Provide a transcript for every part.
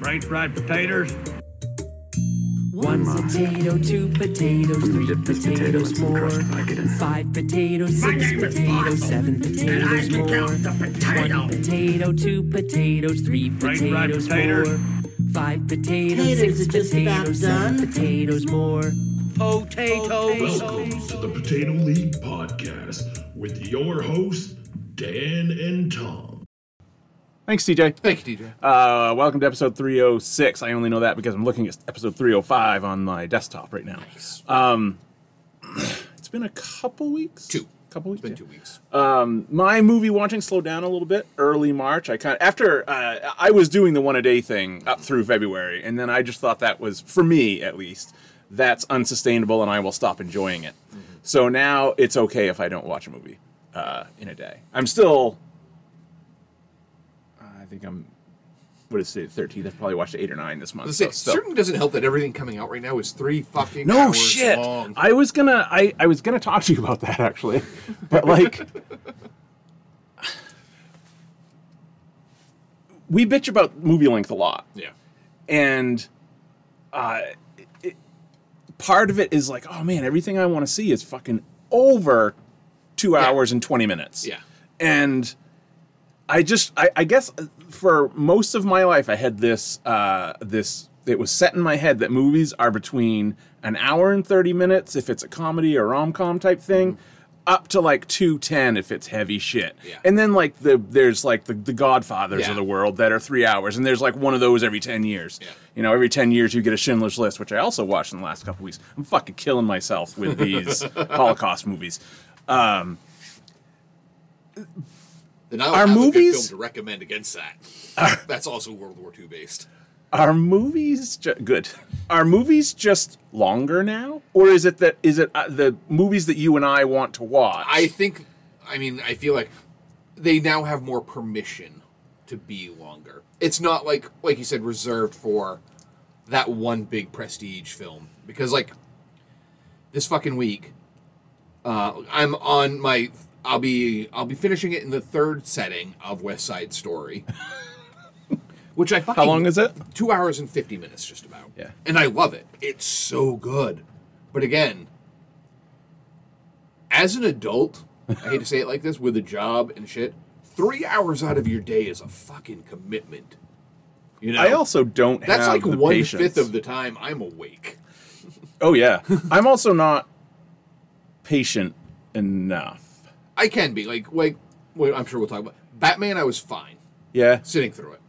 French fried potatoes. One potato, two potatoes, three dip this potato in potatoes some more. crust packet and- Five potatoes, six potatoes, seven and I potatoes more. potato. One potato, two potatoes, three potatoes potatoes. more. Five potatoes, Potatoes six are just about potatoes, seven potatoes more. Potatoes. Welcome to the Potato League Podcast with your hosts, Dan and Tom. Thanks, TJ. Thank you, DJ. Uh, welcome to episode 306. I only know that because I'm looking at episode 305 on my desktop right now. Um, it's been a couple weeks. Two. Couple weeks. It's been yeah. two weeks. My movie watching slowed down a little bit early March. I kind of, after uh, I was doing the one a day thing up through February, and then I just thought that was for me at least that's unsustainable, and I will stop enjoying it. So now it's okay if I don't watch a movie uh, in a day. I'm still. I think I'm. What is it? Thirteenth. I've probably watched eight or nine this month. Say, so still- certainly doesn't help that everything coming out right now is three fucking no hours shit. long. I was gonna. I I was gonna talk to you about that actually, but like. we bitch about movie length a lot. yeah. and uh, it, part of it is like, oh man, everything I want to see is fucking over two Yeah. hours and twenty minutes. Yeah. and I just, I, I guess, for most of my life, I had this, uh, this. It was set in my head that movies are between an hour and thirty minutes if it's a comedy or rom com type thing. Up to like two ten if it's heavy shit, Mm-hmm. Yeah. and then like the there's like the, the Godfathers Yeah. of the world that are three hours, and there's like one of those every ten years. Yeah. You know, every 10 years you get a Schindler's List, which I also watched in the last couple weeks. I'm fucking killing myself with these Holocaust movies. Um, Then I'll Are have a good movies- film to recommend against that. That's also World War II based. are movies ju- good? Are movies just longer now? Or is it that is it uh, the movies that you and I want to watch? I think, I mean, I feel like they now have more permission to be longer. It's not like, like you said, reserved for that one big prestige film. Because, like, this fucking week, uh, I'm on my. I'll be I'll be finishing it in the third setting of West Side Story, which I fucking How long is it? two hours and 50 minutes just about Yeah. and i love it it's so good but again as an adult i hate to say it like this with a job and shit three hours out of your day is a fucking commitment you know I also don't that's have like one patience. fifth of the time i'm awake Oh yeah. I'm also not patient enough. I can be like like well, i'm sure we'll talk about batman i was fine Yeah. sitting through it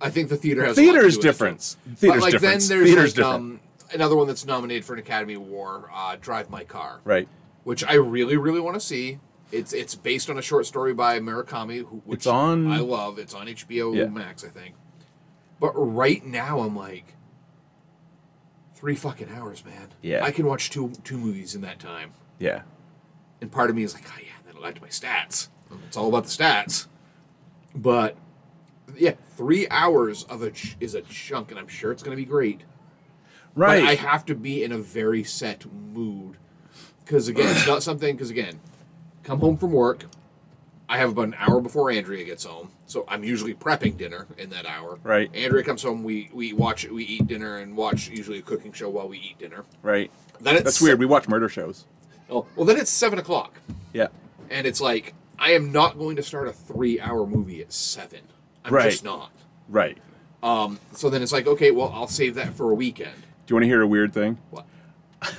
i think the theater has a lot to Theater's do with it, too. But like difference. then there's Theater's like, different. um, another one that's nominated for an Academy Award, uh, Drive My Car, right. which I really, really want to see. It's it's based on a short story by Murakami, who, which It's on- I love. It's on HBO Yeah. Max, I think. But right now, I'm like, three fucking hours, man. Yeah. I can watch two two movies in that time, Yeah. and part of me is like, oh yeah, to my stats. It's all about the stats. But yeah, three hours of a ch- is a chunk, and I'm sure it's going to be great. Right. But I have to be in a very set mood. Because again, it's not something. Because again, come home from work. I have about an hour before Andrea gets home, so I'm usually prepping dinner in that hour. Right. Andrea comes home. We we watch we eat dinner and watch usually a cooking show while we eat dinner. right. Then it's That's weird. We watch murder shows. Oh, well, then it's seven o'clock, Yeah. And it's like I am not going to start a three-hour movie at seven. I'm Right. just not. Right. So then it's like, okay, well, I'll save that for a weekend. Do you want to hear a weird thing? What?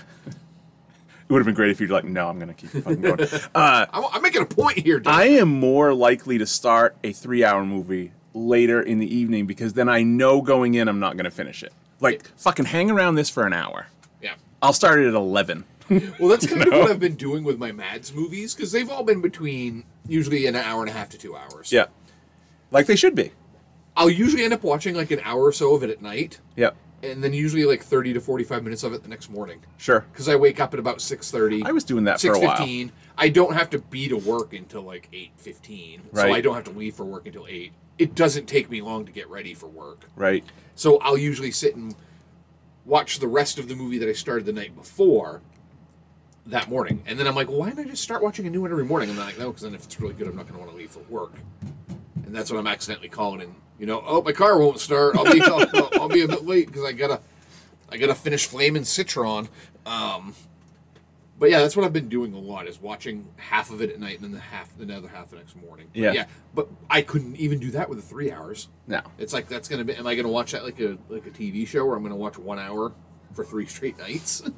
It would have been great if you'd like, no, I'm going to keep fucking going. Uh, I'm, I'm making a point here. Dan. I am more likely to start a three hour movie later in the evening because then I know going in I'm not going to finish it. Like, fucking hang around this for an hour. yeah. I'll start it at 11. Well, that's kind of what I've been doing with my Mads movies because they've all been between usually an hour and a half to two hours. Yeah. Like they should be. I'll usually end up watching like an hour or so of it at night, Yeah. and then usually like thirty to forty-five minutes of it the next morning Sure. because I wake up at about six thirty. I was doing that for a while. 6:15. I don't have to be to work until like eight fifteen, right. so I don't have to leave for work until eight. It doesn't take me long to get ready for work. Right. So I'll usually sit and watch the rest of the movie that I started the night before that morning. And then I'm like, well, why don't I just start watching a new one every morning? And I'm like, no, because then if it's really good, I'm not going to want to leave for work. And that's what I'm accidentally calling in You know, oh my car won't start. I'll be I'll, I'll be a bit late because I gotta I gotta finish Flamin' Citron. Um, but yeah, that's what I've been doing a lot is watching half of it at night and then the half the other half the next morning. But Yeah. yeah. But I couldn't even do that with the three hours. No. It's like that's gonna be. Am I gonna watch that like a like a TV show where I'm gonna watch one hour for three straight nights?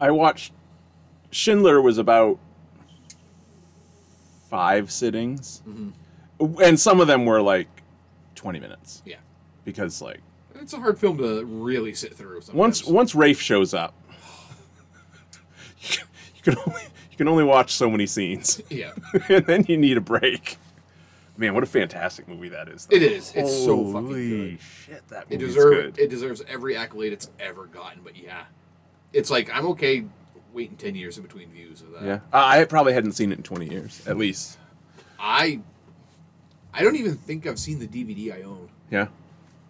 I watched Schindler was about five sittings, mm-hmm. and some of them were like tcan minutes yeah, because like it's a hard film to really sit through. Sometimes. once once Rafe shows up, you can only you can only watch so many scenes, yeah, and then you need a break. Man, what a fantastic movie that is! though. It is. It's so fucking Holy good. Shit, that it movie's deserves good. it deserves every accolade it's ever gotten. But yeah, it's like I'm okay waiting ten years in between views of that. yeah, I I probably hadn't seen it in twenty years at least. I I don't even think I've seen the DVD I own Yeah,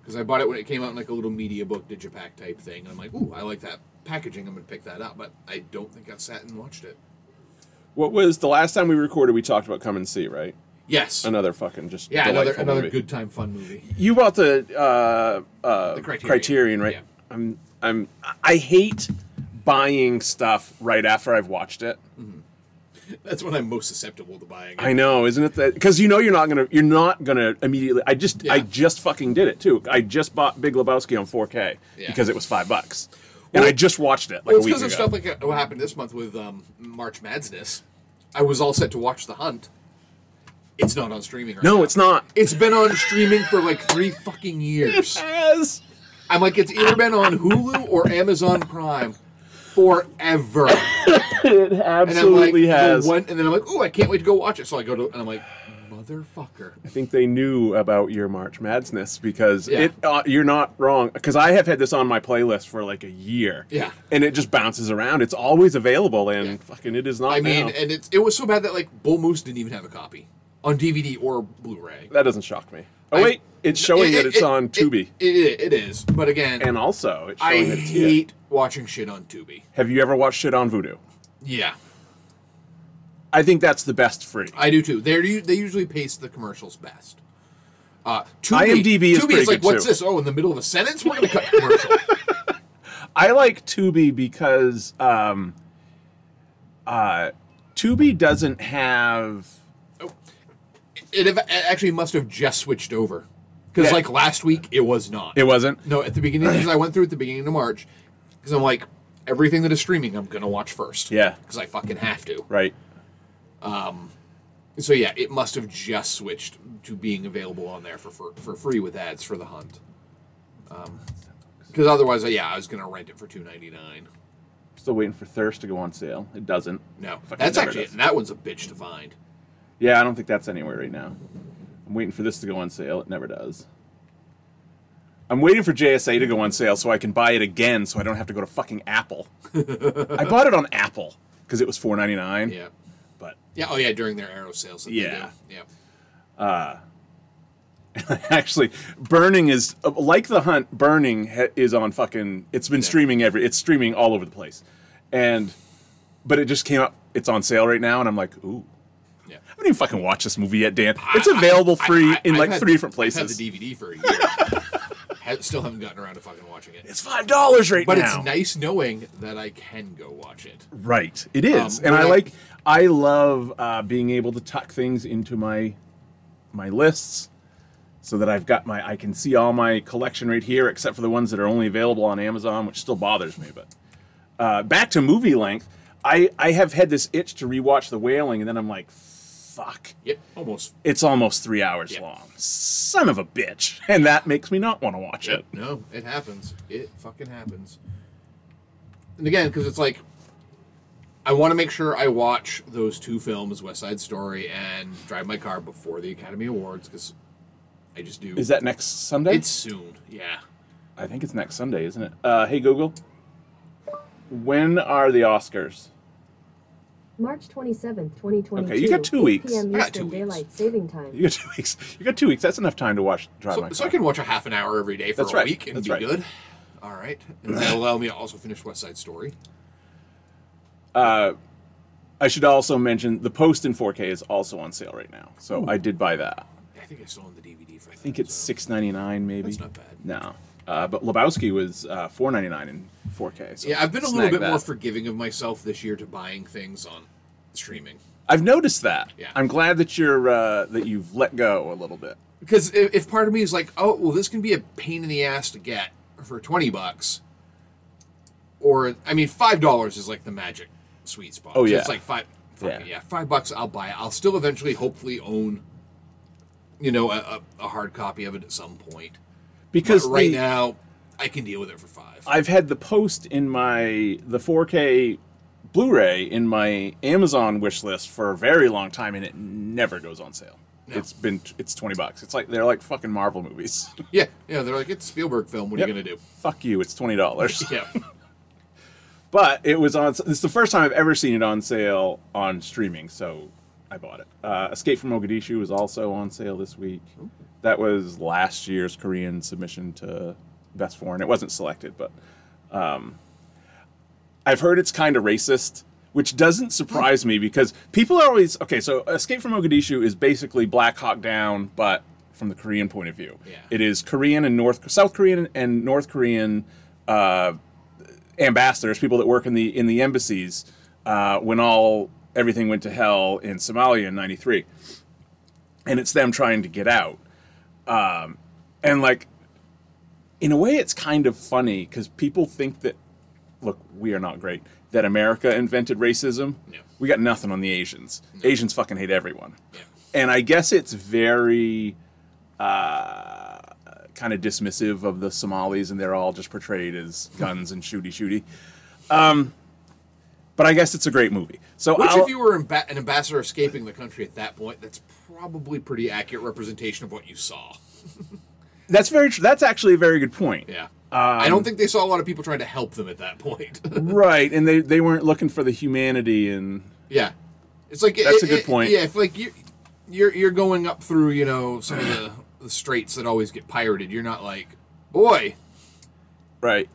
because I bought it when it came out in like a little media book digipack type thing, and I'm like, ooh, I like that packaging. I'm gonna pick that up, but I don't think I've sat and watched it. what was the last time we recorded? We talked about Come and See, right? Yes. Another fucking just yeah, another delightful another movie. good time fun movie. You bought the uh, uh, The Criterion. Criterion, right? Yeah. I'm I'm I hate buying stuff right after I've watched it. That's when I'm most susceptible to buying. It. I know, isn't it? That because you know you're not gonna you're not gonna immediately. I just I just fucking did it too. I just bought Big Lebowski on 4K Yeah. because it was five bucks, and I just watched it like Well, it's because of stuff like uh, what happened this month with um, March Madness. I was all set to watch The Hunt. It's not on streaming right now. no, it's not. It's been on streaming for like three fucking years. Yes. I'm like, it's either been on Hulu or Amazon Prime forever. It And like, absolutely has. one- and then I'm like, oh, I can't wait to go watch it. So I go to, and I'm like, motherfucker. I think they knew about your March Madness because Yeah. it. Uh, you're not wrong because I have had this on my playlist for like a year. Yeah. and it just bounces around. It's always available, and Yeah. fucking it is not. I mean, now. and it's it was so bad that like Bull Moose didn't even have a copy on DVD or Blu-ray. that doesn't shock me. Oh I- wait, it's showing It- that it's it- on Tubi, It, it is, but again, and also it's I that it's hate watching shit on Tubi. Have you ever watched shit on Vudu? Yeah, I think that's the best free. I do too. They they usually pace the commercials best. Uh, Tubi, IMDb is Tubi is like, what's too." this? Oh, in the middle of a sentence, we're gonna cut commercial. I like Tubi because um, uh, Tubi doesn't have. It, actually must have just switched over because Yeah. like last week it was not. It wasn't no, at the beginning because I went through at the beginning of March because I'm like everything that is streaming I'm gonna watch first. Yeah. because I fucking have to. right. Um. So yeah, it must have just switched to being available on there for for, for free with ads for the hunt. Um. Because otherwise, uh, yeah, I was gonna rent it for two ninety nine. Still waiting for Thirst to go on sale. It doesn't. No, Fucking that's actually does. that one's a bitch to find. Yeah, I don't think that's anywhere right now. I'm waiting for this to go on sale. It never does. I'm waiting for JSA to go on sale so I can buy it again so I don't have to go to fucking Apple. I bought it on Apple because it was $4.99. Yeah, But yeah. Oh yeah, during their arrow sales. That Yeah. they do. yeah. actually, Burning is uh, like The Hunt. Burning ha- is on fucking. It's been streaming every. It's streaming all over the place, and but it just came up. It's on sale right now, and I'm like, ooh. Yeah. I haven't even fucking watched this movie yet, Dan. It's available I- free I- in I've like had- three different I've places. had the DVD for a year. Still haven't gotten around to fucking watching it. It's five dollars right But now. But it's nice knowing that I can go watch it. Right, it is, Um, and I I- like. I love uh, being able to tuck things into my my lists, so that I've got my. I can see all my collection right here, except for the ones that are only available on Amazon, which still bothers me. But uh, back to movie length, I I have had this itch to rewatch The Wailing, and then I'm like, fuck, Yep, almost. it's almost three hours Yeah. long. Son of a bitch, and that makes me not want to watch it. No, it happens. It fucking happens. And again, because it's like, I want to make sure I watch those two films, West Side Story and Drive My Car, before the Academy Awards, because I just do. Is that next Sunday? It's soon. Yeah. I think it's next Sunday, isn't it? Uh, hey Google, when are the Oscars? March 27th, 2022. Okay, you got two weeks. p.m. I got two Eastern weeks. Daylight Saving Time. You got two weeks. You got two weeks. That's enough time to watch Drive My So, Car. so I can watch a half an hour every day for That's a right. week and That's be right. good. All right. And that'll allow me to also finish West Side Story. Uh, I should also mention the Post in 4K is also on sale right now, so I did buy that. I think I still own the DVD for. I think it's six ninety nine, maybe. That's not bad. No, uh, but Lebowski was uh, four ninety nine in four K. So Yeah, I've been a little bit that. more forgiving of myself this year to buying things on streaming. I've noticed that. Yeah. I'm glad that you're uh, that you've let go a little bit. Because if, if part of me is like, oh, well, this can be a pain in the ass to get for twenty bucks, or I mean, five dollars is like the magic sweet spot. Oh, So yeah. it's like five. Yeah. yeah, five bucks. I'll buy it. I'll still eventually, hopefully, own, you know, a, a hard copy of it at some point. Because But right the- now, I can deal with it for five. I've had the post in my the 4K Blu-ray in my Amazon wish list for a very long time, and it never goes on sale. No. It's been it's twenty bucks. It's like they're like fucking Marvel movies. yeah, yeah. They're like, it's a Spielberg film. What Yep. are you gonna do? Fuck you. It's twenty dollars. Yeah. But it was on. It's the first time I've ever seen it on sale on streaming, so I bought it. Uh, Escape from Mogadishu was also on sale this week. That was last year's Korean submission to Best Foreign. It wasn't selected, but um, I've heard it's kind of racist, which doesn't surprise me because people are always okay. So Escape from Mogadishu is basically Black Hawk Down, but from the Korean point of view. Yeah. It is Korean and North, South Korean and North Korean. Uh, ambassadors, people that work in the in the embassies, uh, when all everything went to hell in Somalia in '93, and it's them trying to get out, um, and like, in a way, it's kind of funny because people think that, look, we are not great. That America invented racism. No. We got nothing on the Asians. Asians fucking hate everyone. Yeah. And I guess it's very uh, kind of dismissive of the Somalis, and they're all just portrayed as guns and shooty shooty. Um, but I guess it's a great movie. So Which, I'll- if you were an ambassador escaping the country at that point, that's probably pretty accurate representation of what you saw. that's very tr- that's actually a very good point. Yeah. Um, I don't think they saw a lot of people trying to help them at that point. Right, and they they weren't looking for the humanity and yeah. It's like That's it- a good it- point. Yeah, if like you you're you're going up through, you know, some of the, the straits that always get pirated, you're not like, boy, right.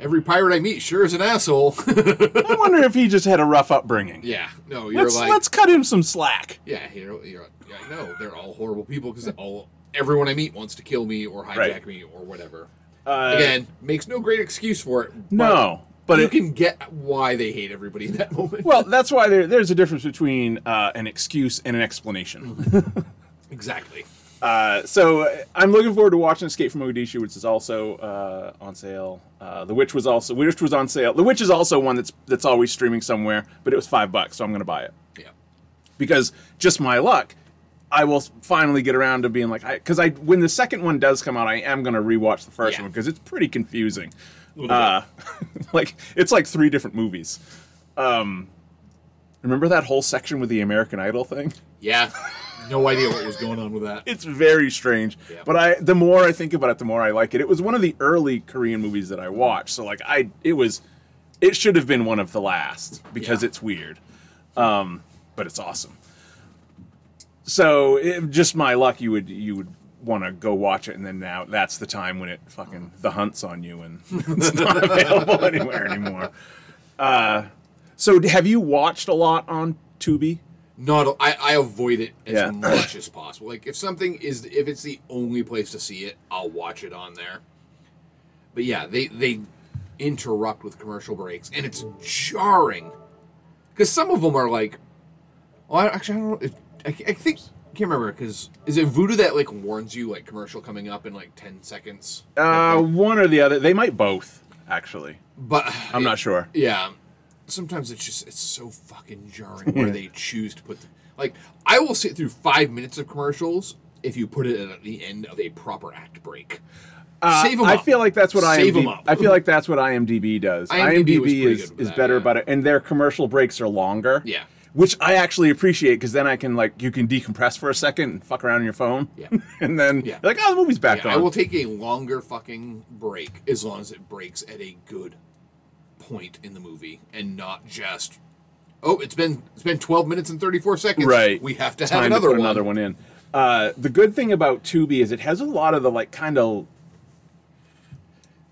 Every pirate I meet sure is an asshole. I wonder if he just had a rough upbringing. yeah. No, you're let's like let's cut him some slack. Yeah, you're, you're yeah, I know they're all horrible people because all everyone I meet wants to kill me or hijack Right. me or whatever. Uh, Again, makes no great excuse for it. but no, but you it, can get why they hate everybody in that moment. well, that's why there, there's a difference between uh, an excuse and an explanation. exactly. Uh, so uh, I'm looking forward to watching Escape from Mogadishu, which is also uh, on sale. Uh, the Witch was also Witch was on sale. The Witch is also one that's that's always streaming somewhere, but it was five bucks, so I'm going to buy it Yeah. because just my luck. I will finally get around to being like, because I, when the second one does come out, I am going to rewatch the first Yeah. one because it's pretty confusing. Uh, like it's like three different movies. Um, remember that whole section with the American Idol thing? Yeah. No idea what was going on with that. It's very strange. Yeah. But I the more I think about it, the more I like it. It was one of the early Korean movies that I watched. So like I it was it should have been one of the last because Yeah. it's weird. Um but it's awesome. So it, just my luck you would you would want to go watch it and then now that's the time when it fucking the hunt's on you and it's not available anywhere anymore. Uh so have you watched a lot on Tubi? Not I, I avoid it as Yeah. much as possible. Like if something is if it's the only place to see it, I'll watch it on there. But yeah, they they interrupt with commercial breaks, and it's jarring because some of them are like, well, I, actually I don't know. I, I think I can't remember because is it Vudu that like warns you like commercial coming up in like ten seconds? Uh one or the other. They might both actually. But I'm not sure. Yeah. Sometimes it's just it's so fucking jarring where they choose to put the like I will sit through five minutes of commercials if you put it at the end of a proper act break. Save 'em Uh, I up. feel like that's what Save 'em up. I feel like that's what IMDb does. IMDb was IMDb, pretty is good with is that, better yeah. about it, and their commercial breaks are longer. Yeah. which I actually appreciate because then I can like you can decompress for a second and fuck around on your phone. Yeah. and then Yeah. you're like, oh, the movie's back Yeah, on. I will take a longer fucking break as long as it breaks at a good point in the movie and not just oh it's been it's been 12 minutes and 34 seconds right. we have to Time have another put one another one in. Uh, the good thing about Tubi is it has a lot of the like kind of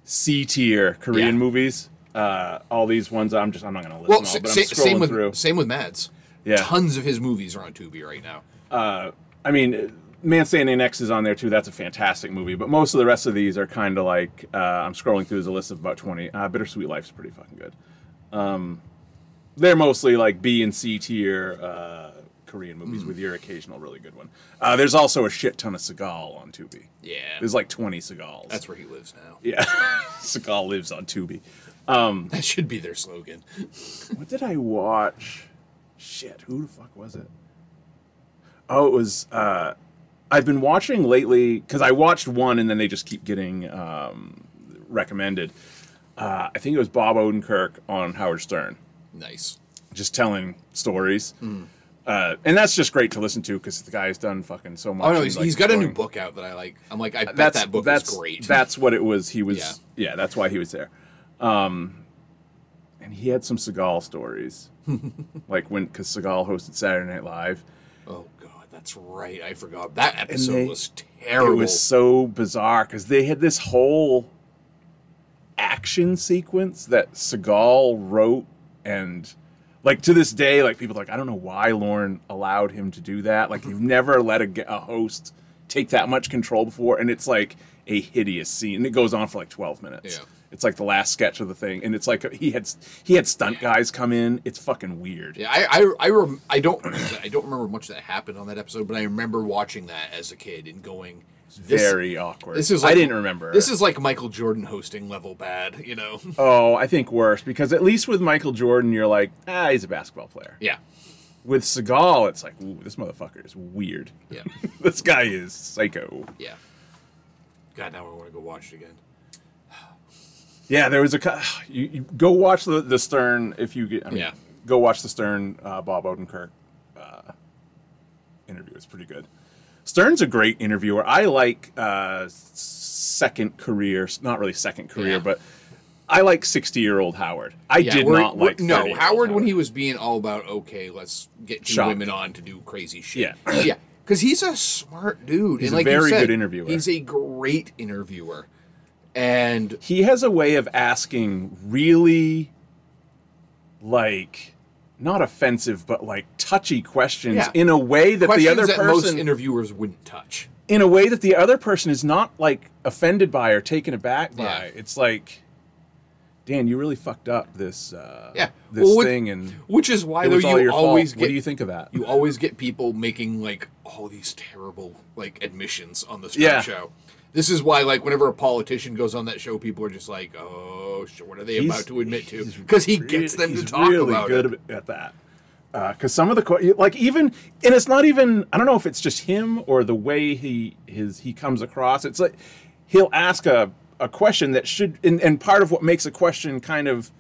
C tier Korean Yeah. movies. Uh, all these ones I'm just I'm not gonna list well them all, sa- I'm scrolling same with through. same with Mads Yeah. tons of his movies are on Tubi right now uh, I mean, Man Standing Next is on there too. That's a fantastic movie. But most of the rest of these are kind of like uh, I'm scrolling through. There's a list of about 20. Uh, Bittersweet Life's pretty fucking good. Um, they're mostly like B and C tier uh, Korean movies with your occasional really good one. Uh, there's also a shit ton of Seagal on Tubi. Yeah. There's like 20 Seagals. That's where he lives now. yeah. Seagal lives on Tubi. That should be their slogan. What did I watch? Shit, who the fuck was it? Oh, it was. Uh, I've been watching lately because I watched one and then they just keep getting um, recommended. Uh, I think it was Bob Odenkirk on Howard Stern, Nice. just telling stories. Uh, and that's just great to listen to because the guy's done fucking so much. Oh no, he's, like, he's got a new book out that I like. I'm like, I bet That's that book that's is great. That's what it was. He was. Yeah. Yeah, that's why he was there. Um, and he had some Seagal stories, like when because Seagal hosted Saturday Night Live. oh that's right. I forgot that episode they- was terrible. It was so bizarre because they had this whole action sequence that Seagal wrote, and like to this day, like people are like I don't know why Lorne allowed him to do that. Like you've never let a, a host take that much control before, and it's like a hideous scene, and it goes on for like twelve minutes. Yeah. It's like the last sketch of the thing, and it's like he had he had stunt guys come in. It's fucking weird. Yeah, I I I, rem- I don't I don't remember much that happened on that episode, but I remember watching that as a kid and going, this, Very awkward. This is I like, didn't remember. This is like Michael Jordan hosting level bad, you know? Oh, I think worse because at least with Michael Jordan, you're like, ah, he's a basketball player. yeah, With Seagal, it's like, ooh, this motherfucker is weird. yeah, this guy is psycho. yeah. God, now I want to go watch it again. Yeah, there was a. You, you go watch the the Stern if you get. I mean, Yeah. Go watch the Stern uh, Bob Odenkirk uh, interview. It's pretty good. Stern's a great interviewer. I like uh, second career, not really second career, Yeah. but I like sixty year old Howard. I Yeah, did not like no 30-year-old Howard when he was being all about okay, let's get two Shocked. women on to do crazy shit. Yeah. yeah, because he's a smart dude. He's and a like you very said, good interviewer. He's a great interviewer, and he has a way of asking really like not offensive but like touchy questions Yeah. in a way that the other that most person interviewers wouldn't touch. in a way that the other person is not like offended by or taken aback by Yeah. it's like Dan, you really fucked up this uh, Yeah. this Well, thing, and Which is why though you always fault. get What do you think of that? you always get people making like all these terrible like admissions on the Yeah. show. This is why, like, whenever a politician goes on that show, people are just like, "Oh, what are they He's- about to admit to?" Because he gets them to talk really about good it. at that. Uh, because some of the like even and it's not even I don't know if it's just him or the way he his he comes across. It's like he'll ask a a question that should and, and part of what makes a question kind of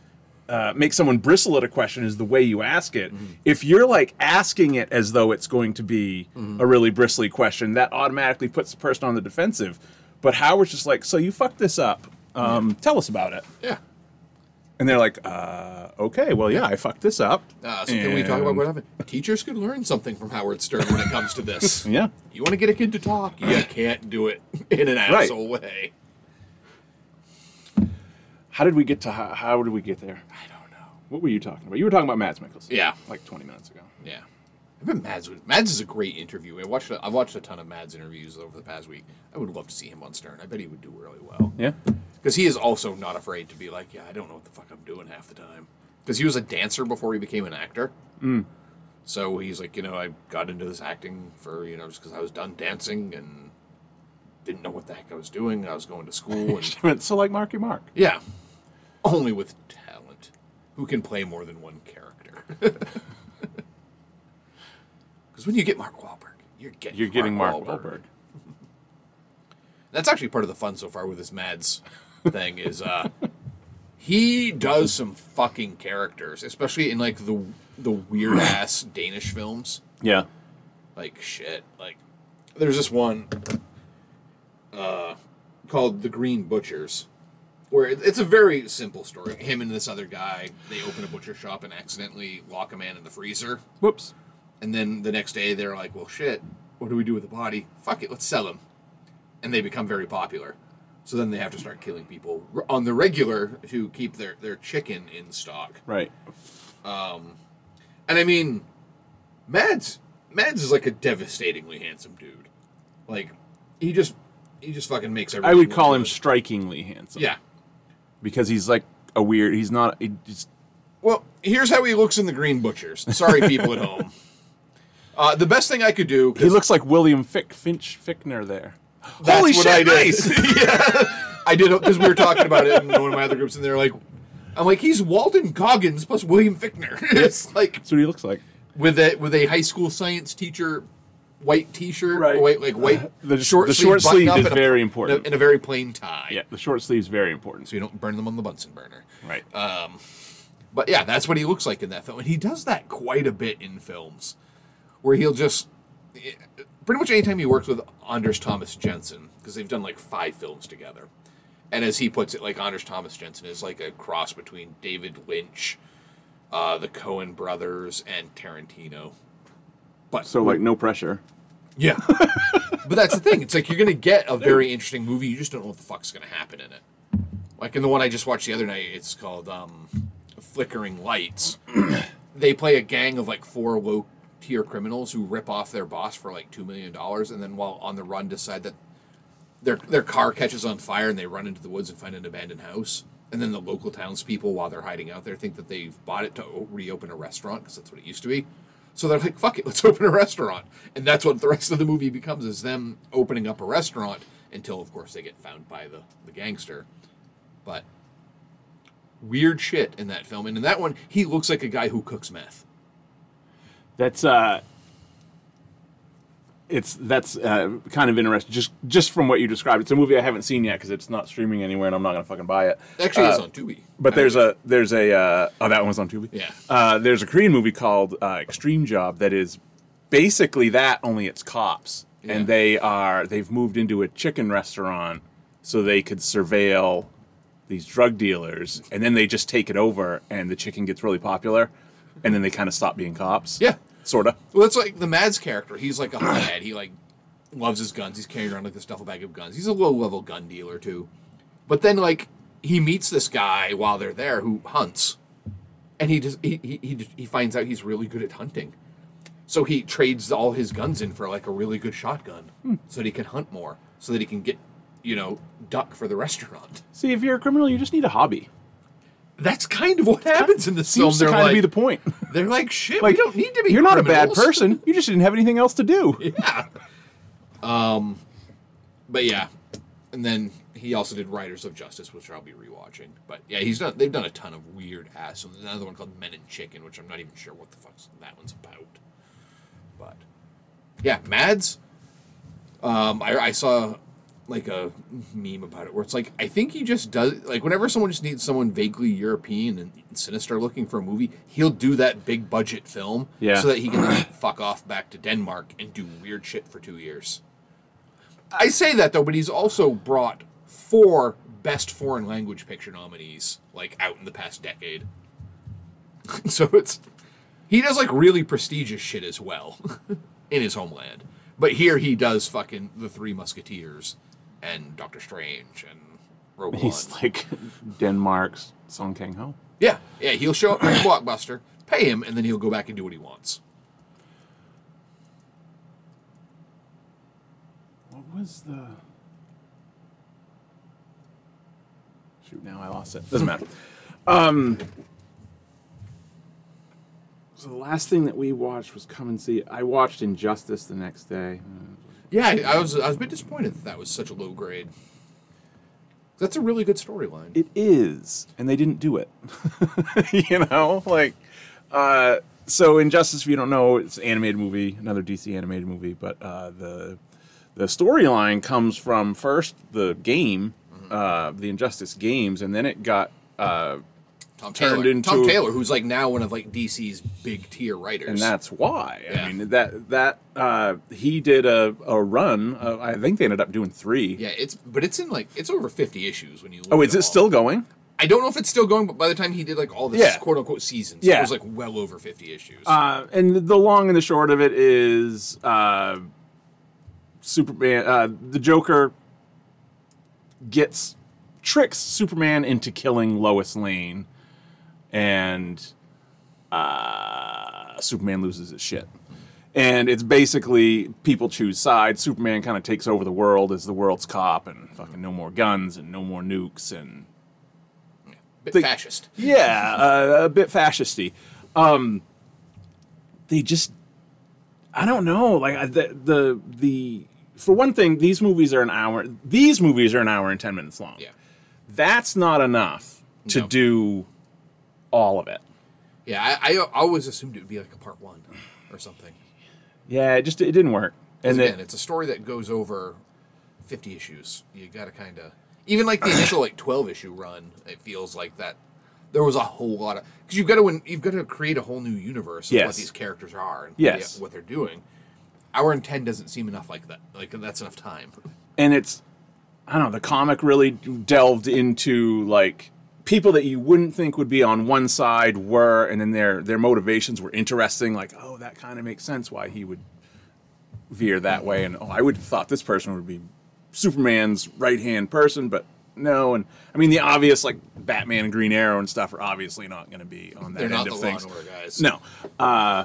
uh, make someone bristle at a question is the way you ask it. Mm-hmm. If you're like asking it as though it's going to be Mm-hmm. a really bristly question, that automatically puts the person on the defensive. But Howard's just like, so you fucked this up. Um, Tell us about it. Yeah. And they're like, uh, okay, well, yeah, I fucked this up. Uh, so can we talk about what happened? Teachers could learn something from Howard Stern when it comes to this. Yeah. You want to get a kid to talk, you can't do it in an Right. asshole way. How did we get to how, how did we get there? I don't know. What were you talking about? You were talking about Mads Mikkelsen. Yeah. Like 20 minutes ago. Yeah. I bet Mads would, Mads is a great interview. I watched a, I watched a ton of Mads interviews over the past week. I would love to see him on Stern. I bet he would do really well. Yeah. Because he is also not afraid to be like, yeah, I don't know what the fuck I'm doing half the time. Because he was a dancer before he became an actor. Mm. So he's like, you know, I got into this acting for, you know, just because I was done dancing and didn't know what the heck I was doing. I was going to school and, so like Marky Mark. yeah, only with talent. Who can play more than one character? Because when you get Mark Wahlberg, you're getting You're getting Mark Wahlberg. That's actually part of the fun so far with this Mads thing is uh he does some fucking characters, especially in like the the weird ass Danish films. Yeah. Like shit. Like there's this one uh called The Green Butchers. Where it's a very simple story. Him and this other guy, they open a butcher shop and accidentally lock a man in the freezer. Whoops. And then the next day they're like, well, shit, what do we do with the body? Fuck it, let's sell him. And they become very popular. So then they have to start killing people on the regular to keep their, their chicken in stock. Right. Um, and I mean, Mads, Mads is like a devastatingly handsome dude. Like he just he just fucking makes everything. I would call him good. strikingly handsome. Yeah. Because he's like a weird. He's not. He just, Well, here's how he looks in the Green Butchers. Sorry, people at home. Uh, the best thing I could do. he looks like William Fick, Finch Fichtner there. that's Holy what shit! I did. Nice. yeah, I did because we were talking about it in one of my other groups, and they're like, "I'm like he's Walton Goggins plus William Fichtner." it's like That's what he looks like. with a with a high school science teacher white T-shirt, Right. white like white The- short the sleeve short button sleeve is and very a- important. in a very plain tie. Yeah, the short sleeve's very important. so you don't burn them on the Bunsen burner. Right. Um, But yeah, that's what he looks like in that film, and he does that quite a bit in films, where he'll just pretty much anytime he works with Anders Thomas Jensen because they've done like five films together, and as he puts it, like Anders Thomas Jensen is like a cross between David Lynch, uh, the Coen brothers, and Tarantino. But so like no pressure. yeah, but that's the thing. It's like you're gonna get a very interesting movie. You just don't know what the fuck's gonna happen in it. Like in the one I just watched the other night, it's called um, Flickering Lights. they play a gang of like four low tier criminals who rip off their boss for like two million dollars, and then while on the run, decide that their their car catches on fire and they run into the woods and find an abandoned house. And then the local townspeople, while they're hiding out there, think that they've bought it to reopen a restaurant because that's what it used to be. So they're like, "Fuck it, let's open a restaurant." And that's what the rest of the movie becomes: is them opening up a restaurant until, of course, they get found by the the gangster. But weird shit in that film, and in that one, he looks like a guy who cooks meth. That's uh it's that's uh, kind of interesting. Just just from what you described, it's a movie I haven't seen yet because it's not streaming anywhere, and I'm not gonna fucking buy it. Actually, Uh, on Tubi. But there's a there's a uh, oh that one was on Tubi. Yeah. Uh, there's a Korean movie called uh, Extreme Job that is basically that only it's cops Yeah. and they are they've moved into a chicken restaurant so they could surveil these drug dealers and then they just take it over and the chicken gets really popular and then they kind of stop being cops. Yeah. Sort of. Well, it's like the Mads character. He's like a hothead. He like loves his guns. He's carrying around like this duffel bag of guns. He's a low level gun dealer too. But then like he meets this guy while they're there who hunts, and he just he he he, he finds out he's really good at hunting. So he trades all his guns in for like a really good shotgun, hmm. so that he can hunt more, so that he can get you know duck for the restaurant. See, if you're a criminal, you just need a hobby. That's kind of what happens in this film. Seems to They're kind like, of be the point. they're like shit. like we don't need to be. You're not a bad person. You just didn't have anything else to do. Yeah. Um, but yeah, and then he also did Riders of Justice, which I'll be rewatching. But yeah, he's done. They've done a ton of weird ass. So there's another one called Men and Chicken, which I'm not even sure what the fuck that one's about. But yeah, Mads. Um, I, I saw like a meme about it where it's like I think he just does like whenever someone just needs someone vaguely European and sinister looking for a movie, he'll do that big budget film Yeah. so that he can fuck off back to Denmark and do weird shit for two years. I say that though, but he's also brought four best foreign language picture nominees like out in the past decade. so it's he does like really prestigious shit as well in his homeland. But here he does fucking the Three Musketeers and Doctor Strange and Rogue He's One. like Denmark's Song Kang Ho. yeah, yeah, he'll show up in Blockbuster, pay him, and then he'll go back and do what he wants. What was the? Shoot! Now I lost it. Doesn't matter. Um. So the last thing that we watched was Come and See. I watched Injustice the next day. Yeah, I, I was I was a bit disappointed that that was such a low grade. That's a really good storyline. It is, and they didn't do it. you know, like, uh, so Injustice. If you don't know, it's an animated movie, another DC animated movie, but uh, the the storyline comes from first the game, uh, the Injustice games, and then it got uh, Tom turned Taylor, into- Tom Taylor, who's like now one of like DC's big tier writers, and that's why. Yeah. I mean that that uh, he did a, a run. Uh, I think they ended up doing three. yeah, it's but it's in like it's over fifty issues when you. Look Oh, is it all. still going? I don't know if it's still going, but by the time he did like all this Yeah. quote unquote seasons, Yeah. it was like well over fifty issues. Uh, and the long and the short of it is uh, Superman, uh, the Joker gets tricks Superman into killing Lois Lane, and uh, Superman loses his shit. and it's basically people choose sides. Superman kind of takes over the world as the world's cop, and fucking no more guns and no more nukes and bit the- fascist. yeah, uh, a bit fascisty. Um, they just, I don't know. Like the the the for one thing, these movies are an hour. These movies are an hour and ten minutes long. Yeah. That's not enough to No. do all of it. Yeah, I, I always assumed it would be like a part one or something. Yeah, it just it didn't work. And again, then it's a story that goes over fifty issues. You got to kind of even like the initial like twelve issue run. It feels like that there was a whole lot of because you've got to you've got to create a whole new universe of what these characters are and Yes. what they're doing. Hour and ten doesn't seem enough like that. Like that's enough time. and it's I don't know, the comic really delved into like people that you wouldn't think would be on one side were and then their their motivations were interesting like oh that kind of makes sense why he would veer that way and oh I would have thought this person would be Superman's right-hand person but no and I mean the obvious like Batman and Green Arrow and stuff are obviously not going to be on that They're end not of the things guys. no. Uh,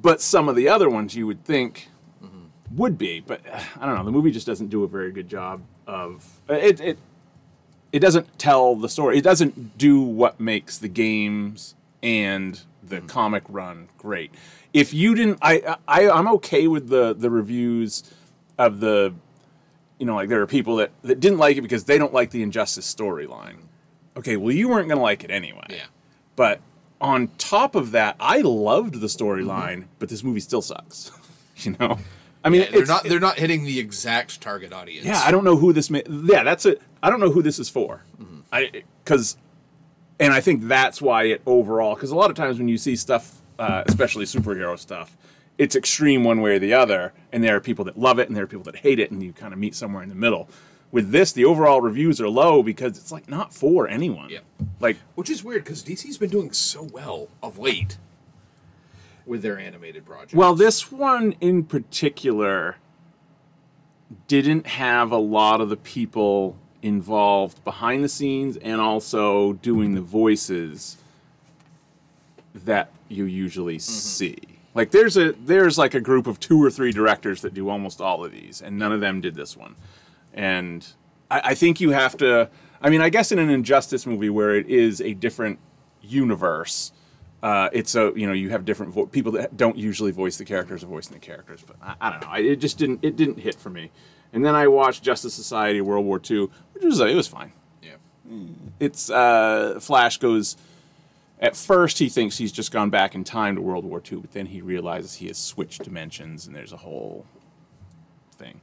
but some of the other ones you would think Mm-hmm. would be, but uh, I don't know. The movie just doesn't do a very good job of uh, it. It it doesn't tell the story. It doesn't do what makes the games and the Mm-hmm. comic run great. If you didn't, I, I I'm okay with the the reviews of the, you know, like there are people that that didn't like it because they don't like the Injustice storyline. Okay, well you weren't gonna like it anyway. Yeah. But on top of that, I loved the storyline, but this movie still sucks. you know, I mean, Yeah, they're not they're not hitting the exact target audience. yeah, I don't know who this. Ma- yeah, that's it. I don't know who this is for. I because, and I think that's why it overall. Because a lot of times when you see stuff, uh, especially superhero stuff, it's extreme one way or the other, and there are people that love it and there are people that hate it, and you kind of meet somewhere in the middle. With this, the overall reviews are low because it's like not for anyone. Yep. Like Which is weird because DC's been doing so well of late with their animated projects. Well, this one in particular didn't have a lot of the people involved behind the scenes and also doing the voices that you usually mm-hmm. see. Like there's a there's like a group of two or three directors that do almost all of these, and none of them did this one. And I, I think you have to. I mean, I guess in an Injustice movie where it is a different universe, uh, it's a you know you have different vo- people that don't usually voice the characters are voicing the characters. But I, I don't know. I, it just didn't it didn't hit for me. And then I watched Justice Society World War II, which was it was fine yeah. it's uh, Flash goes. At first, he thinks he's just gone back in time to World War II, but then he realizes he has switched dimensions, and there's a whole thing.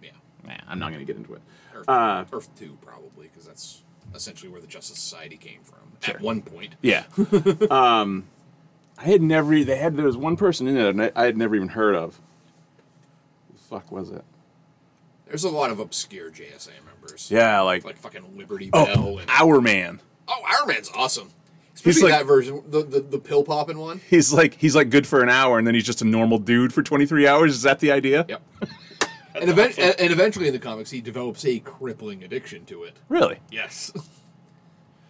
Yeah. Nah, I'm not going to get into it. Earth, Uh, Earth 2, probably, because that's essentially where the Justice Society came from at one point. Yeah. um, I had never. They had there was one person in it and I had never even heard of. Who the fuck was it? There's a lot of obscure JSA members. Yeah, like, Like fucking Liberty Bell. oh, and, Hourman. oh, Hourman's awesome. Especially like- that version, the, the, the pill popping one. He's like he's like good for an hour, and then he's just a normal dude for 23 hours. Is that the idea? Yep. and, event- and, and eventually in the comics, he develops a crippling addiction to it. Really? Yes.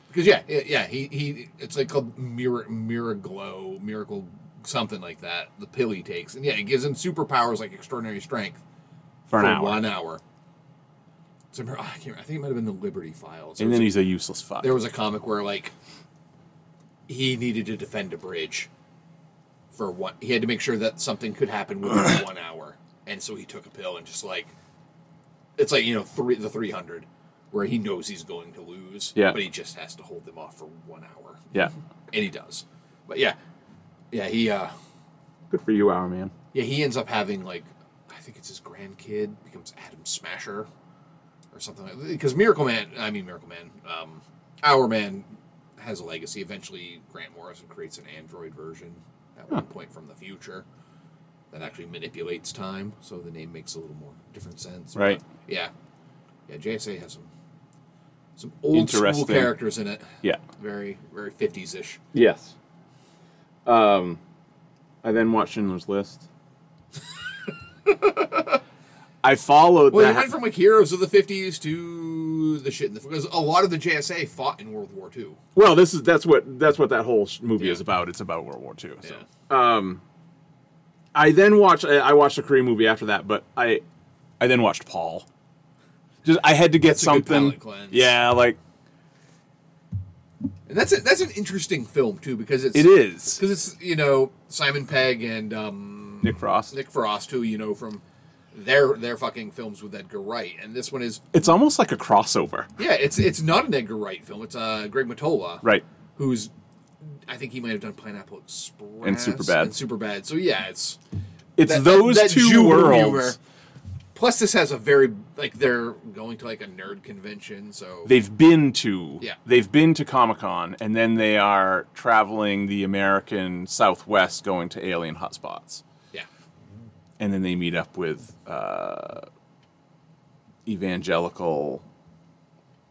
Because yeah, yeah, yeah, he, he it's like called Mir- Miraclo, Miracle, something like that. The pill he takes, and yeah, it gives him superpowers like extraordinary strength For an for hour. one hour. So I, remember- I, can't, I think it might have been the Liberty Files. There And then a- he's a useless fuck. there was a comic where like he needed to defend a bridge for one. He had to make sure that something could happen within one hour, and so he took a pill and just like it's like you know three the three hundred where he knows he's going to lose, Yeah. but he just has to hold them off for one hour, yeah. and he does. But yeah, yeah, he uh Good for you, Hourman. yeah he ends up having like I think it's his grandkid becomes Adam Smasher or something like because Miracle Man I mean Miracle Man um Hourman has a legacy eventually Grant Morrison creates an android version at one point from the future that actually manipulates time so the name makes a little more different sense But, Right. yeah yeah JSA has some some old school characters in it Yeah. very very 50s ish Yes. Um, I then watched Schindler's List. I followed Well, that. went from like heroes of the fifties to the shit in the because a lot of the JSA fought in World War II. well, this is that's what that's what that whole movie Yeah. is about. It's about World War II. So Yeah. I then watched. I I watched a Korean movie after that, but I, I then watched Paul. Just I had to get That's a good something. palate cleanse. Yeah, like And that's a, that's an interesting film too because it's it is. because it's you know Simon Pegg and um, Nick Frost. Nick Frost who you know from their their fucking films with Edgar Wright, and this one is It's almost like a crossover, yeah it's it's not an Edgar Wright film. It's uh Greg Mottola right? who's I think he might have done Pineapple Express And Superbad. and Superbad. So yeah, it's It's that- those that- that two worlds. humor. Plus, this has a very like they're going to like a nerd convention, so They've been to. Yeah. They've been to Comic Con, and then they are traveling the American Southwest, going to alien hotspots, yeah, and then they meet up with uh, evangelical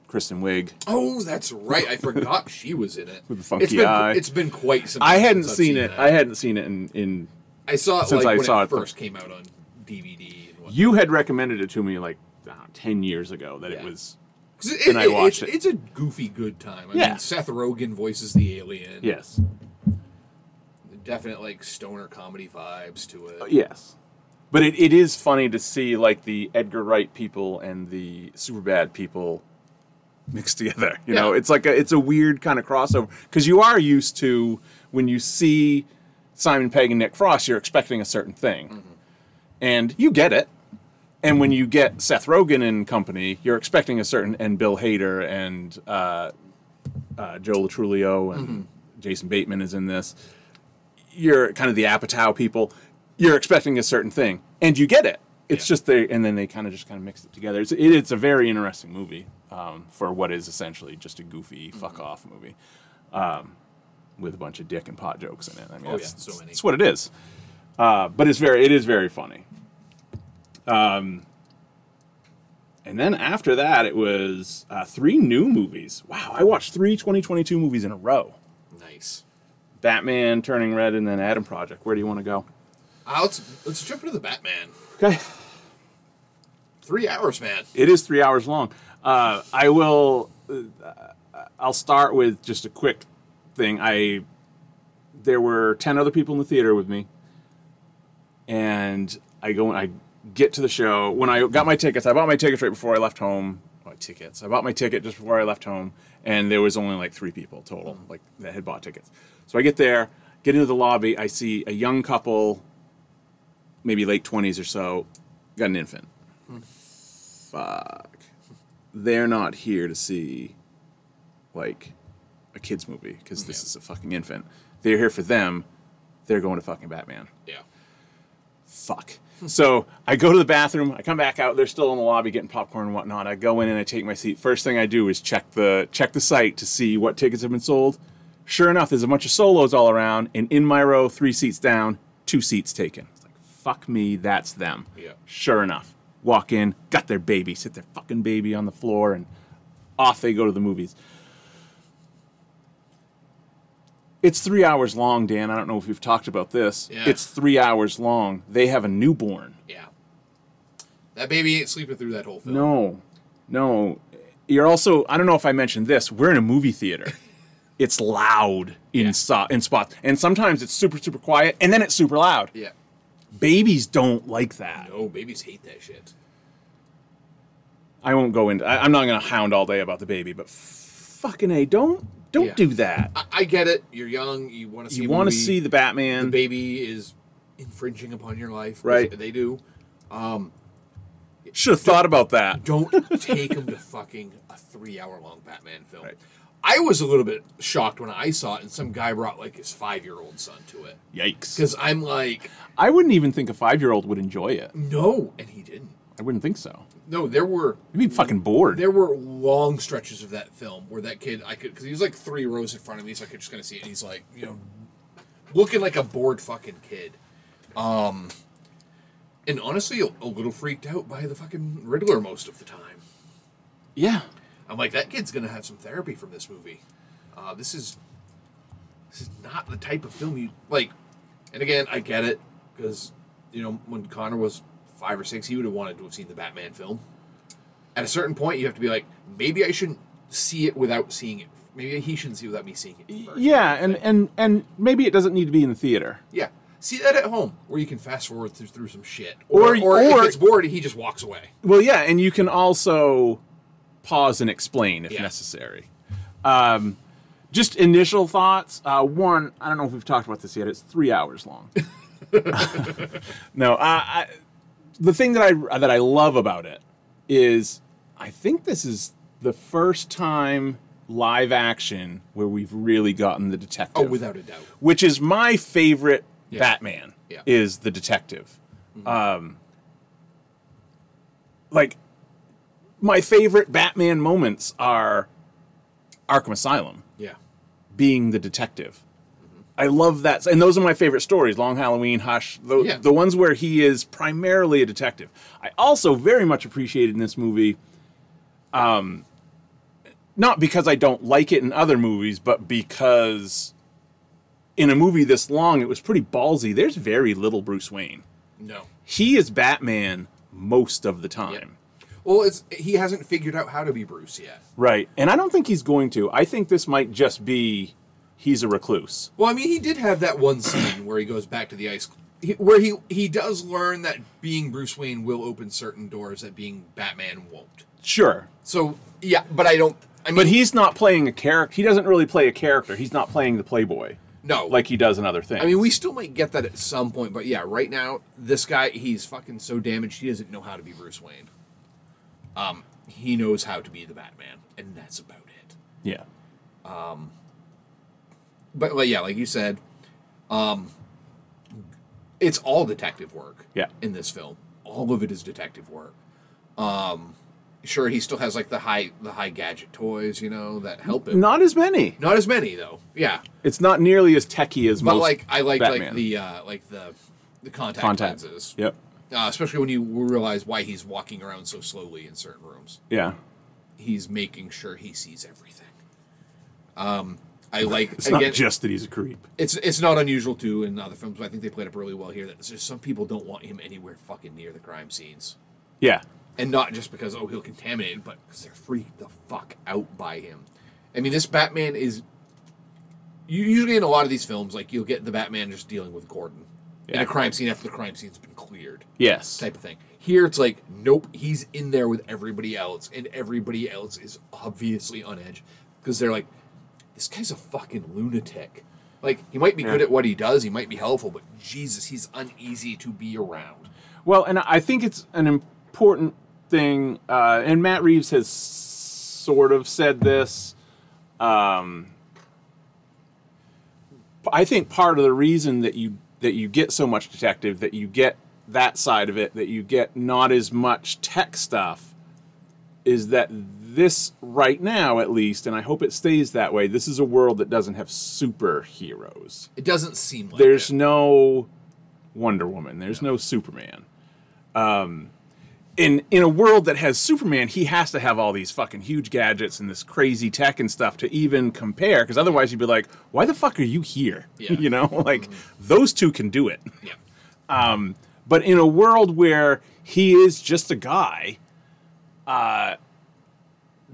Kristen Wiig. Oh, that's right. I forgot she was in it. With the funky it's been, eye. It's been quite some. I hadn't since I've seen it. that. I hadn't seen it in, in. I saw it since like I when saw it it. first came out on DVD. And. You had recommended it to me like know, ten years ago that it was. it, and I watched it's, it. It's a goofy good time. I Yeah. mean, Seth Rogen voices the alien. Yes. definite like stoner comedy vibes to it. Uh, yes. But it, it is funny to see like the Edgar Wright people and the Superbad people mixed together. You know, it's like a it's a weird kind of crossover because you are used to when you see Simon Pegg and Nick Frost, you're expecting a certain thing, and you get it. And when you get Seth Rogen and company, you're expecting a certain and Bill Hader and uh, uh, Joe Lo Truglio and Jason Bateman is in this. You're kind of the Apatow people. You're expecting a certain thing, and you get it. It's Yeah. just they, and then they kind of just kind of mix it together. It's it, it's a very interesting movie um, for what is essentially just a goofy fuck off movie um, with a bunch of dick and pot jokes in it. I mean, Oh, that's, yeah, so many. that's what it is. Uh, but it's very it is very funny. Um, and then after that, it was uh, three new movies. Wow, I watched three 2022 movies in a row. Nice. Batman, Turning Red, and then Adam Project. Where do you want to go? Uh, let's let's jump into the Batman. Okay. Three hours, man. It is three hours long. Uh, I will. Uh, I'll start with just a quick thing. I there were ten other people in the theater with me, and I go. I get to the show when I got my tickets. I bought my tickets right before I left home. My tickets. I bought my ticket just before I left home, and there was only like three people total, like that had bought tickets. So I get there, get into the lobby. I see a young couple, maybe late twenties or so, got an infant fuck. They're not here to see like a kids movie because this Yeah. is a fucking infant. They're here for them. They're going to fucking Batman. Yeah. Fuck. So I go to the bathroom. I come back out. They're still in the lobby getting popcorn and whatnot. I go in and I take my seat. First thing I do is check the check the site to see what tickets have been sold. Sure enough, there's a bunch of solos all around, and in my row, three seats down, two seats taken. It's like fuck me, that's them. Yeah. Sure enough, walk in, got their baby, sit their fucking baby on the floor, and off they go to the movies. It's three hours long, Dan. I don't know if we've talked about this. Yeah. It's three hours long. They have a newborn. Yeah. That baby ain't sleeping through that whole film. No, no. You're also. I don't know if I mentioned this. We're in a movie theater. it's loud in Yeah. so, in spots, and sometimes it's super super quiet, and then it's super loud. Yeah. Babies don't like that. No, babies hate that shit. I won't go into. I, I'm not going to hound all day about the baby, but fucking a, don't don't Yeah. do that. I, I get it. You're young. You want to see. you want to see the Batman? the baby is infringing upon your life. Right. They do. Um, Should have thought about that. Don't take them to fucking a three-hour-long Batman film. Right. I was a little bit shocked when I saw it, and some guy brought like his five-year-old son to it Yikes! because I'm like, I wouldn't even think a five year old would enjoy it. no, and he didn't. I wouldn't think so. No, there were You'd be fucking bored. there were long stretches of that film where that kid I could because he was like three rows in front of me, so I could just kind of see it. And he's like, you know, looking like a bored fucking kid. Um, and honestly, a, a little freaked out by the fucking Riddler most of the time. yeah. I'm like, that kid's gonna have some therapy from this movie. Uh, this is this is not the type of film you like. And again, I get it because you know when Connor was five or six, he would have wanted to have seen the Batman film. At a certain point, you have to be like, maybe I shouldn't see it without seeing it. Maybe he shouldn't see it without me seeing it. First. Yeah, and, and and maybe it doesn't need to be in the theater. yeah, See that at home, where you can fast forward through, through some shit, Or- or, or, or- if it's bored, he just walks away. Well, yeah, and you can also pause and explain if Yeah. necessary. Um, just initial thoughts. Uh, one, I don't know if we've talked about this yet. It's three hours long. no, I, I, the thing that I that I love about it is I think this is the first time live action where we've really gotten the detective. Oh, without a doubt. Which is my favorite Yeah. Batman. Yeah. Is the detective. Um, like my favorite Batman moments are Arkham Asylum Yeah. being the detective. I love that, and those are my favorite stories: Long Halloween, Hush, the, Yeah. the ones where he is primarily a detective. I also very much appreciated in this movie, um, not because I don't like it in other movies, but because in a movie this long, it was pretty ballsy. There's very little Bruce Wayne. No. He is Batman most of the time. Well, it's he hasn't figured out how to be Bruce yet. Right. And I don't think he's going to. I think this might just be he's a recluse. Well, I mean, he did have that one scene where he goes back to the ice, he, where he he does learn that being Bruce Wayne will open certain doors that being Batman won't. Sure. So yeah, but I don't. I mean, But he's not playing a character. He doesn't really play a character. He's not playing the playboy no like he does in other things. I mean, we still might get that at some point, but yeah, right now this guy he's fucking so damaged he doesn't know how to be Bruce Wayne. Um, he knows how to be the Batman, and that's about it. yeah. Um, but like, yeah, like you said, um, it's all detective work. Yeah. In this film, all of it is detective work. Um, sure, he still has like the high the high gadget toys, you know, that help him. Not as many. Not as many though. Yeah, It's not nearly as techy as but most like I like like the uh, like the the contact, contact. lenses. Yep. Uh, especially when you realize why he's walking around so slowly in certain rooms. Yeah. He's making sure he sees everything. Um, I like It's again. not just that he's a creep. it's it's not unusual too in other films. But I think they played it really well here. That there's some people don't want him anywhere fucking near the crime scenes, Yeah. and not just because oh he'll contaminate, it, but because they're freaked the fuck out by him. I mean, this Batman is. You usually in a lot of these films, like you'll get the Batman just dealing with Gordon in a crime scene after the crime scene's been cleared, Yes. type of thing. Here it's like, nope, he's in there with everybody else, and everybody else is obviously on edge because they're like, this guy's a fucking lunatic. Like he might be good at what he does, he might be helpful, but Jesus, he's uneasy to be around. Well, and I think it's an important thing, uh, and Matt Reeves has sort of said this. Um, I think part of the reason that you that you get so much detective, that you get that side of it, that you get not as much tech stuff, is that this right now, at least, and I hope it stays that way. This is a world that doesn't have superheroes. It doesn't seem like There's it. no Wonder Woman. There's no Superman. Um, in in a world that has Superman, he has to have all these fucking huge gadgets and this crazy tech and stuff to even compare. Because otherwise, you'd be like, "Why the fuck are you here?" Yeah. you know, like those two can do it. yeah. But in a world where he is just a guy, uh,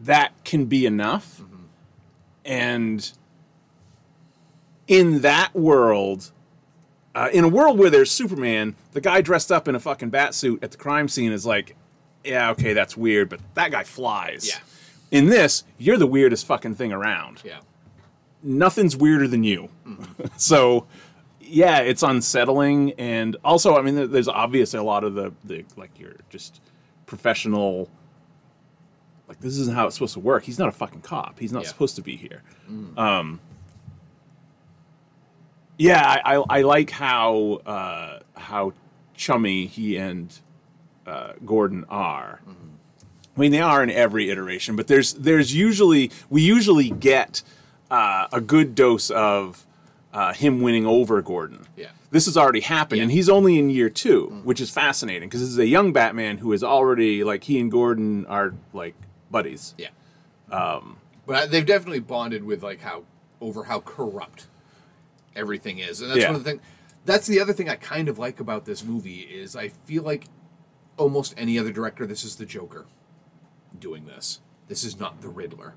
that can be enough. And in that world, uh, in a world where there's Superman, the guy dressed up in a fucking bat suit at the crime scene is like, yeah, okay, that's weird, but that guy flies. Yeah. In this, you're the weirdest fucking thing around Yeah. nothing's weirder than you. so, yeah, it's unsettling, and also, I mean, there's obviously a lot of the the like you're just professional. Like this isn't how it's supposed to work. He's not a fucking cop. He's not Yeah. supposed to be here. Um, yeah, I, I, I like how uh, how chummy he and uh, Gordon are. I mean, they are in every iteration, but there's there's usually we usually get uh, a good dose of uh, him winning over Gordon. Yeah. This has already happened, and he's only in year 2 which is fascinating because this is a young Batman who is already like he and Gordon are like buddies. Yeah. Um, but they've definitely bonded with like how over how corrupt everything is, and that's Yeah. one of the things. That's the other thing I kind of like about this movie is I feel like almost any other director, this is the Joker doing this. This is not the Riddler.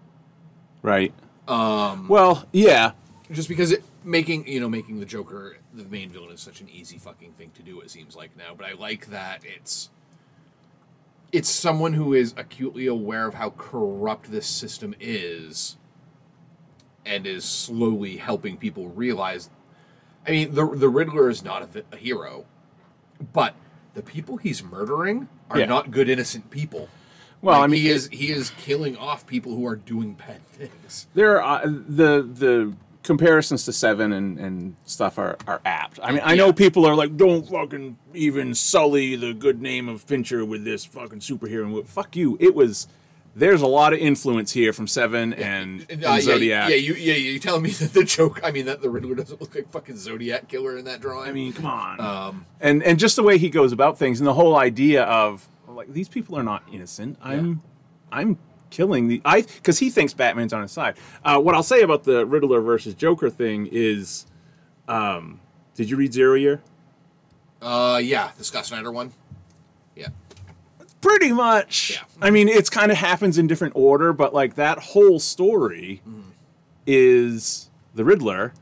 Right. Um. Well, yeah. Just because it making you know making the Joker the main villain is such an easy fucking thing to do. It seems like now, but I like that it's it's someone who is acutely aware of how corrupt this system is, and is slowly helping people realize. I mean, the the Riddler is not a, a hero, but the people he's murdering are Yeah. not good innocent people. Well, Like, I mean, he it- is he is killing off people who are doing bad things. there are uh, the the comparisons to Seven and, and stuff are, are apt. I mean, I know people are like, don't fucking even sully the good name of Fincher with this fucking superhero. And what- fuck you. It was. There's a lot of influence here from Seven and, and Uh, yeah, Zodiac. Yeah, you yeah, you telling me that the joke? I mean, that the Riddler doesn't look like fucking Zodiac killer in that drawing. I mean, come on. um, and and just the way he goes about things, and the whole idea of like these people are not innocent. I'm I'm killing the I because he thinks Batman's on his side. Uh, what I'll say about the Riddler versus Joker thing is, um, did you read Zero Year? uh, yeah, the Scott Snyder one. Yeah, Pretty much. Yeah. I mean, it's kind of happens in different order, but like that whole story is the Riddler.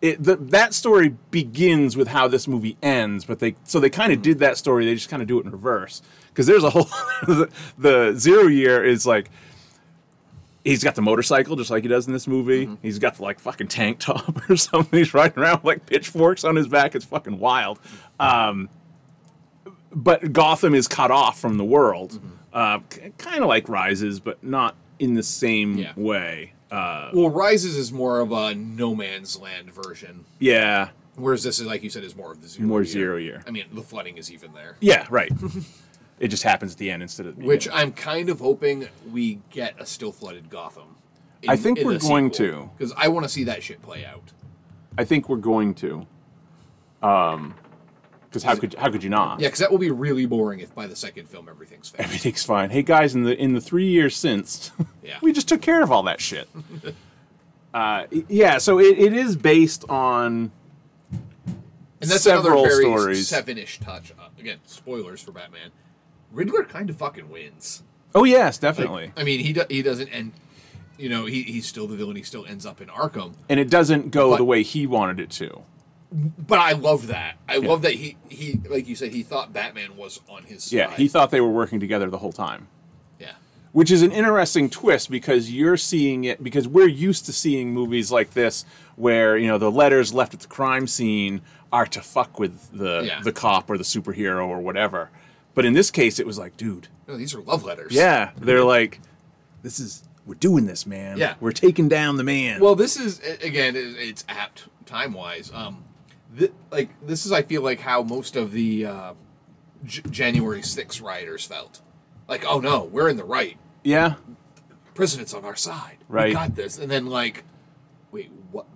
It, the, that story begins with how this movie ends, but they so they kind of did that story. They just kind of do it in reverse because there's a whole the, the zero year is like he's got the motorcycle just like he does in this movie. He's got the like fucking tank top or something. He's riding around with like pitchforks on his back. It's fucking wild. Um, but Gotham is cut off from the world, uh, kind of like Rises, but not in the same Yeah. way. Uh, well, Rises is more of a no man's land version, yeah, whereas this is like you said is more of the zero. more year. zero year. I mean, the flooding is even there. Yeah, right. it just happens at the end instead of the Which. I'm kind of hoping we get a still flooded Gotham. I think we're going to. because I want to see that shit play out. I think we're going to. Um, because how could how could you not? Yeah, because that will be really boring if by the second film everything's fixed. Everything's fine. Hey guys, in the in the three years since, Yeah. we just took care of all that shit. uh, yeah, so it, it is based on And that's several another very stories. seven-ish touch. Uh, again, spoilers for Batman. Riddler kind of fucking wins. Oh yes, definitely. I mean, he do, he doesn't end. You know, he, he's still the villain. He still ends up in Arkham. and it doesn't go But- the way he wanted it to. But I love that. I love that he he like you said he thought Batman was on his side. Yeah, he thought they were working together the whole time. Yeah. Which is an interesting twist because you're seeing it because we're used to seeing movies like this where, you know, the letters left at the crime scene are to fuck with the Yeah. the cop or the superhero or whatever. But in this case it was like, dude, No, these are love letters. yeah, they're like this is we're doing this, man. Yeah. We're taking down the man. Well, this is again, it's apt time wise. Um, th- like this is, I feel like how most of the uh, J- January 6th rioters felt. Like, oh no, we're in the right. yeah. President's on our side. We Right. got this. And then like, wait, what?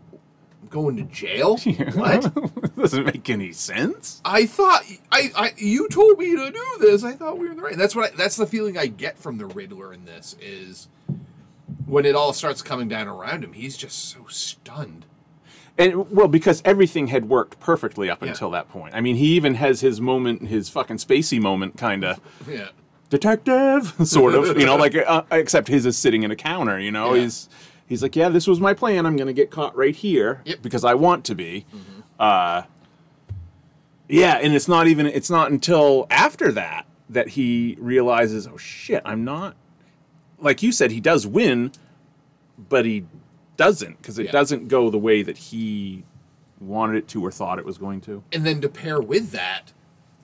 I'm going to jail? what? Doesn't make any sense. I thought I, I you told me to do this. I thought we were in the right. That's what I, that's the feeling I get from the Riddler in this is when it all starts coming down around him, he's just so stunned. And well, because everything had worked perfectly up Yeah. until that point. I mean, he even has his moment, his fucking spacey moment, kind of Yeah. detective, sort of. You know, like uh, except his is sitting in a counter. You know, Yeah. he's he's like, yeah, this was my plan. I'm gonna get caught right here Yep. Mm-hmm. because I want to be. Uh, yeah, and it's not even. It's not until after that that he realizes, oh shit, I'm not. Like you said, he does win, but he doesn't because it Yeah. doesn't go the way that he wanted it to or thought it was going to. And then to pair with that,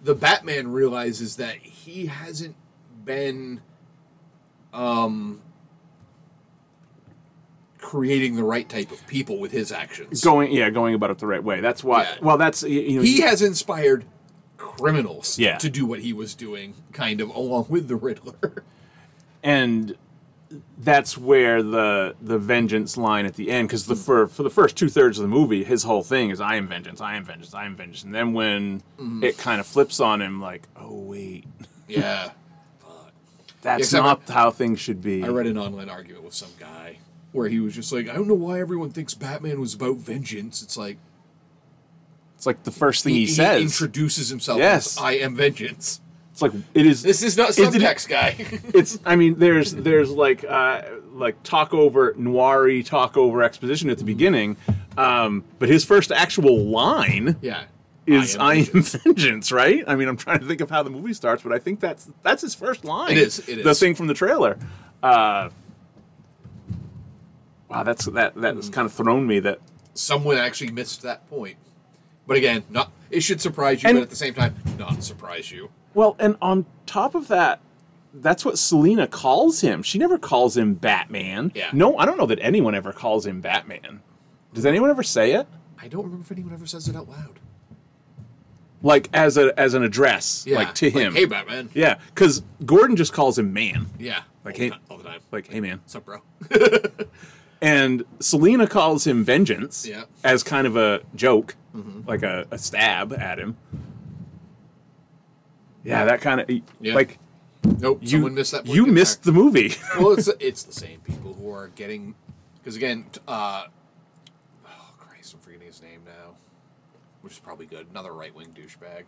the Batman realizes that he hasn't been um creating the right type of people with his actions. Going, yeah, going about it the right way. That's why. Yeah. Well, that's you know, he has inspired criminals Yeah. to do what he was doing, kind of along with the Riddler. and that's where the the vengeance line at the end because the for for the first two thirds of the movie his whole thing is I am vengeance I am vengeance I am vengeance and then when mm-hmm. it kind of flips on him like oh wait yeah. that's Except not how things should be I read an online argument with some guy where he was just like, I don't know why everyone thinks Batman was about vengeance. It's like it's like the first thing he, says introduces himself Yes. as I am vengeance. It's like it is This is not Isn't it- subtext, guy. it's I mean there's there's like uh like talk over noiry talk over exposition at the beginning Um, but his first actual line Yeah. is I "I am am vengeance." vengeance," right? I mean, I'm trying to think of how the movie starts, but I think that's that's his first line. It is. It is the thing from the trailer. Uh, wow, that's that that has kind of thrown me. That Someone actually missed that point. But again, not it should surprise you, And- but at the same time, not surprise you. Well, and on top of that. That's what Selina calls him. She never calls him Batman. Yeah. No, I don't know that anyone ever calls him Batman. Does anyone ever say it? I don't remember if anyone ever says it out loud. Like as a as an address, Yeah. like to him. hey, Batman. Yeah, because Gordon just calls him man. Yeah. Like, all hey- the time, all the time. Like, hey man. What's up, bro? And Selina calls him vengeance Yeah. as kind of a joke, mm-hmm. like a, a stab at him. Yeah, that kind of Yeah. like Nope. you someone missed that. you there. the movie. well, it's it's the same people who are getting because again, uh, oh Christ, I'm forgetting his name now, which is probably good. Another right wing douchebag,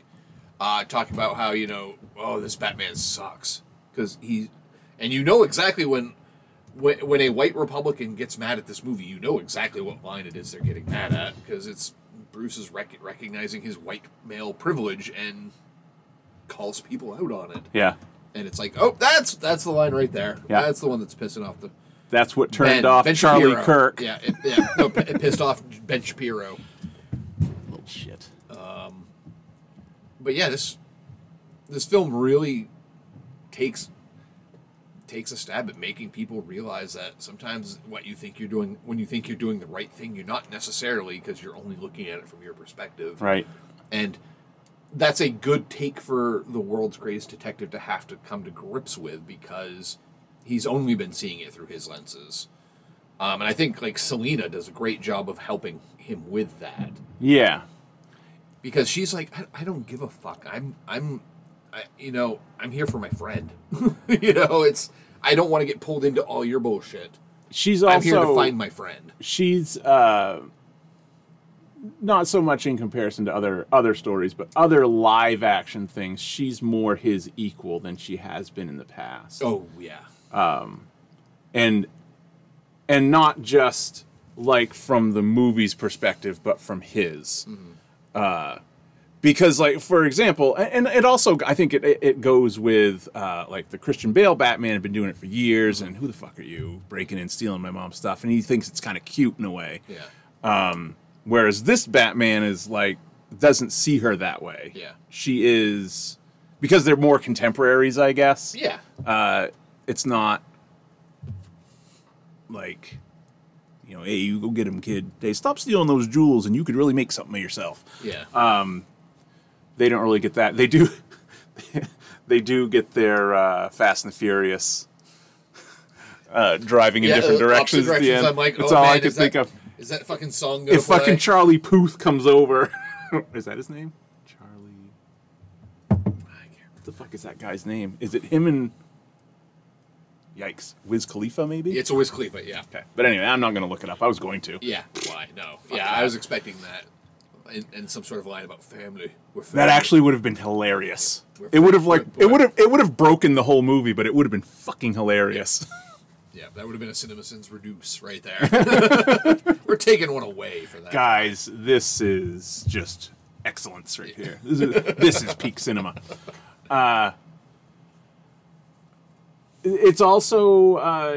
uh, talking about how you know, oh, this Batman sucks because he, and you know exactly when. When, when a white Republican gets mad at this movie, you know exactly what line it is they're getting mad at because it's Bruce is rec- recognizing his white male privilege and calls people out on it yeah, and it's like, oh, that's that's the line right there. Yeah. That's the one that's pissing off the that's what turned Ben- off Ben Charlie Shapiro. Kirk. Yeah, it, yeah, no, it pissed off Ben Shapiro. Little Shit. Um, but yeah, this this film really takes takes a stab at making people realize that sometimes what you think you're doing when you think you're doing the right thing, you're not necessarily because you're only looking at it from your perspective. Right. And that's a good take for the world's greatest detective to have to come to grips with because he's only been seeing it through his lenses. Um, and I think like Selina does a great job of helping him with that Yeah. because she's like, I, I don't give a fuck. I'm I'm, I, you know, I'm here for my friend. you know, it's I don't want to get pulled into all your bullshit. She's also I'm here to find my friend. she's uh not so much in comparison to other other stories but other live action things she's more his equal than she has been in the past. Oh yeah, and and not just like from the movie's perspective but from his. Uh because like for example and it also i think it it goes with uh like the christian bale batman had been doing it for years and who the fuck are you breaking and stealing my mom's stuff? And he thinks it's kind of cute in a way. Yeah, Whereas this Batman is like doesn't see her that way. Yeah. She is because they're more contemporaries, I guess. yeah. Uh it's not like you know, hey, you go get him, kid. Hey, stop stealing those jewels and you could really make something of yourself. Yeah. They don't really get that. They do they do get their uh Fast and the Furious uh driving in yeah, different uh, directions. at the end. I'm like, That's oh all man, I could think that, of. Is that fucking song if fucking? Charlie Puth comes over, is that his name? Charlie. What the fuck is that guy's name? Is it him and? Yikes, Wiz Khalifa maybe. It's a Wiz Khalifa, yeah. okay, but anyway, I'm not gonna look it up. I was going to. Yeah, why? No. yeah, that. I was expecting that. And, and some sort of line about family. We're That actually would have been hilarious. We're It would have like it would have it would have broken the whole movie, but it would have been fucking hilarious. Yeah, that would have been a CinemaSins reduce right there. We're taking one away for that. Guys, this is just excellence right here. This is, this is peak cinema. Uh, it's also. Uh,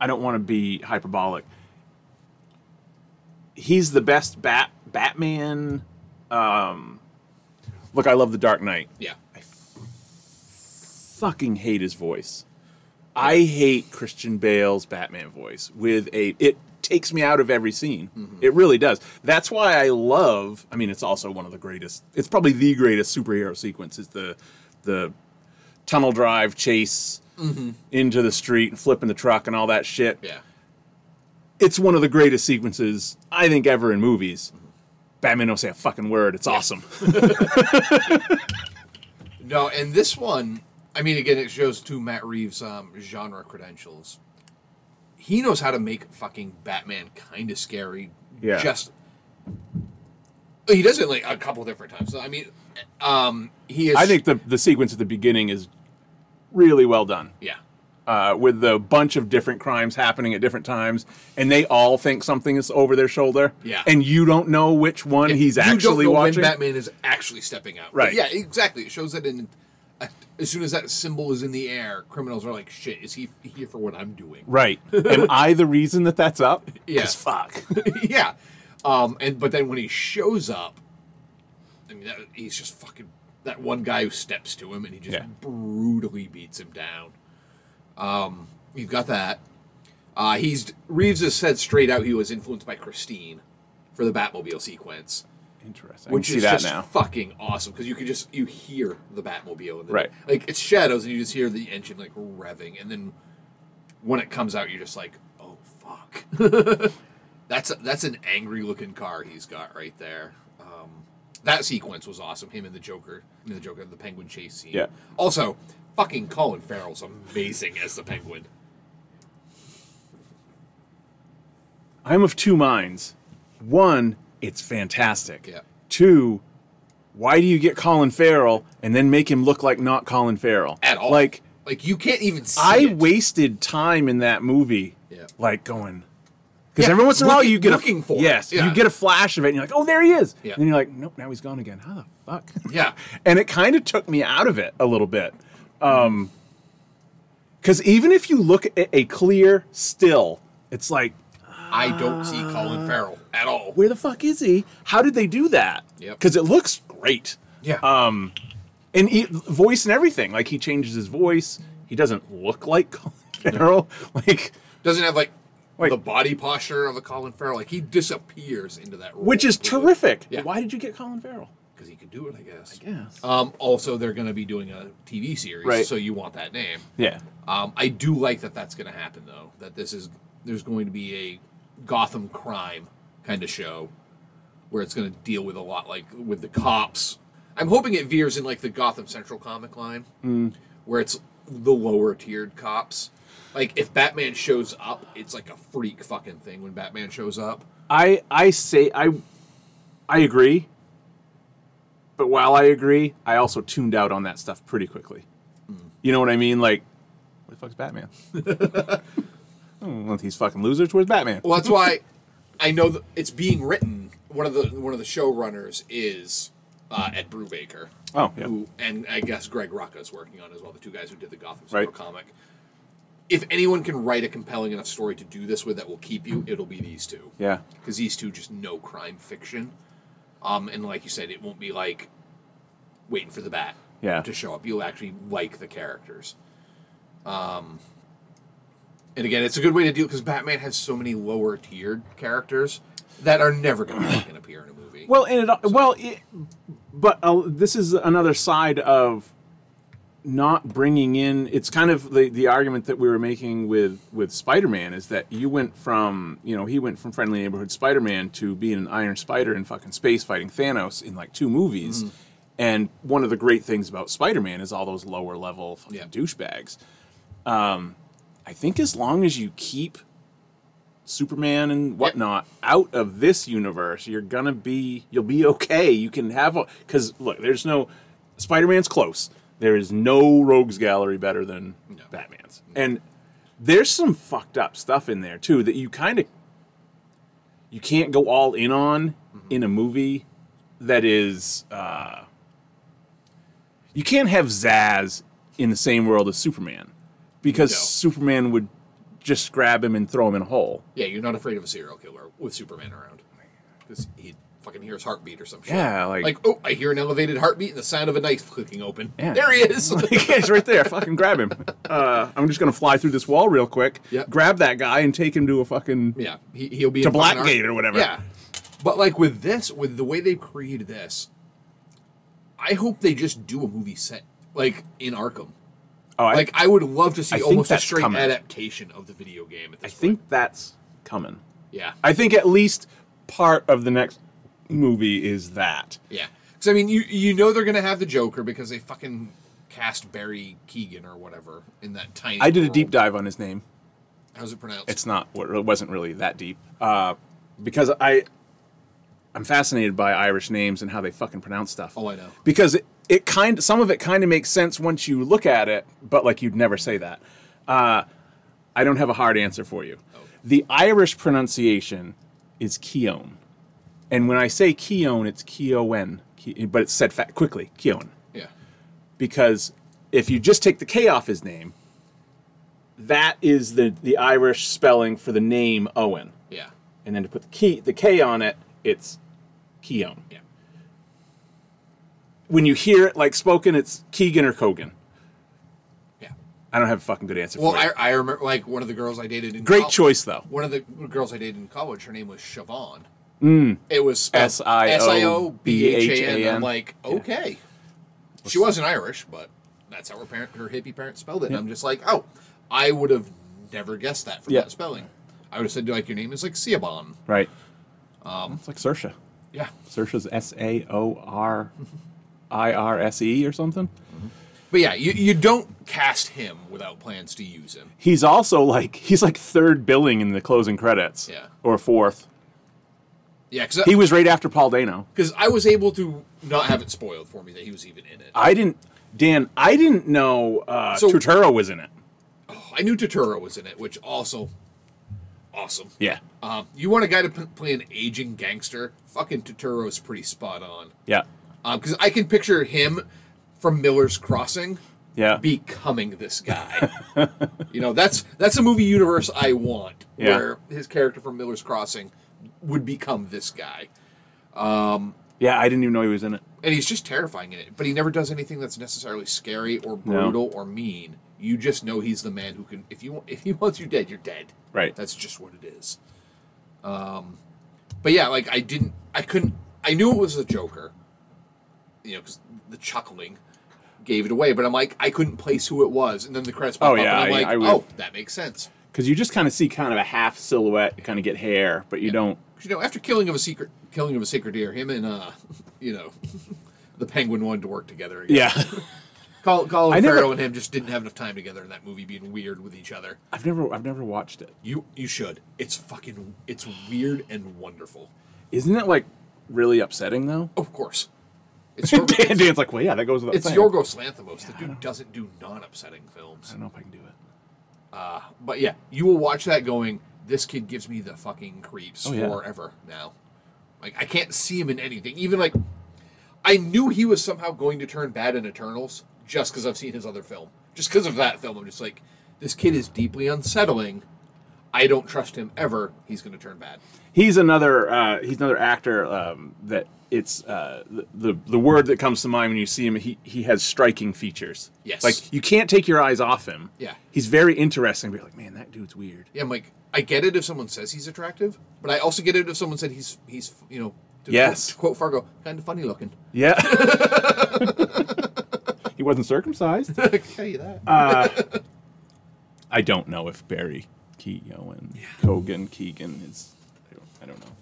I don't want to be hyperbolic. He's the best Bat Batman. Um, look, I love the Dark Knight. Yeah. Fucking hate his voice. I hate Christian Bale's Batman voice with a it takes me out of every scene. Mm-hmm. It really does. That's why I love I mean it's also one of the greatest it's probably the greatest superhero sequence is the the tunnel drive chase mm-hmm. into the street and flipping the truck and all that shit. Yeah. It's one of the greatest sequences I think ever in movies. Mm-hmm. Batman don't say a fucking word. It's awesome. No, and this one, I mean, again, it shows to Matt Reeves' um, genre credentials. He knows how to make fucking Batman kind of scary. Yeah. Just he does it like a couple different times. So, I mean, um, he is. I think the the sequence at the beginning is really well done. Yeah. uh, with the bunch of different crimes happening at different times, and they all think something is over their shoulder. Yeah. and you don't know which one he's You don't actually watching. Batman is actually stepping out. But Right. yeah, exactly. It shows that in as soon as that symbol is in the air, criminals are like, "Shit, is he here for what I'm doing?" Right. Am I the reason that that's up? Yeah. 'Cause fuck. yeah. Um, and but then when he shows up, I mean, that, he's just fucking that one guy who steps to him and he just Yeah. brutally beats him down. Um, you've got that. Uh, he's Reeves has said straight out he was influenced by Christine for the Batmobile sequence, Interesting. which I is that just now. fucking awesome because you can just you hear the Batmobile, and then, Right. Like it's shadows, and you just hear the engine like revving, and then when it comes out, you're just like, oh fuck. that's a, that's an angry looking car he's got right there. Um, that sequence was awesome. Him and the Joker, and the Joker, the Penguin chase scene. Yeah. Also, fucking Colin Farrell's amazing as the Penguin. I'm of two minds. One, it's fantastic. Yeah. Two, why do you get Colin Farrell and then make him look like not Colin Farrell At all. Like like you can't even see I it. wasted time in that movie, Yeah. like going. Because Yeah, every once in a while you get looking a for yes, Yeah. you get a flash of it, and you're like, oh, there he is. Yeah. And then you're like, nope, now he's gone again. How the fuck? Yeah. and it kind of took me out of it a little bit. Um, because even if you look at a clear still, it's like, I don't see Colin Farrell at all. where the fuck is he? How did they do that? Yep. Because it looks great. Yeah. Um, and he, voice and everything. Like he changes his voice. He doesn't look like Colin Farrell. Like, Doesn't have like Wait. the body posture of a Colin Farrell. Like he disappears into that role. which is terrific. Yeah. Why did you get Colin Farrell? Because he could do it, I guess. Yes. Um, also, they're going to be doing a TV series, Right. so you want that name. Yeah. Um, I do like that that's going to happen, though. That this is there's going to be a Gotham crime kind of show where it's going to deal with a lot like with the cops. I'm hoping it veers in like the Gotham Central comic line, Mm. where it's the lower tiered cops. Like if Batman shows up, it's like a freak fucking thing when Batman shows up. I I say I I agree. But while I agree, I also tuned out on that stuff pretty quickly. You know what I mean? Like, where the fuck's Batman? oh, well, these fucking losers. Where's Batman? Well, that's why I know that it's being written. One of the one of the showrunners is uh, Ed Brubaker. Oh, yeah. Who and I guess Greg Rucka is working on as well. The two guys who did the Gotham Central Right. comic. If anyone can write a compelling enough story to do this with that will keep you, it'll be these two. Yeah. Because these two just know crime fiction. Um, and like you said, it won't be like waiting for the bat Yeah. to show up. You'll actually like the characters. Um, and again, it's a good way to deal because Batman has so many lower tiered characters that are never going to fucking appear in a movie. Well, and it well, it, but uh, this is another side of not bringing in. It's kind of the the argument that we were making with with Spider Man is that you went from you know he went from friendly neighborhood Spider Man to being an Iron Spider in fucking space fighting Thanos in like two movies. And one of the great things about Spider Man is all those lower level fucking Yeah. douchebags. Um, I think as long as you keep Superman and whatnot out of this universe, you're gonna be you'll be okay. You can have a because look, there's no Spider-Man's close. There is no rogues gallery better than Batman's, and there's some fucked up stuff in there too that you kind of you can't go all in on in a movie that is uh, you can't have Zsasz in the same world as Superman because. Superman would just grab him and throw him in a hole. yeah, you're not afraid of a serial killer with Superman around because he fucking hears heartbeat or some shit. Yeah, like- like oh, I hear an elevated heartbeat and the sound of a knife clicking open. Yeah. There he is. yeah, he's right there. Fucking grab him. Uh, I'm just gonna fly through this wall real quick. Yep. Grab that guy and take him to a fucking. Yeah, he, he'll be To in fucking Blackgate or whatever. Yeah, but like with this, with the way they created this, I hope they just do a movie set like in Arkham. Oh, I, Like I would love to see I almost a straight coming. adaptation of the video game. At I this think that's coming. yeah, I think at least part of the next movie is that. yeah. Because I mean, you you know they're gonna have the Joker because they fucking cast Barry Keegan or whatever in that tiny. I did a deep dive on his name. How's it pronounced? It's not. It wasn't really that deep. Uh, because I, I'm fascinated by Irish names and how they fucking pronounce stuff. Oh, I know. Because it, it kind, some of it kind of makes sense once you look at it, but like you'd never say that. Uh, I don't have a hard answer for you. The Irish pronunciation is Keown. And when I say Keown, it's Keowen, Ke- but it's said fa- quickly, Keown. Yeah. Because if you just take the K off his name, that is the, the Irish spelling for the name Owen. Yeah. And then to put the, key, the K on it, it's Keown. Yeah. When you hear it like spoken, it's Keegan or Kogan. Yeah. I don't have a fucking good answer Well, I. I remember like one of the girls I dated in Great col- choice, though. One of the girls I dated in college, her name was Siobhan. Mm. It was spelled S-I-O-B-H-A-N. I'm like, okay. She wasn't Irish, but that's how her parent, her hippie parents spelled it. And I'm just like, oh, I would have never guessed that from Yeah. that spelling. I would have said like your name is like Siobhan. Right. Um, it's like Sersha. Yeah. Sersha's S A O R I R S E or something. But yeah, you, you don't cast him without plans to use him. He's also like he's like third billing in the closing credits. Yeah. Or fourth. Yeah, because He was right after Paul Dano. Because I was able to not have it spoiled for me that he was even in it. I didn't Dan, I didn't know uh So- Turturro was in it. I knew Turturro was in it, which also awesome. Yeah. Um, you want a guy to p- play an aging gangster? Fucking Turturro's pretty spot on. Yeah. Because I can picture him from Miller's Crossing Yeah. becoming this guy. you know, that's that's a movie universe I want, Yeah. where his character from Miller's Crossing would become this guy, Um, yeah, I didn't even know he was in it. and he's just terrifying in it. But he never does anything that's necessarily scary or brutal or mean. You just know he's the man who can. If you if he wants you dead, you're dead. Right. That's just what it is. Um, but yeah, like I didn't, I couldn't, I knew it was the Joker. You know, because the chuckling gave it away. But I'm like, I couldn't place who it was, and then the credits pop Oh, up, yeah, and I'm I- like, I would- oh, that makes sense. Because you just kind of see kind of a half silhouette, kind of get hair, but you don't. you know, after killing of a secret, killing of a sacred deer, him and uh, you know, the Penguin wanted to work together. Again. Yeah. Col- Colin I never- and him just didn't have enough time together in that movie, being weird with each other. I've never I've never watched it. You you should. It's fucking. It's weird and wonderful. Isn't it like really upsetting though? Of course. It's your, Dan, Dan's like, well, yeah, that goes without It's saying. Yorgos Lanthimos. The dude doesn't do non-upsetting films. I don't know if I can do it. But yeah, you will watch that going. This kid gives me the fucking creeps Oh, yeah. forever now. Like I can't see him in anything. Even like, I knew he was somehow going to turn bad in Eternals just because I've seen his other film. Just because of that film, I'm just like, this kid is deeply unsettling. I don't trust him ever. He's going to turn bad. He's another uh, he's another actor um, that it's uh, the, the the word that comes to mind when you see him. He he has striking features. Yes. like you can't take your eyes off him. Yeah. he's very interesting. But you're like, man, that dude's weird. Yeah, I'm like, I get it if someone says he's attractive, but I also get it if someone said he's he's you know, to Yes. quote, to quote Fargo, kind of funny looking. Yeah, he wasn't circumcised. I can tell you that. I don't know if Barry Keoghan, Kogan, Keegan is. I don't, I don't know.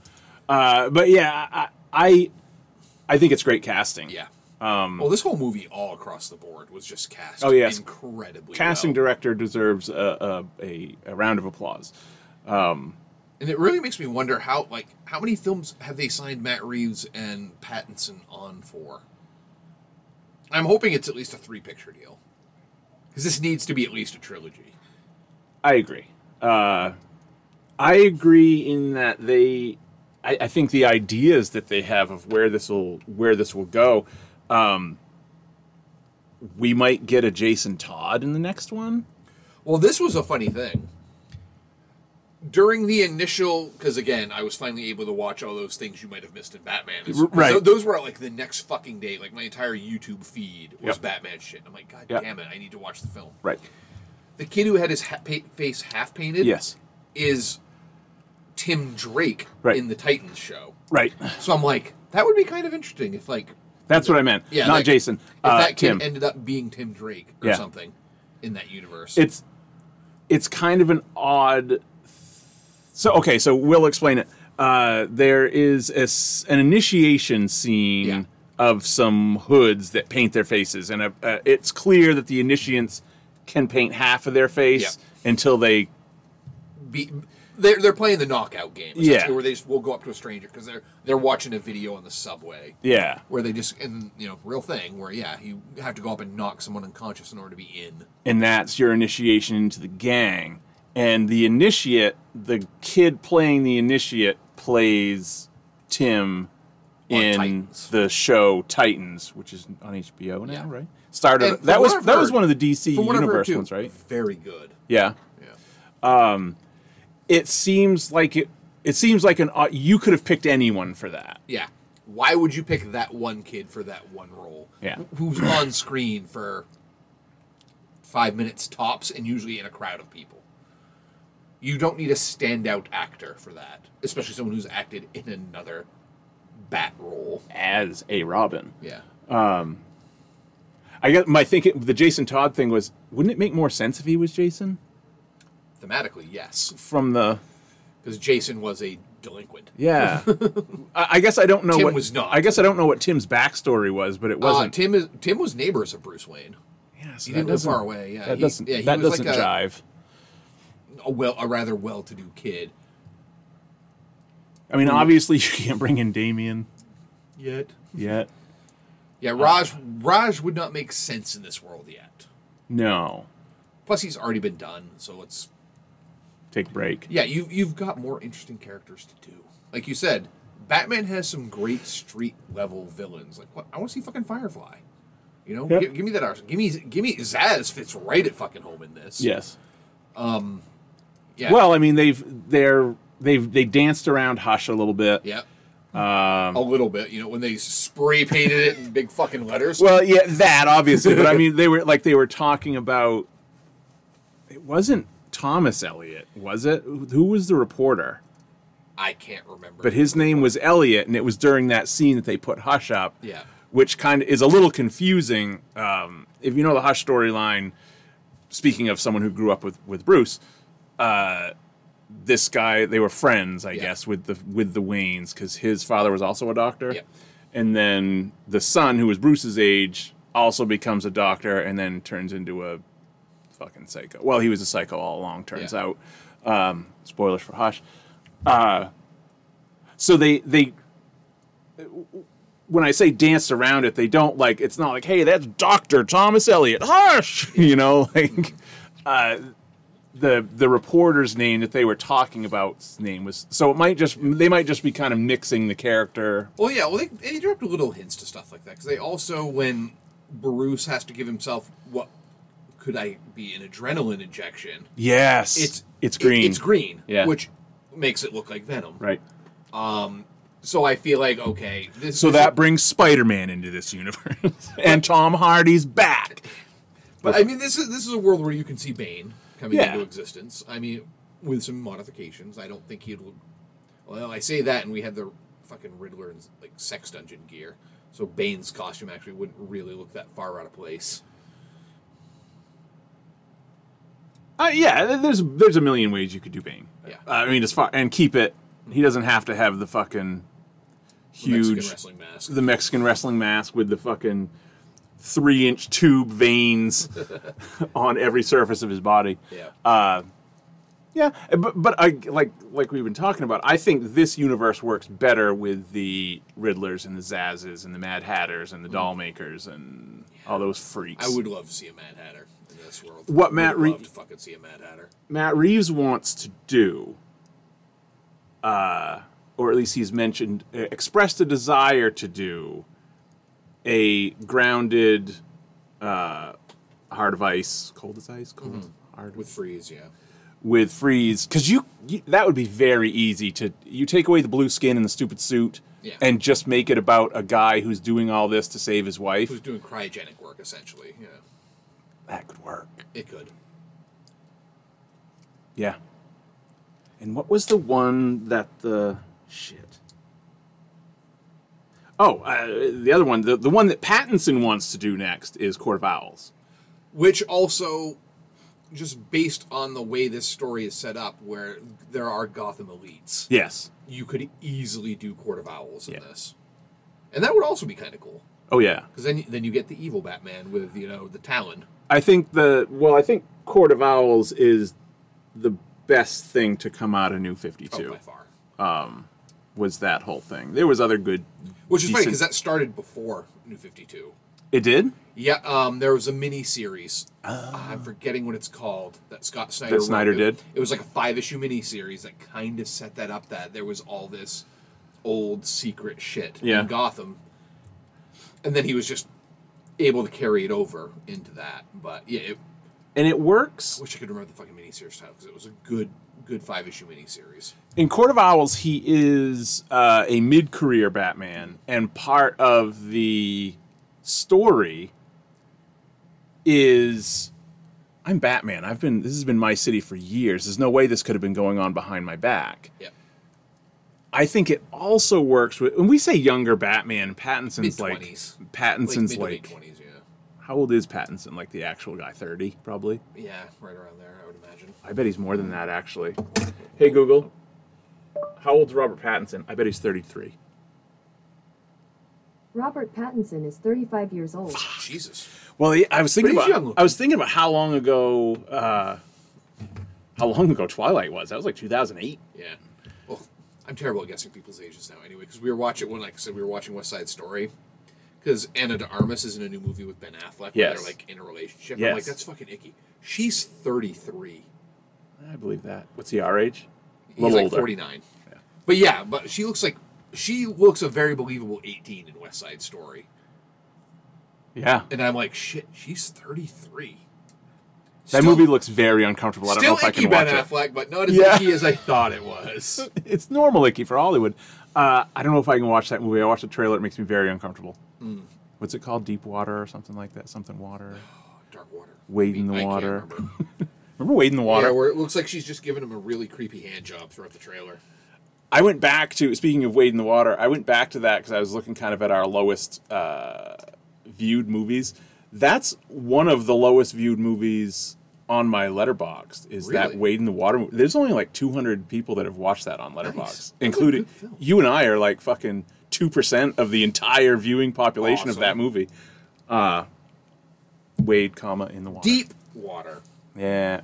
Uh, but yeah, I, I I think it's great casting. yeah. Um, well, this whole movie, all across the board, was just cast. Oh, yes. incredibly. casting well. director deserves a, a, a, round of applause. and it really makes me wonder how like how many films have they signed Matt Reeves and Pattinson on for? I'm hoping it's at least a three picture deal because this needs to be at least a trilogy. I agree. Uh, I agree in that they. I, I think the ideas that they have of where this will where this will go. Um, we might get a Jason Todd in the next one. Well, this was a funny thing. During the initial, because again, I was finally able to watch all those things you might have missed in Batman. It's- right. so those were like the next fucking day. Like my entire YouTube feed was Yep. Batman shit. I'm like, God Yep. damn it, I need to watch the film. Right. The kid who had his ha- pa- face half painted, Yes. is Tim Drake Right. in the Titans show. Right. So I'm like, that would be kind of interesting if like, That's what I meant. yeah, Not like, Jason. If Uh, that kid Tim. ended up being Tim Drake or Yeah. something in that universe. it's it's kind of an odd so okay so we'll explain it uh, there is a an initiation scene Yeah. of some hoods that paint their faces and uh, uh, it's clear that the initiates can paint half of their face Yeah. until they be, they're they're playing the knockout game, Yeah. where they just will go up to a stranger because they're they're watching a video on the subway. Yeah. where they just and you know real thing where yeah you have to go up and knock someone unconscious in order to be in. and that's your initiation into the gang. And the initiate, the kid playing the initiate, plays Tim On in Titans. the show Titans, which is on HBO now, Yeah. right? Started that was that was one of the DC heard, universe too, ones, right? Very good. Yeah. Yeah. Um, It seems like it. It seems like an uh, you could have picked anyone for that. Yeah. Why would you pick that one kid for that one role? Yeah. Who's on screen for five minutes tops and usually in a crowd of people. You don't need a standout actor for that, especially someone who's acted in another bat role. As a Robin, Yeah. I guess my thinking the Jason Todd thing was, wouldn't it make more sense if he was Jason Thematically, yes. from the Because Jason was a delinquent. Yeah, I, I guess I don't know Tim what was not. I guess I don't know what Tim's backstory was, but it Uh, wasn't. Tim is Tim was neighbors of Bruce Wayne. yeah, so he didn't live doesn't- far away, yeah. that He- doesn't yeah, he that was doesn't like a- jive. A well, a rather well-to-do kid. I mean, obviously you can't bring in Damian Yet. yet. Yeah, Raj Raj would not make sense in this world yet. No, Plus, he's already been done, so it's take break. yeah. You you've got more interesting characters to do. Like you said, Batman has some great street level villains. Like what? I want to see fucking Firefly. You know, Yep. give, give me that. ars- Give me give me Zsasz fits right at fucking home in this. Yes. Um. Yeah. Well, I mean, they've they're they've they danced around Hush a little bit. yeah. a little bit, you know, when they spray painted it in big fucking letters. Well, yeah, that obviously, but I mean, they were like they were talking about. It wasn't Thomas Elliot, was it? Who was the reporter? I can't remember. But his name was Elliot, and it was during that scene that they put Hush up. Yeah. Which kind of is a little confusing. Um, if you know the Hush storyline, speaking of someone who grew up with with Bruce, uh, this guy they were friends, I Yeah. guess, with the with the Waynes because his father was also a doctor. Yeah. And then the son, who was Bruce's age, also becomes a doctor, and then turns into a fucking psycho. Well, he was a psycho all along. Turns Yeah. out. Um, spoilers for Hush. Uh, so they they when I say danced around it, they don't like it's not like, hey, that's Doctor Thomas Elliot. Hush, you know, like uh, the the reporter's name that they were talking about's name was. So it might just they might just be kind of mixing the character. Well, yeah, well, they, they dropped little hints to stuff like that because they also, when Bruce has to give himself what could I be an adrenaline injection? Yes, It's it's it- green. it's green, Yeah. which makes it look like Venom. right. Um, so I feel like okay, this So this- that brings Spider Man into this universe, and Tom Hardy's back. But I mean, this is this is a world where you can see Bane coming Yeah. into existence. I mean, with some modifications. I don't think he'd. look- Well, I say that, and we had the fucking Riddler and like sex dungeon gear, so Bane's costume actually wouldn't really look that far out of place. Uh, yeah, there's there's a million ways you could do Bane. Yeah. Uh, I mean, as far and keep it. He doesn't have to have the fucking The Mexican huge wrestling mask. the Mexican wrestling mask with the fucking three inch tube veins on every surface of his body. yeah. Uh, Yeah, but but I like like we've been talking about. I think this universe works better with the Riddlers and the Zsaszes and the Mad Hatters and the Doll Makers and all those freaks. I would love to see a Mad Hatter this world. What Matt would Re- to fucking see a Mad Hatter. Matt Reeves wants to do, uh, or at least he's mentioned, uh, expressed a desire to do a grounded, uh, Heart of Ice, Cold as Ice, Cold Heart With Freeze, yeah. with Freeze, because you, you that would be very easy to you take away the blue skin and the stupid suit, Yeah. and just make it about a guy who's doing all this to save his wife. Who's doing cryogenic work essentially? Yeah, That could work. it could. Yeah. And what was the one that the shit? Oh, uh, the other one, the, the one that Pattinson wants to do next is Court of Owls. Which also, just based on the way this story is set up, where there are Gotham elites, Yes. you could easily do Court of Owls in Yeah. this, and that would also be kind of cool Oh yeah. because then then you get the evil Batman with you know the Talon. I think the well, I think Court of Owls is the best thing to come out of New Fifty Oh, Two. by far. was that whole thing. There was other good. Which is funny because that started before New Fifty Two. It did. Yeah, um, there was a mini series. I'm forgetting what it's called that Scott Snyder. That Snyder wrote. did? It was like a five issue mini series that kind of set that up. That there was all this old secret shit Yeah. in Gotham, and then he was just able to carry it over into that. But yeah, it, And it works. I wish I could remember the fucking mini series title because it was a good, good five issue mini series. In Court of Owls, he is uh, a mid-career Batman, and part of the story is I'm Batman. I've been this has been my city for years. There's no way this could have been going on behind my back. Yeah, I think it also works with when we say younger Batman. Pattinson's like mid-twenties, Pattinson's mid like, twenties. Yeah, how old is Pattinson? Like the actual guy, thirty probably. yeah, right around there. I would imagine. I bet he's more than that actually. Hey Google, how old's Robert Pattinson? I bet he's thirty-three. Robert Pattinson is 35 years old. Jesus. Well, I was thinking But about I was thinking about how long ago uh, how long ago Twilight was. That was like 2008. Yeah. I'm terrible at guessing people's ages now anyway, because we were watching, when like I said, we were watching West Side Story. Because Ana de Armas is in a new movie with Ben Affleck where Yes. they're like in a relationship. I'm Yes. like, that's fucking icky. She's 33. I believe that. What's he our age? He's like older. 49. But yeah, but she looks like, she looks a very believable 18 in West Side Story. Yeah. And I'm like, shit, she's 33. That Still- movie looks very uncomfortable. I don't know if I can Ben watch it. Affleck, but not as Yeah. icky as I thought it was. It's normal icky for Hollywood. Uh, I don't know if I can watch that movie. I watched the trailer. It makes me very uncomfortable. Hmm. What's it called? Deep Water or something like that? Something Water. Dark Water. Wade in the I Water. remember. Remember Wade in the Water? Yeah, where it looks like she's just giving him a really creepy hand job throughout the trailer. I went back to speaking of Wade in the Water. I went back to that because I was looking kind of at our lowest uh, viewed movies. That's one of the lowest viewed movies on my Letterboxd. Is that Wade in the Water? There's only like 200 people that have watched that on Letterboxd, a including you and I are like fucking two percent of the entire viewing population of that movie. Uh, Wade, comma in the water. Deep Water. Yeah.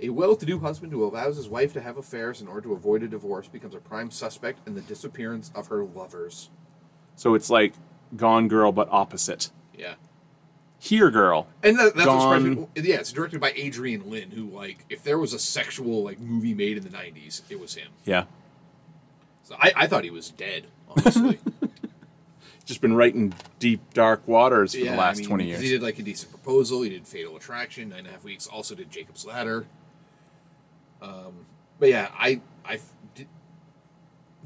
A well-to-do husband who allows his wife to have affairs in order to avoid a divorce becomes a prime suspect in the disappearance of her lovers. So it's like Gone Girl, but opposite. Yeah. Here, Girl. And that, that's what's Gone. surprising. Yeah, it's directed by Adrian Lyne, who like, if there was a sexual like movie made in the '90s, it was him. Yeah. So I, I thought he was dead, honestly. just been writing deep dark waters for yeah, the last I mean, 20 years. He did like a decent proposal. He did Fatal Attraction, nine and a half weeks. Also did Jacob's Ladder. Um, but yeah, I I did,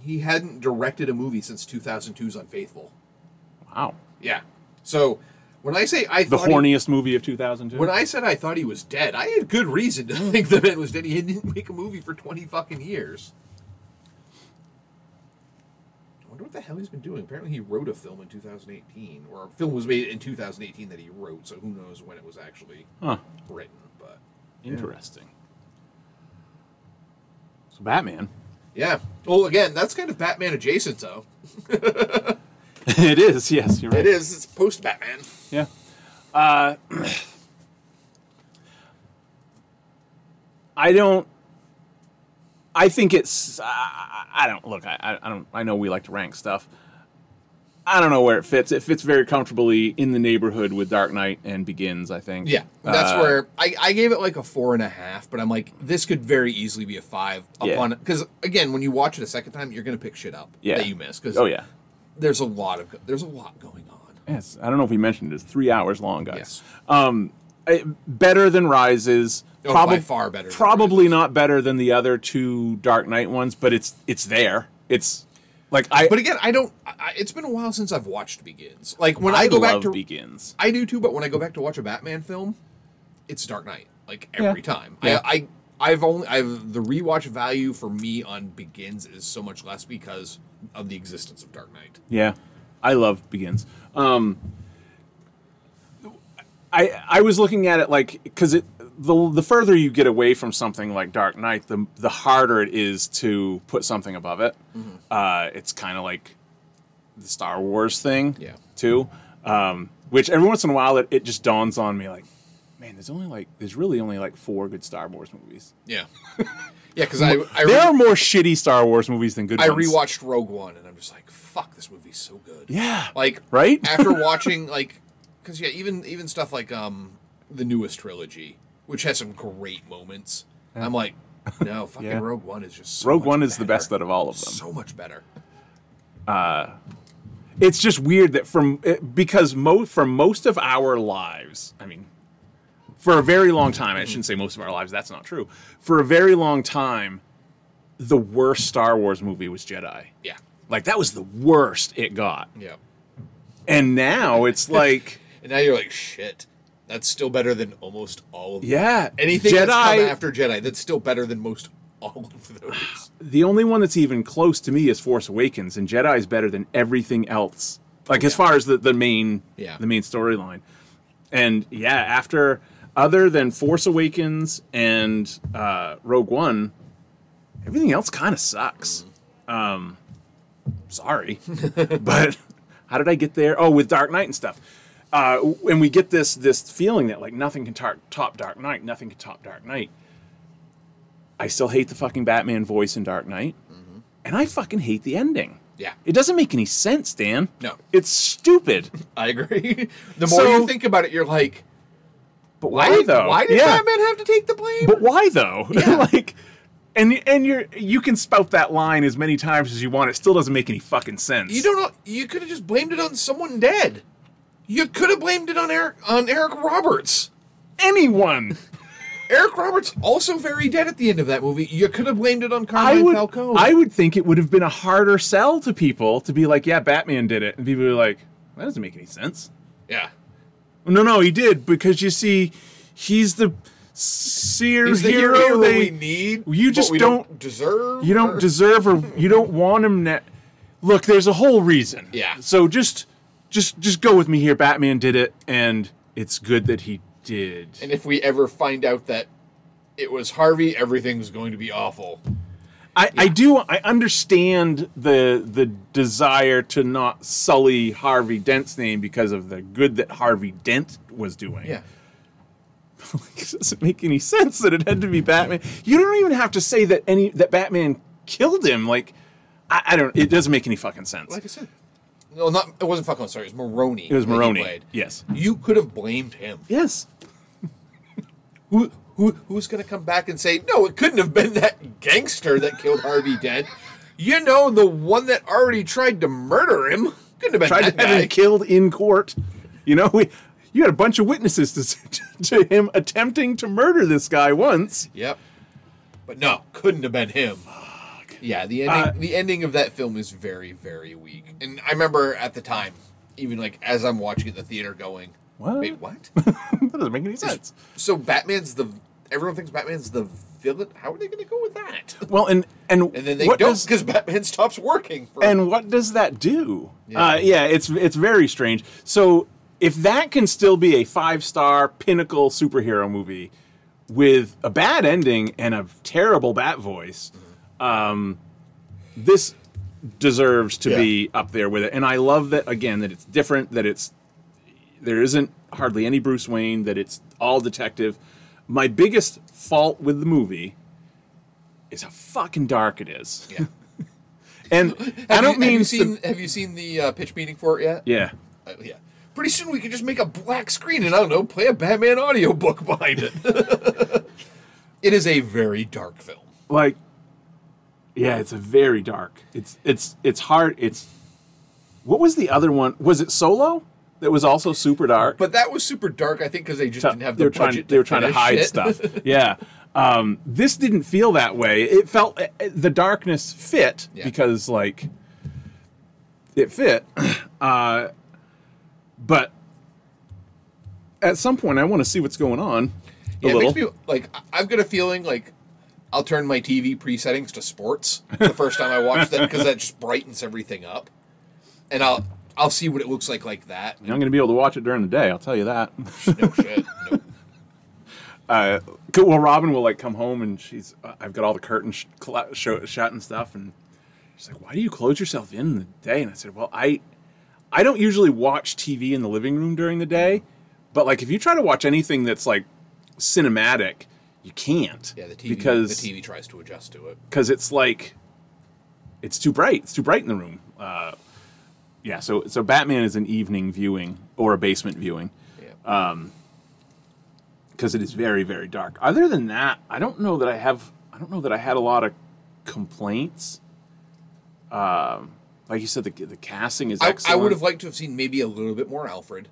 he hadn't directed a movie since 2002's Unfaithful. wow. Yeah. So when I say I The thought he- horniest movie of 2002. when I said I thought he was dead, I had good reason to think the man was dead. He didn't make a movie for 20 fucking years. I wonder what the hell he's been doing. Apparently, he wrote a film in 2018, or a film was made in 2018 that he wrote. So who knows when it was actually huh. written? But Interesting. So Batman. yeah. Well, again, that's kind of Batman adjacent, though. it is, yes, you're right. It is. It's post Batman. Yeah. Uh, I don't. I think it's. I, I don't look. I, I don't. I know we like to rank stuff. I don't know where it fits. It fits very comfortably in the neighborhood with Dark Knight and Begins. I think. Yeah, that's Uh, where I, I gave it like a four and a half, but I'm like, this could very easily be a five upon. Because again, when you watch it a second time, you're gonna pick shit up Yeah. that you miss. Because Oh yeah. there's a lot of there's a lot going on. Yes. I don't know if we mentioned it. It's three hours long, guys. Yes. Um, better than Rises. Oh, by far better Probably not better than the other two Dark Knight ones, but it's it's there. It's like I. But again, I don't. I, it's been a while since I've watched Begins. Like when I, I go back to, Begins. I do too. But when I go back to watch a Batman film, it's Dark Knight. Like every Yeah. time. Yeah. I, I I've only I've the rewatch value for me on Begins is so much less because of the existence of Dark Knight. Yeah, I love Begins. Um, I I was looking at it like because it the the further you get away from something like Dark Knight, the the harder it is to put something above it. Mm-hmm. Uh, it's kind of like the Star Wars thing, Yeah. too. Um, which every once in a while it, it just dawns on me like, man, there's only like there's really only like four good Star Wars movies. Yeah. Yeah, because I I, there are re- more shitty Star Wars movies than good I ones. rewatched Rogue One and I'm just like, fuck, this movie's so good. Yeah. Like Right? after watching like, because yeah, even even stuff like um the newest trilogy, which has some great moments. I'm like, no, fucking Yeah. Rogue One is just so Rogue One is the best out of all of them. So much better. Uh, it's just weird that from because mo- for most of our lives, I mean, for a very long time, I shouldn't say most of our lives. That's not true. For a very long time, the worst Star Wars movie was Jedi. Yeah. Like that was the worst it got, Yeah. and now it's like, And now you're like, shit. That's still better than almost all of them. yeah, Anything that's come after Jedi, that's still better than most all of those. the only one that's even close to me is Force Awakens, and Jedi is better than everything else. Like as far as the, the main Yeah. the main storyline, and yeah, after other than Force Awakens and uh, Rogue One, everything else kind of sucks. Um, sorry, but how did I get there? Oh, with Dark Knight and stuff. Uh, and we get this this feeling that like nothing can tar- top Dark Knight, nothing can top Dark Knight. I still hate the fucking Batman voice in Dark Knight, and I fucking hate the ending. Yeah. It doesn't make any sense, Dan. No. it's stupid. I agree. The more So- you think about it, you're like, But why, why, though? Why did yeah. Batman have to take the blame? But why though? Yeah. like, and and you're you can spout that line as many times as you want. It still doesn't make any fucking sense. You don't know. You could have just blamed it on someone dead. You could have blamed it on Eric on Eric Roberts. anyone. Eric Roberts also very dead at the end of that movie. You could have blamed it on I Carmine would Falcone. I would think it would have been a harder sell to people to be like, yeah, Batman did it, and people are like, that doesn't make any sense. yeah. No, no, he did because you see, he's the seer He's the hero, hero, they we need. you just we don't- deserve. you don't or- deserve or you don't want him ne- look there's a whole reason Yeah. so just just just go with me here batman did it and it's good that he did And if we ever find out that it was Harvey, everything's going to be awful. I, I do i understand the the desire to not sully harvey dent's name because of the good that harvey dent was doing Yeah. it doesn't make any sense that it had to be batman you don't even have to say that any that batman killed him like i, I don't it doesn't make any fucking sense Like I said. No, not it wasn't Falcone. Sorry, it was Maroni. it was Maroni. Yes. You could have blamed him. Yes. Who, who who's going to come back and say no? It couldn't have been that gangster that killed Harvey Dent. You know, the one that already tried to murder him couldn't have been tried to have guy. him killed in court. You know, we you had a bunch of witnesses to, to him attempting to murder this guy once. Yep. But no, couldn't have been him. Yeah, the ending Uh, the ending of that film is very very weak. And I remember at the time, even like as I'm watching it in the theater, going, What? "Wait, what?" that doesn't make any sense. so Batman's the everyone thinks Batman's the villain. How are they going to go with that? Well, and and And then they what don't because Batman stops working. For, and what does that do? Yeah. Uh, yeah, it's it's very strange. So if that can still be a five star pinnacle superhero movie with a bad ending and a terrible bat voice, um, this deserves to Yeah. be up there with it. And I love that again that it's different. That it's there isn't hardly any Bruce Wayne. That it's all detective. My biggest fault with the movie is how fucking dark it is. yeah. And I don't you, mean Have you the- seen Have you seen the uh, pitch meeting for it yet? yeah. Uh, yeah. Pretty soon we can just make a black screen and I don't know, play a Batman audiobook behind it. it is a very dark film. Like yeah, it's a very dark. It's it's it's hard. It's what was the other one? Was it Solo? That was also super dark. But that was super dark, I think, because they just So didn't have they the were trying. budget. They were trying to hide stuff. yeah. Um, this didn't feel that way. It felt uh, the darkness fit Yeah. because like it fit. Uh, but at some point, I want to see what's going on. A yeah, it makes me like I've got a feeling like I'll turn my TV pre-settings to sports the first time I watch that because that just brightens everything up, and I'll I'll see what it looks like like that. I'm going to be able to watch it during the day. I'll tell you that. No shit. No. uh, well, Robin will like come home and she's uh, I've got all the curtains sh- cla- show, shut and stuff, and she's like, "Why do you close yourself in, in the day?" And I said, "Well, I I don't usually watch TV in the living room during the day, but like if you try to watch anything that's like cinematic, you can't. Yeah, the TV because the TV tries to adjust to it. because it's like it's too bright. It's too bright in the room. Uh, yeah, so so Batman is an evening viewing or a basement viewing Yeah. because it is very very dark. Other than that, I don't know that I have. I don't know that I had a lot of complaints. Um, like you said, the the casting is I, excellent. I would have liked to have seen maybe a little bit more Alfred,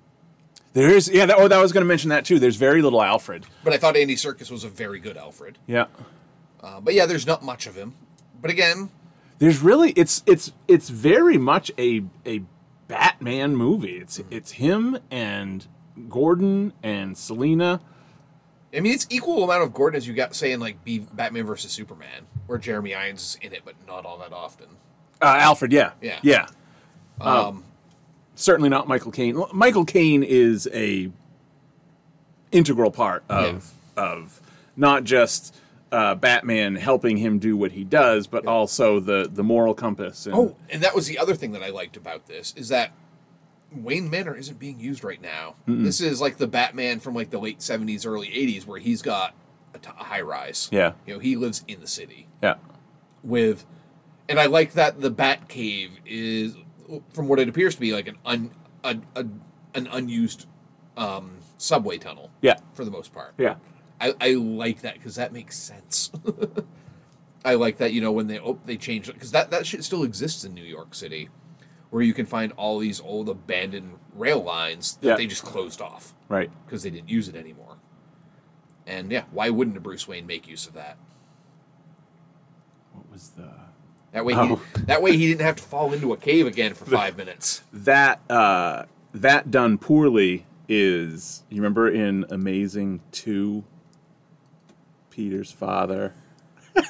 There is yeah. That, oh, that was going to mention that too. There's very little Alfred. but I thought Andy Serkis was a very good Alfred. Yeah. Uh, but yeah, there's not much of him. But again, There's really it's it's it's very much a a Batman movie. It's it's him and Gordon and Selina. I mean, it's equal amount of Gordon as you got saying like be Batman versus Superman, where Jeremy Irons is in it, but not all that often. Uh, Alfred, yeah, Yeah. yeah. Um, Certainly not Michael Caine. Michael Caine is a integral part of of not just uh, Batman helping him do what he does, but also the the moral compass. And, Oh, and that was the other thing that I liked about this is that Wayne Manor isn't being used right now. This is like the Batman from like the late seventies, early eighties, where he's got a, t- a high rise. Yeah. you know, he lives in the city yeah, with, and I like that the Bat Cave is, from what it appears to be, like an un, a, a, an unused um, subway tunnel. yeah, for the most part. yeah. I, I like that because that makes sense. I like that you know when they oh they changed it because that that shit still exists in New York City, where you can find all these old abandoned rail lines that Yeah. they just closed off Right. because they didn't use it anymore. And yeah, why wouldn't a Bruce Wayne make use of that? What was the That way, Oh. he, that way he didn't have to fall into a cave again for five minutes. that uh, that done poorly is you remember in Amazing Two, Peter's father.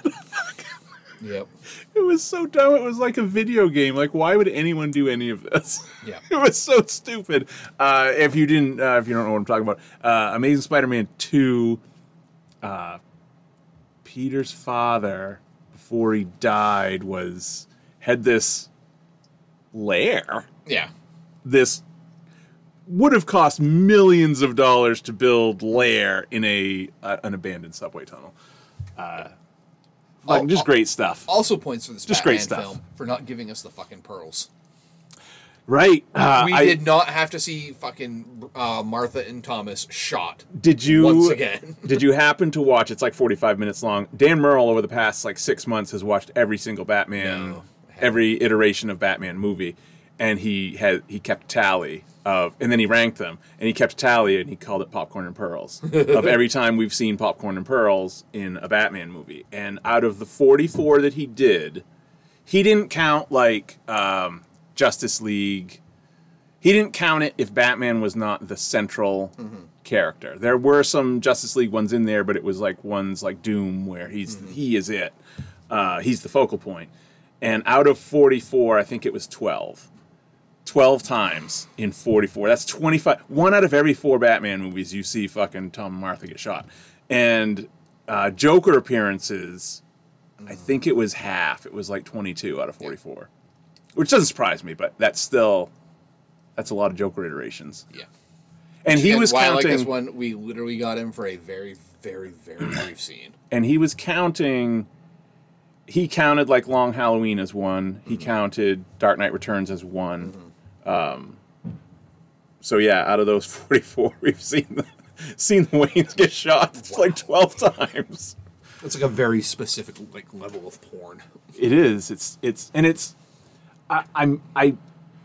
Yep. It was so dumb. It was like a video game. Like, why would anyone do any of this? Yeah. it was so stupid. Uh, if you didn't, uh, if you don't know what I'm talking about, uh, Amazing Spider-Man Two, uh, Peter's father before he died was had this lair. Yeah. this would have cost millions of dollars to build lair in a uh, an abandoned subway tunnel. Uh, like, Oh, just great stuff, Also points for this Just Batman great stuff. film for not giving us the fucking pearls. Right? Uh, we I- did not have to see fucking uh, Martha and Thomas shot. Did you once again. did you happen to watch? It's like forty five minutes long. Dan Merle over the past like six months has watched every single Batman, No, every iteration of Batman movie, and he had he kept tally of, and then he ranked them, and he kept tally, and he called it popcorn and pearls of every time we've seen popcorn and pearls in a Batman movie. And out of the forty four that he did, he didn't count like um, Justice League. He didn't count it if Batman was not the central character. There were some Justice League ones in there, but it was like ones like Doom where he's he is it. Uh, he's the focal point. And out of 44, I think it was 12. 12 times in 44. That's 25. One out of every four Batman movies you see fucking Tom and Martha get shot. And uh, Joker appearances, I think it was half. It was like 22 out of 44. Which doesn't surprise me, but that's still that's a lot of Joker iterations. Yeah. And he And was why I like counting this one. We literally got him for a very, very, very brief scene. and he was counting he counted like long halloween as one he counted dark knight returns as one um, so yeah out of those 44 we've seen the, seen the waynes get shot it's like 12 times It's like a very specific like level of porn. it is it's it's and it's I, i'm i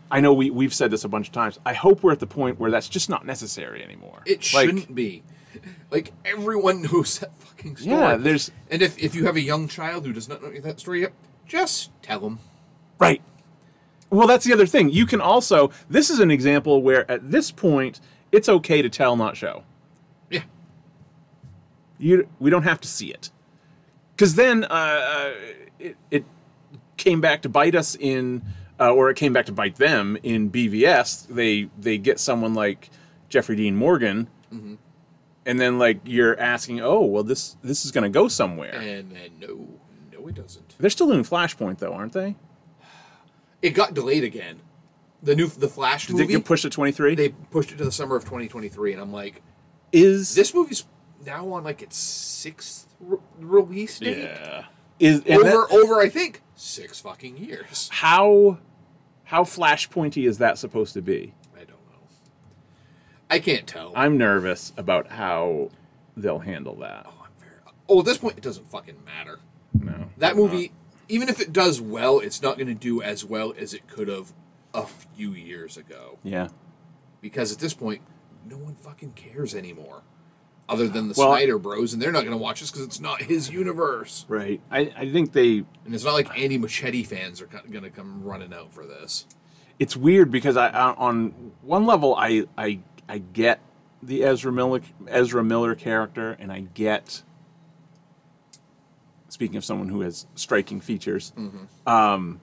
i know we, we've said this a bunch of times i hope we're at the point where that's just not necessary anymore It Like, shouldn't be. Like everyone knows that fucking story. yeah there's And if, if you have a young child who does not know that story yet, just tell them. Right. Well, that's the other thing. You can also, this is an example where at this point, it's okay to tell, not show. Yeah. You, we don't have to see it. Because then uh, uh, it, it came back to bite us in, uh, or it came back to bite them in BVS. They they get someone like Jeffrey Dean Morgan, and then like you're asking, oh, well, this this is going to go somewhere. And then no, no, it doesn't. They're still doing Flashpoint though, aren't they? It got delayed again. The new the Flash Did they movie. get pushed to 23? they pushed it to the summer of 2023, and I'm like, is this movie's now on like its sixth re- release date. Yeah. Is Over that- over I think six fucking years. how how flashpointy is that supposed to be? I don't know. I can't tell. I'm nervous about how they'll handle that. Oh, I'm very- oh, at this point, it doesn't fucking matter. No. That movie, even if it does well, it's not going to do as well as it could have a few years ago. Yeah. Because at this point, no one fucking cares anymore, other than the Well, Snyder Bros, and they're not going to watch this because it's not his universe. Right. I, I think they And it's not like Andy Muschietti fans are going to come running out for this. it's weird because I on- on one level I I I get the Ezra Miller Ezra Miller character and I get speaking of someone who has striking features. Um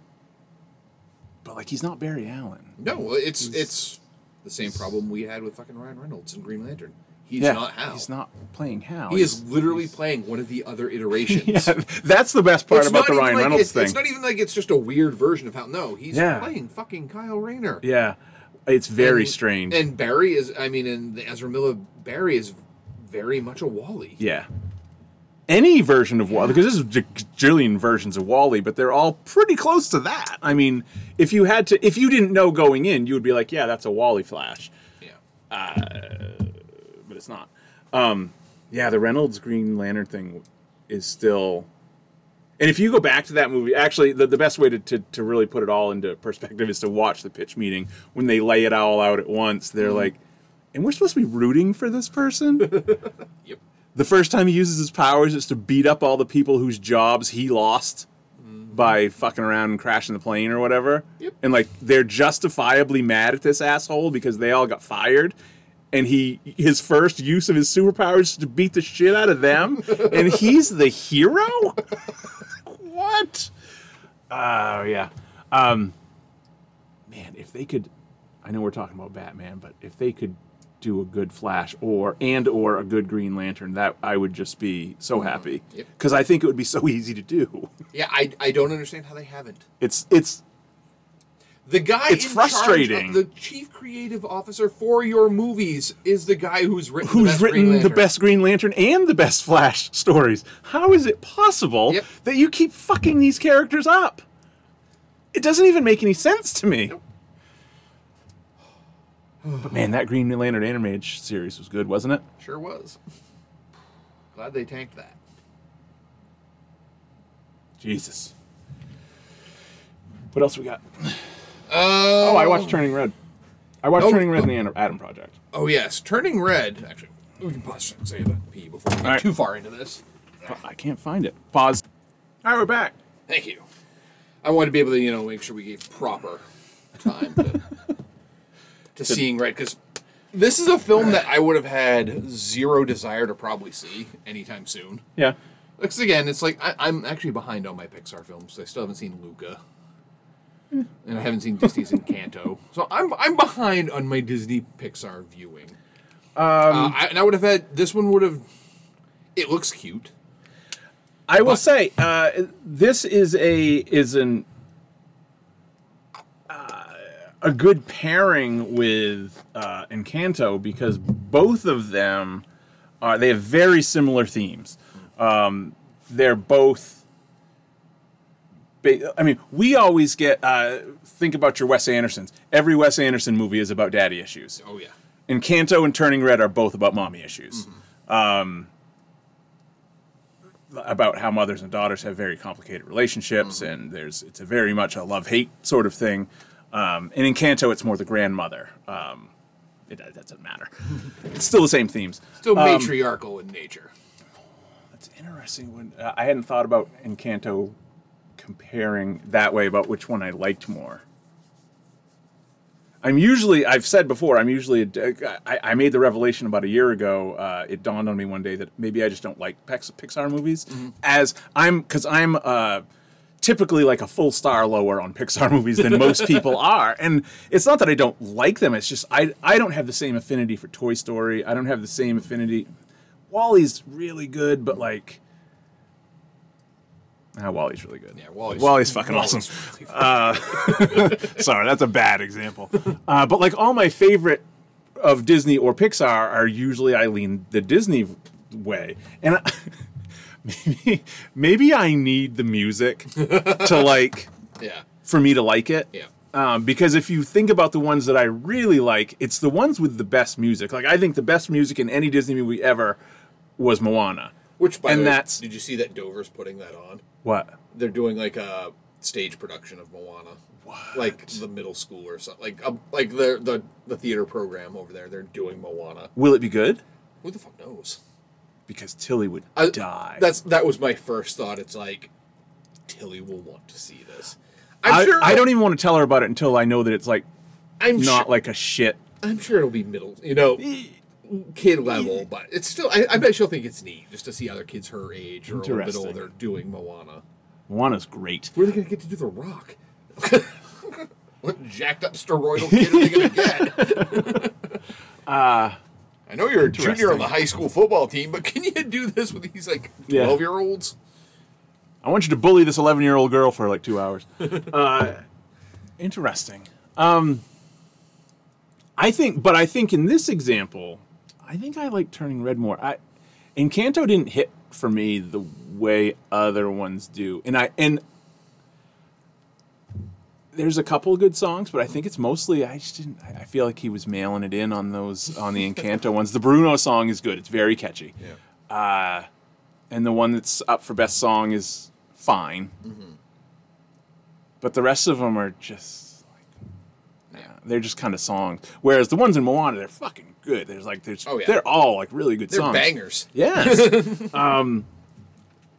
but like he's not Barry Allen. No, it's it's the same problem we had with fucking Ryan Reynolds in Green Lantern. He's yeah, not Hal. He's not playing Hal. He is He's- literally playing one of the other iterations. Yeah, that's the best part It's about the Ryan like Reynolds it's, thing. It's not even like it's just a weird version of Hal. No, he's Yeah. playing fucking Kyle Rayner. yeah. It's very And- strange. And Barry is, I mean, and the Ezra Miller Barry is very much a Wally. Yeah. Any version of Wally, because there's a j- jillion versions of Wally, but they're all pretty close to that. I mean, if you had to, if you didn't know going in, you would be like, yeah, that's a Wally Flash, Yeah. but it's not. Um, yeah, the Reynolds Green Lantern thing is still. And if you go back to that movie, actually, the, the best way to, to, to really put it all into perspective is to watch the pitch meeting when they lay it all out at once. They're like, and we're supposed to be rooting for this person? Yep. the first time he uses his powers is to beat up all the people whose jobs he lost by fucking around and crashing the plane or whatever. Yep. And like they're justifiably mad at this asshole because they all got fired. And he his first use of his superpowers is to beat the shit out of them. and he's the hero? what? Oh yeah. Um man, if they could I know we're talking about Batman, but if they could do a good Flash or and or a good Green Lantern, that I would just be so happy Yep. because I think it would be so easy to do. Yeah, I, I don't understand how they haven't. It's it's The guy It's in charge of- frustrating. the chief creative officer for your movies is the guy who's written the who's best Green written the Lantern. best Green Lantern and the best Flash stories. How is it possible Yep. that you keep fucking these characters up? It doesn't even make any sense to me. But man, that Green Lantern animated series was good, wasn't it? Sure was. Glad they tanked that. Jesus. What else we got? Oh, Oh, I watched oh. Turning Red. I watched Oh, Turning Red oh. and the Adam- Adam Project. Oh yes, turning red. Actually, we can pause and say the P before we get All right. too far into this. I can't find it. Pause. All right, we're back. Thank you. I wanted to be able to, you know, make sure we gave proper time to, to seeing red because this is a film that I would have had zero desire to probably see anytime soon. Yeah. Because again, it's like I, I'm actually behind on my Pixar films. I still haven't seen Luca, and I haven't seen Disney's Encanto. So I'm I'm behind on my Disney Pixar viewing. Um, I, and I would have had this one would have. It looks cute. I will say uh, this is a is an uh, a good pairing with uh, Encanto because both of them are they have very similar themes. Um, they're both. I mean, we always get uh, think about your Wes Andersons. Every Wes Anderson movie is about daddy issues. Oh yeah. Encanto and Turning Red are both about mommy issues. Um, about how mothers and daughters have very complicated relationships, and there's it's a very much a love hate sort of thing. Um, and in Encanto, it's more the grandmother. Um, it, that doesn't matter. it's still the same themes. Still Um, matriarchal in nature. That's interesting when uh, I hadn't thought about Encanto comparing that way about which one I liked more. I'm usually, I've said before, I'm usually, a- I, I made the revelation about a year ago. Uh, it dawned on me one day that maybe I just don't like Pixar movies. As I'm, because I'm uh, typically like a full star lower on Pixar movies than most people are. And it's not that I don't like them, it's just I, I don't have the same affinity for Toy Story. I don't have the same affinity. WALL-E's really good, but like. Ah, WALL-E's really good. Yeah, WALL-E's- WALL-E's fucking WALL-E's awesome. Uh, Sorry, that's a bad example. Uh, but like all my favorite of Disney or Pixar are usually I lean the Disney way. And I, maybe maybe I need the music to like Yeah. for me to like it. Yeah. Um, because if you think about the ones that I really like, it's the ones with the best music. Like I think the best music in any Disney movie ever was Moana. Which, by And the way, that's- did you see that Dover's putting that on? What? They're doing like a stage production of Moana. Like the middle school or something. Like um, like the, the the theater program over there. They're doing Moana. Will it be good? Who the fuck knows? Because Tilly would I, die. That's that was my first thought. It's like Tilly will want to see this. I'm I, sure. I don't even want to tell her about it until I know that it's like I'm not sure, like a shit. I'm sure it'll be middle. You know, kid level, but it's still. I, I bet she'll think it's neat just to see other kids her age or a little bit older doing Moana. Moana's great. Where are they going to get to do the Rock? what jacked up steroidal kid are they going to get? Uh, I know you're a junior on the high school football team, but can you do this with these like Yeah. twelve year olds? I want you to bully this 11 year old girl for like two hours. uh, interesting. Um, I think, but I think in this example, I think I like turning red more. I, Encanto didn't hit for me the way other ones do, and I and there's a couple of good songs, but I think it's mostly I just didn't. I feel like he was mailing it in on those on the Encanto ones. The Bruno song is good; it's very catchy. Uh, and the one that's up for best song is fine. But the rest of them are just like, yeah, they're just kind of songs. Whereas the ones in Moana, they're fucking good. There's like, there's, Oh, yeah. they're all like really good They're songs. bangers. Yes. um,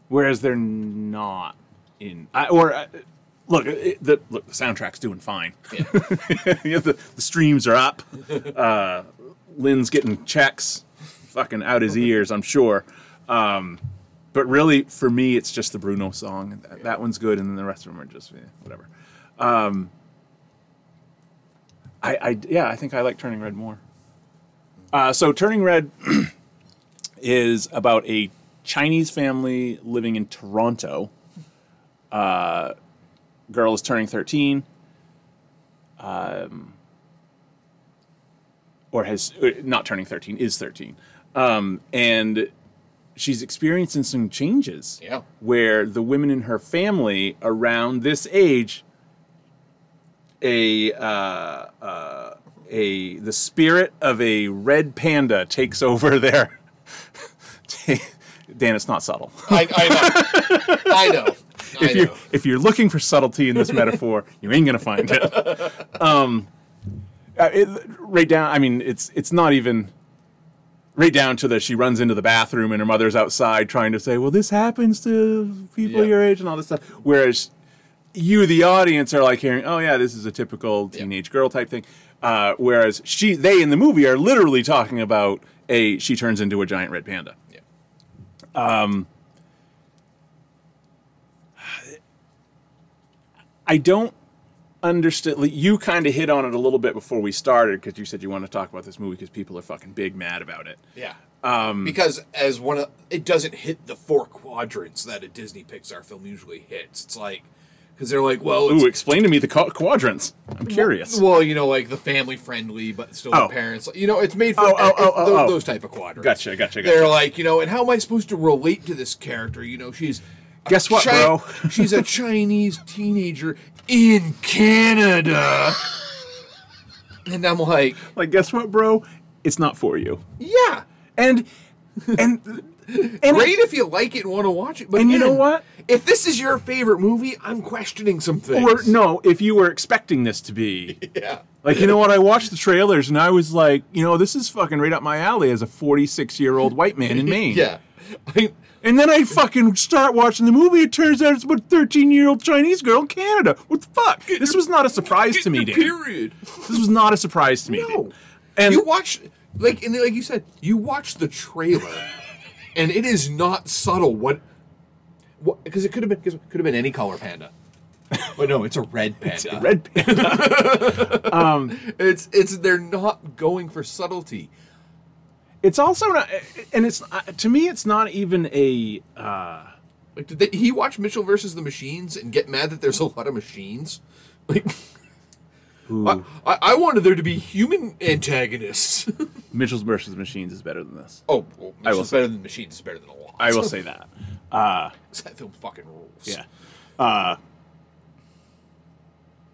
whereas they're not in, I, or uh, look, it, the look, the soundtrack's doing fine. Yeah. Yeah, the, the streams are up. Uh, Lin's getting checks, fucking out his ears, I'm sure. Um, but really, for me, it's just the Bruno song. That, that one's good, and then the rest of them are just eh, whatever. Um, I, I, yeah, I think I like Turning Red more. Uh, so, Turning Red is about a Chinese family living in Toronto. Uh, girl is turning 13. Um, or has uh, not turning 13 is 13 um, and she's experiencing some changes Yeah. where the women in her family around this age a uh, uh, a the spirit of a red panda takes over there. Dan, it's not subtle. I, I know. I know. I if you're know. if you're looking for subtlety in this metaphor, you ain't gonna find it. Um, uh, it, right down. I mean, it's it's not even right down to the she runs into the bathroom and her mother's outside trying to say, "Well, this happens to people Yeah. your age and all this stuff." Whereas you, the audience, are like hearing, "Oh yeah, this is a typical teenage girl type thing." Uh, whereas she, they in the movie are literally talking about a she turns into a giant red panda. Yeah. Um, I don't understand. You kind of hit on it a little bit before we started because you said you want to talk about this movie because people are fucking big mad about it. Yeah. Um, because as one of it doesn't hit the four quadrants that a Disney Pixar film usually hits. It's like because they're like, well, Ooh, explain to me the qu- quadrants. I'm curious. well, you know, like the family friendly, but still Oh. the parents. You know, it's made for Oh, oh, oh, oh, those, oh. those type of quadrants. Gotcha, gotcha, They're like, you know, and how am I supposed to relate to this character? You know, she's Guess what, Chi- bro? she's a Chinese teenager in Canada, and I'm like, like, guess what, bro? It's not for you. yeah. And and and Great if you like it and want to watch it, but And you know what? If this is your favorite movie, I'm questioning some things. or no, if you were expecting this to be yeah, like, you know what? I watched the trailers and I was like, you know, this is fucking right up my alley as a 46 year old white man in Maine. yeah. I, And then I fucking start watching the movie. It turns out it's about a 13 year old Chinese girl in Canada. What the fuck? This was not a surprise to me, Dan. Period. This was not a surprise to me. No. Dan. And you watch like and like you said, you watch the trailer, and it is not subtle. What? What? Because it could have been cause it could have been any color panda. But no, it's a red panda. red panda. um, It's it's they're not going for subtlety. It's also not, and it's uh, to me, it's not even a. Uh, Like, did they, he watch Mitchell versus the Machines and get mad that there's a lot of machines? Like, I, I, I wanted there to be human antagonists. Mitchell's versus Machines is better than this. oh, well, I will Machines better than machines. is better than a lot. I will say that. that film fucking rules. Yeah. Uh,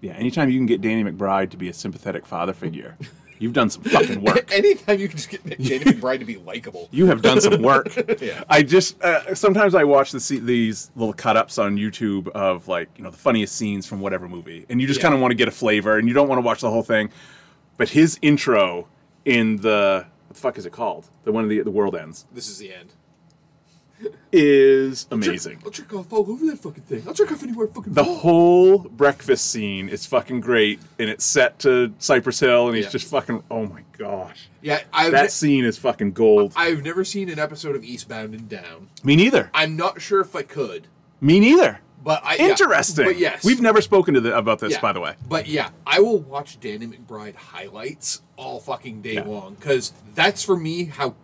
yeah. Anytime you can get Danny McBride to be a sympathetic father figure, you've done some fucking work. Anytime you can just get Danny McBride to be likable. You have done some work. Yeah. I just uh, sometimes I watch the these little cut ups on YouTube of like you know the funniest scenes from whatever movie, and you just Yeah. kind of want to get a flavor, and you don't want to watch the whole thing. But his intro in the what the fuck is it called? The one of the the world ends This is the end. Is amazing. I'll jerk off all over that fucking thing. I'll jerk off anywhere fucking The want. whole breakfast scene is fucking great, and it's set to Cypress Hill, and he's Yeah. just fucking. Oh my gosh, Yeah, I've, that scene is fucking gold. I've never seen an episode of Eastbound and Down. Me neither. I'm not sure if I could, Me neither. but I yeah, Interesting. but yes, we've never spoken to the, about this, yeah. by the way. But yeah, I will watch Danny McBride highlights all fucking day Yeah. long because that's for me how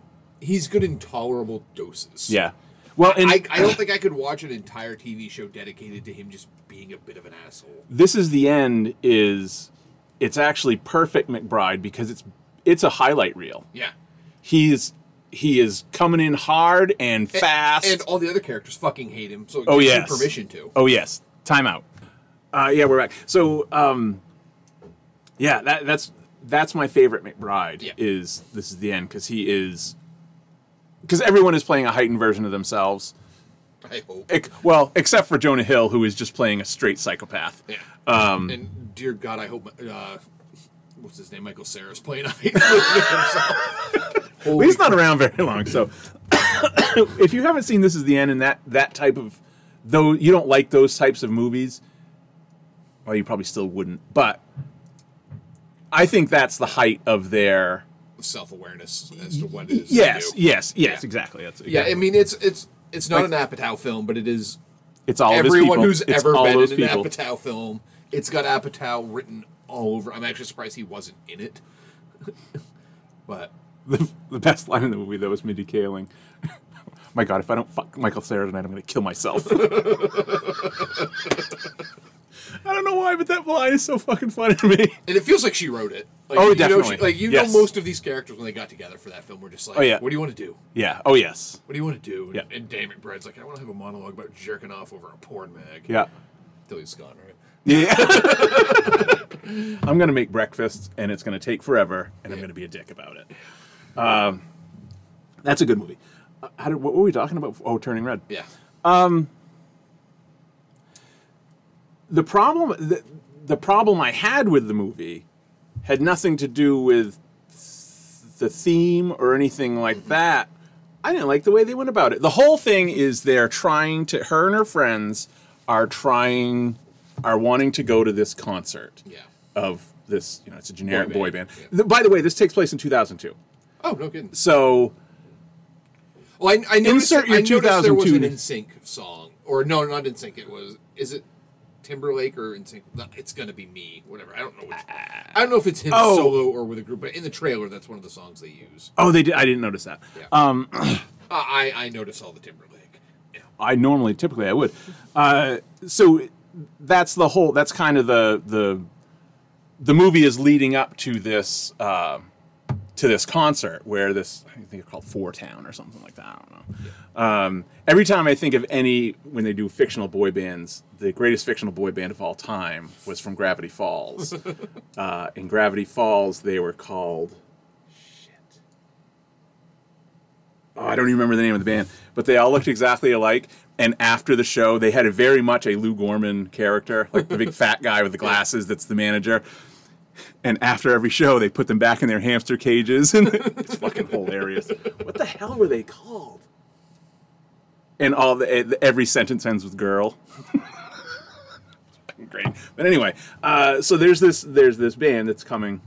he's good in tolerable doses. Yeah. Well, and I, I don't think I could watch an entire TV show dedicated to him just being a bit of an asshole. this is the end. Is it's actually perfect McBride because it's it's a highlight reel. Yeah. He's he is coming in hard and fast. And all the other characters fucking hate him, so it oh gives yes. him permission to. Oh yes. Time out. Uh, yeah, we're back. So um, yeah, that that's that's my favorite McBride. Yeah. Is this is the end because he is because everyone is playing a heightened version of themselves. I hope. Well, except for Jonah Hill, who is just playing a straight psychopath. Yeah. Um, and dear God, I hope. Uh, what's his name? Michael Cera's playing himself. Well, he's not around very long, so if you haven't seen This Is the End and that that type of though you don't like those types of movies, well, you probably still wouldn't. But I think that's the height of their self awareness as to what it is. yes, yes, yes, Yeah. exactly. That's Yeah. I mean it's it's it's not Like- an Apatow film, but it is it's all everyone who's It's ever been in an. Apatow film. It's got Apatow written all over. I'm actually surprised he wasn't in it. but The, the best line in the movie though was Mindy Kaling. My God, if I don't fuck Michael Cera tonight, I'm going to kill myself. I don't know why, but that line is so fucking funny to me. and it feels like she wrote it. Like, Oh, you Know, definitely. she, like you Yes. know, most of these characters when they got together for that film were just like, Oh, yeah. what do you want to do? Yeah. Oh yes. What do you want to do? And, Yeah. and Dan McBride's like, I want to have a monologue about jerking off over a porn mag. Yeah. Till he's gone, right? Yeah. I'm gonna make breakfast, and it's gonna take forever, and I'm gonna be a dick about it. Um, that's a good movie. Uh, how did, what were we talking about? Oh, Turning Red. Yeah. The problem, the, the problem I had with the movie, had nothing to do with the theme or anything like mm-hmm. that. I didn't like the way they went about it. The whole thing is they're trying to. Her and her friends are trying, are wanting to go to this concert. Yeah. of this, you know, it's a generic Boy boy band, band. yeah. By the way, this takes place in 2002. Oh, no kidding. So, Well, I, I noticed, Insert your I noticed there was an 2002. NSYNC song, or no, not NSYNC. It was. Is it Timberlake or It's gonna be me. Whatever. I don't know which. I don't know if it's him Oh. solo or with a group, but in the trailer, that's one of the songs they use. oh, they did. I didn't notice that. Yeah. Um, Uh, I I notice all the Timberlake. Yeah. I normally, typically, I would. Uh, so that's the whole. That's kind of the the the movie is leading up to this uh, to this concert where this I think it's called Four Town or something like that. I don't know. Um, every time I think of any when they do fictional boy bands, the greatest fictional boy band of all time was from Gravity Falls. uh, in Gravity Falls, they were called. oh, I don't even remember the name of the band, but they all looked exactly alike. And after the show, they had a very much a Lou Gorman character, like the big fat guy with the glasses that's the manager. And after every show, they put them back in their hamster cages, and it's fucking hilarious. What the hell were they called? And all the every sentence ends with "girl." Great, but anyway, uh, so there's this there's this band that's coming,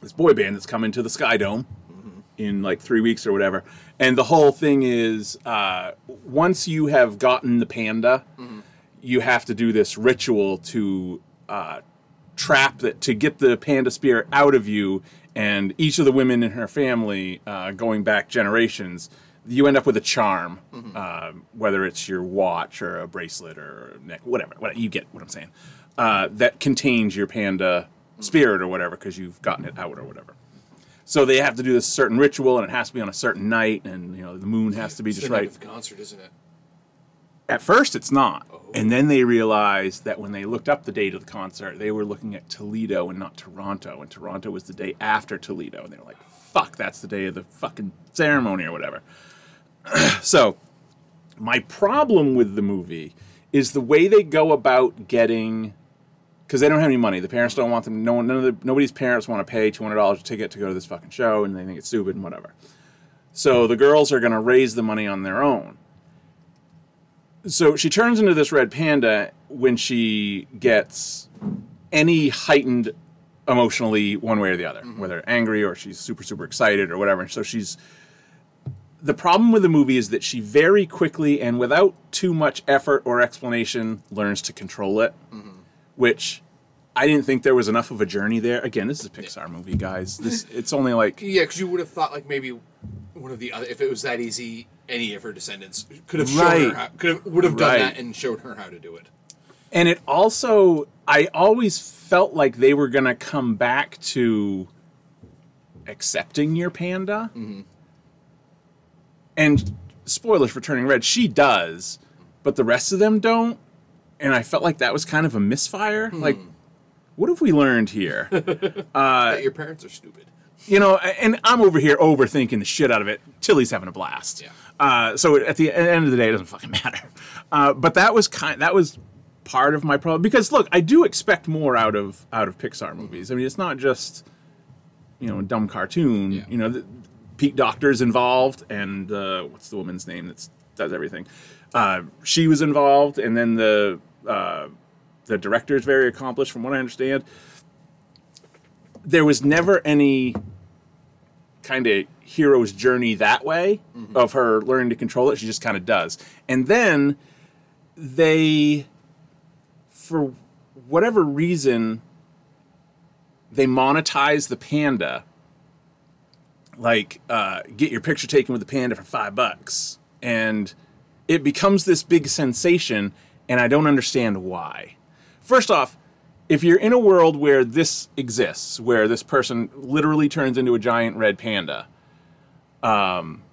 this boy band that's coming to the Sky Dome in like three weeks or whatever. And the whole thing is uh, once you have gotten the panda, you have to do this ritual to uh, trap that to get the panda spirit out of you. And each of the women in her family, uh, going back generations, you end up with a charm, uh, whether it's your watch or a bracelet or a neck, whatever. whatever you get what I'm saying. Uh, that contains your panda spirit or whatever because you've gotten it out or whatever. So they have to do this certain ritual, and it has to be on a certain night, and you know the moon has to be It's just right. of the concert, isn't it? At first, it's not. And then they realized that when they looked up the date of the concert, they were looking at Toledo and not Toronto. And Toronto was the day after Toledo. And they were like, fuck, that's the day of the fucking ceremony or whatever. so, my problem with the movie is the way they go about getting. Because they don't have any money. The parents don't want them. No one, none of the, nobody's parents want to pay two hundred dollars a ticket to go to this fucking show, and they think it's stupid and whatever. So the girls are going to raise the money on their own so she turns into this red panda when she gets any heightened emotionally one way or the other mm-hmm. whether angry or she's super super excited or whatever. So she's the problem with the movie is that she very quickly and without too much effort or explanation learns to control it mm-hmm. which i didn't think there was enough of a journey there. Again this is a pixar movie guys. This it's only like Yeah, because you would have thought like maybe one of the other, if it was that easy, any of her descendants could have shown her how, could have, would have done Right. that and showed her how to do it. And it also, I always felt like they were going to come back to accepting your panda. Mm-hmm. And spoilers for Turning Red, she does, but the rest of them don't. And I felt like that was kind of a misfire. Like, hmm. what have we learned here? Uh, that your parents are stupid. You know, and I'm over here overthinking the shit out of it. Tilly's having a blast. Yeah. Uh, so at the end of the day, it doesn't fucking matter. Uh, but that was kind. That was part of my problem because look, I do expect more out of out of Pixar movies. I mean, it's not just you know a dumb cartoon. Yeah. You know, the, Pete Docter's involved, and uh, what's the woman's name that does everything? Uh, she was involved, and then the uh, the director is very accomplished, from what I understand there was never any kind of hero's journey that way of her learning to control it. She just kind of does. And then they, for whatever reason, they monetize the panda. Like, uh, get your picture taken with the panda for five bucks. And it becomes this big sensation, and I don't understand why. First off, if you're in a world where this exists, where this person literally turns into a giant red panda, um,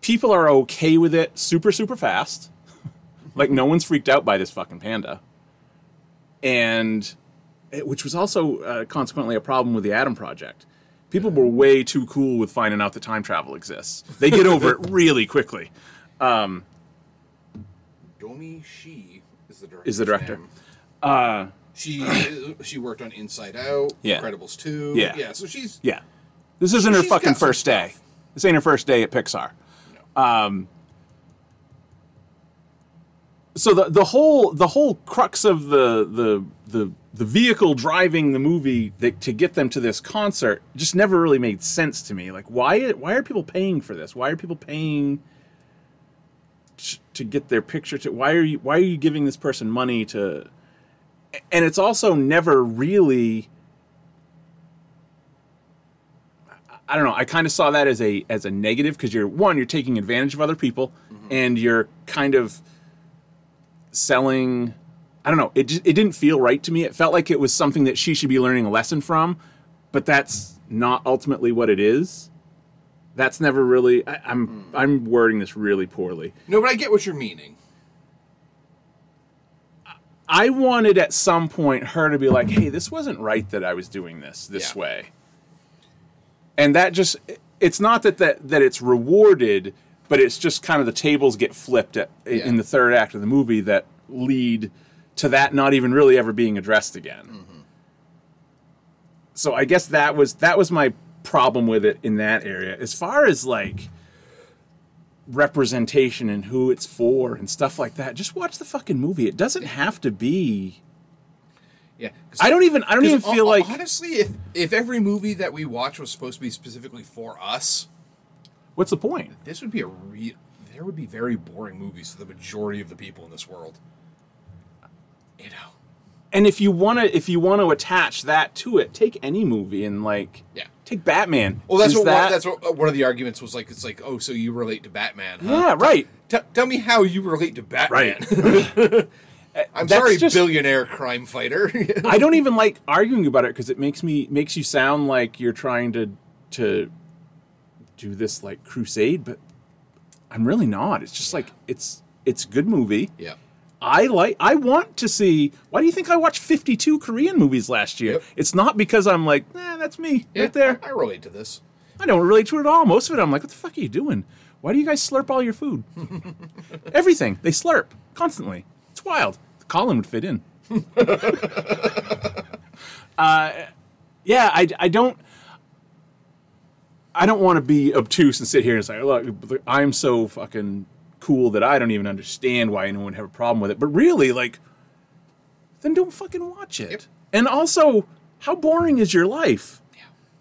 people are okay with it super, super fast. like, no one's freaked out by this fucking panda. And, it- which was also uh, consequently a problem with the Adam Project. People were way too cool with finding out that time travel exists. They get over it really quickly. Domee Shi is the director. Is the director. Uh, She she worked on Inside Out, Yeah. Incredibles two. Yeah. yeah. So she's Yeah. This isn't her fucking first day. stuff. This ain't her first day at Pixar. Um, so the the whole the whole crux of the the the the vehicle driving the movie that, to get them to this concert just never really made sense to me. Like why why are people paying for this? Why are people paying to get their picture to why are you why are you giving this person money to and it's also never really I don't know. I kind of saw that as a as a negative because you're one, you're taking advantage of other people, mm-hmm. and you're kind of selling. I don't know. It just, it didn't feel right to me. It felt like it was something that she should be learning a lesson from, but that's not ultimately what it is. That's never really. I, I'm mm. I'm wording this really poorly. no, but I get what you're meaning. I wanted at some point her to be like, "Hey, this wasn't right that I was doing this this Yeah. way," and that just it's not that that that it's rewarded, but it's just kind of the tables get flipped at, Yeah. in the third act of the movie that lead to that not even really ever being addressed again. Mm-hmm. So I guess that was that was my problem with it in that area. As far as like representation and who it's for and stuff like that, just watch the fucking movie. It doesn't have to be. Yeah, I don't even. I don't even feel like. honestly, if if every movie that we watch was supposed to be specifically for us, What's the point? this would be a real. there would be very boring movies to the majority of the people in this world. You know. And if you want to, if you want to attach that to it, take any movie and like, Yeah. Take Batman. Well, that's Is what that, one, that's what uh, one of the arguments was like. It's like, oh, so you relate to Batman? Huh? yeah, right. T- tell me how you relate to Batman. Right. I'm That's sorry, just- billionaire crime fighter. I don't even like arguing about it because it makes me makes you sound like you're trying to to do this like crusade, but I'm really not. It's just like it's it's a good movie. yeah. I like I want to see why do you think I watched 52 Korean movies last year? Yep. It's not because I'm like, nah, that's me Yeah, right there. I, I relate to this. I don't relate to it at all. Most of it I'm like, what the fuck are you doing? Why do you guys slurp all your food? Everything. They slurp constantly. It's wild. Colin would fit in. uh, yeah, I, I don't I don't want to be obtuse and sit here and say, look, I'm so fucking cool that I don't even understand why anyone would have a problem with it. But really, like, then don't fucking watch it. Yep. And also, how boring is your life?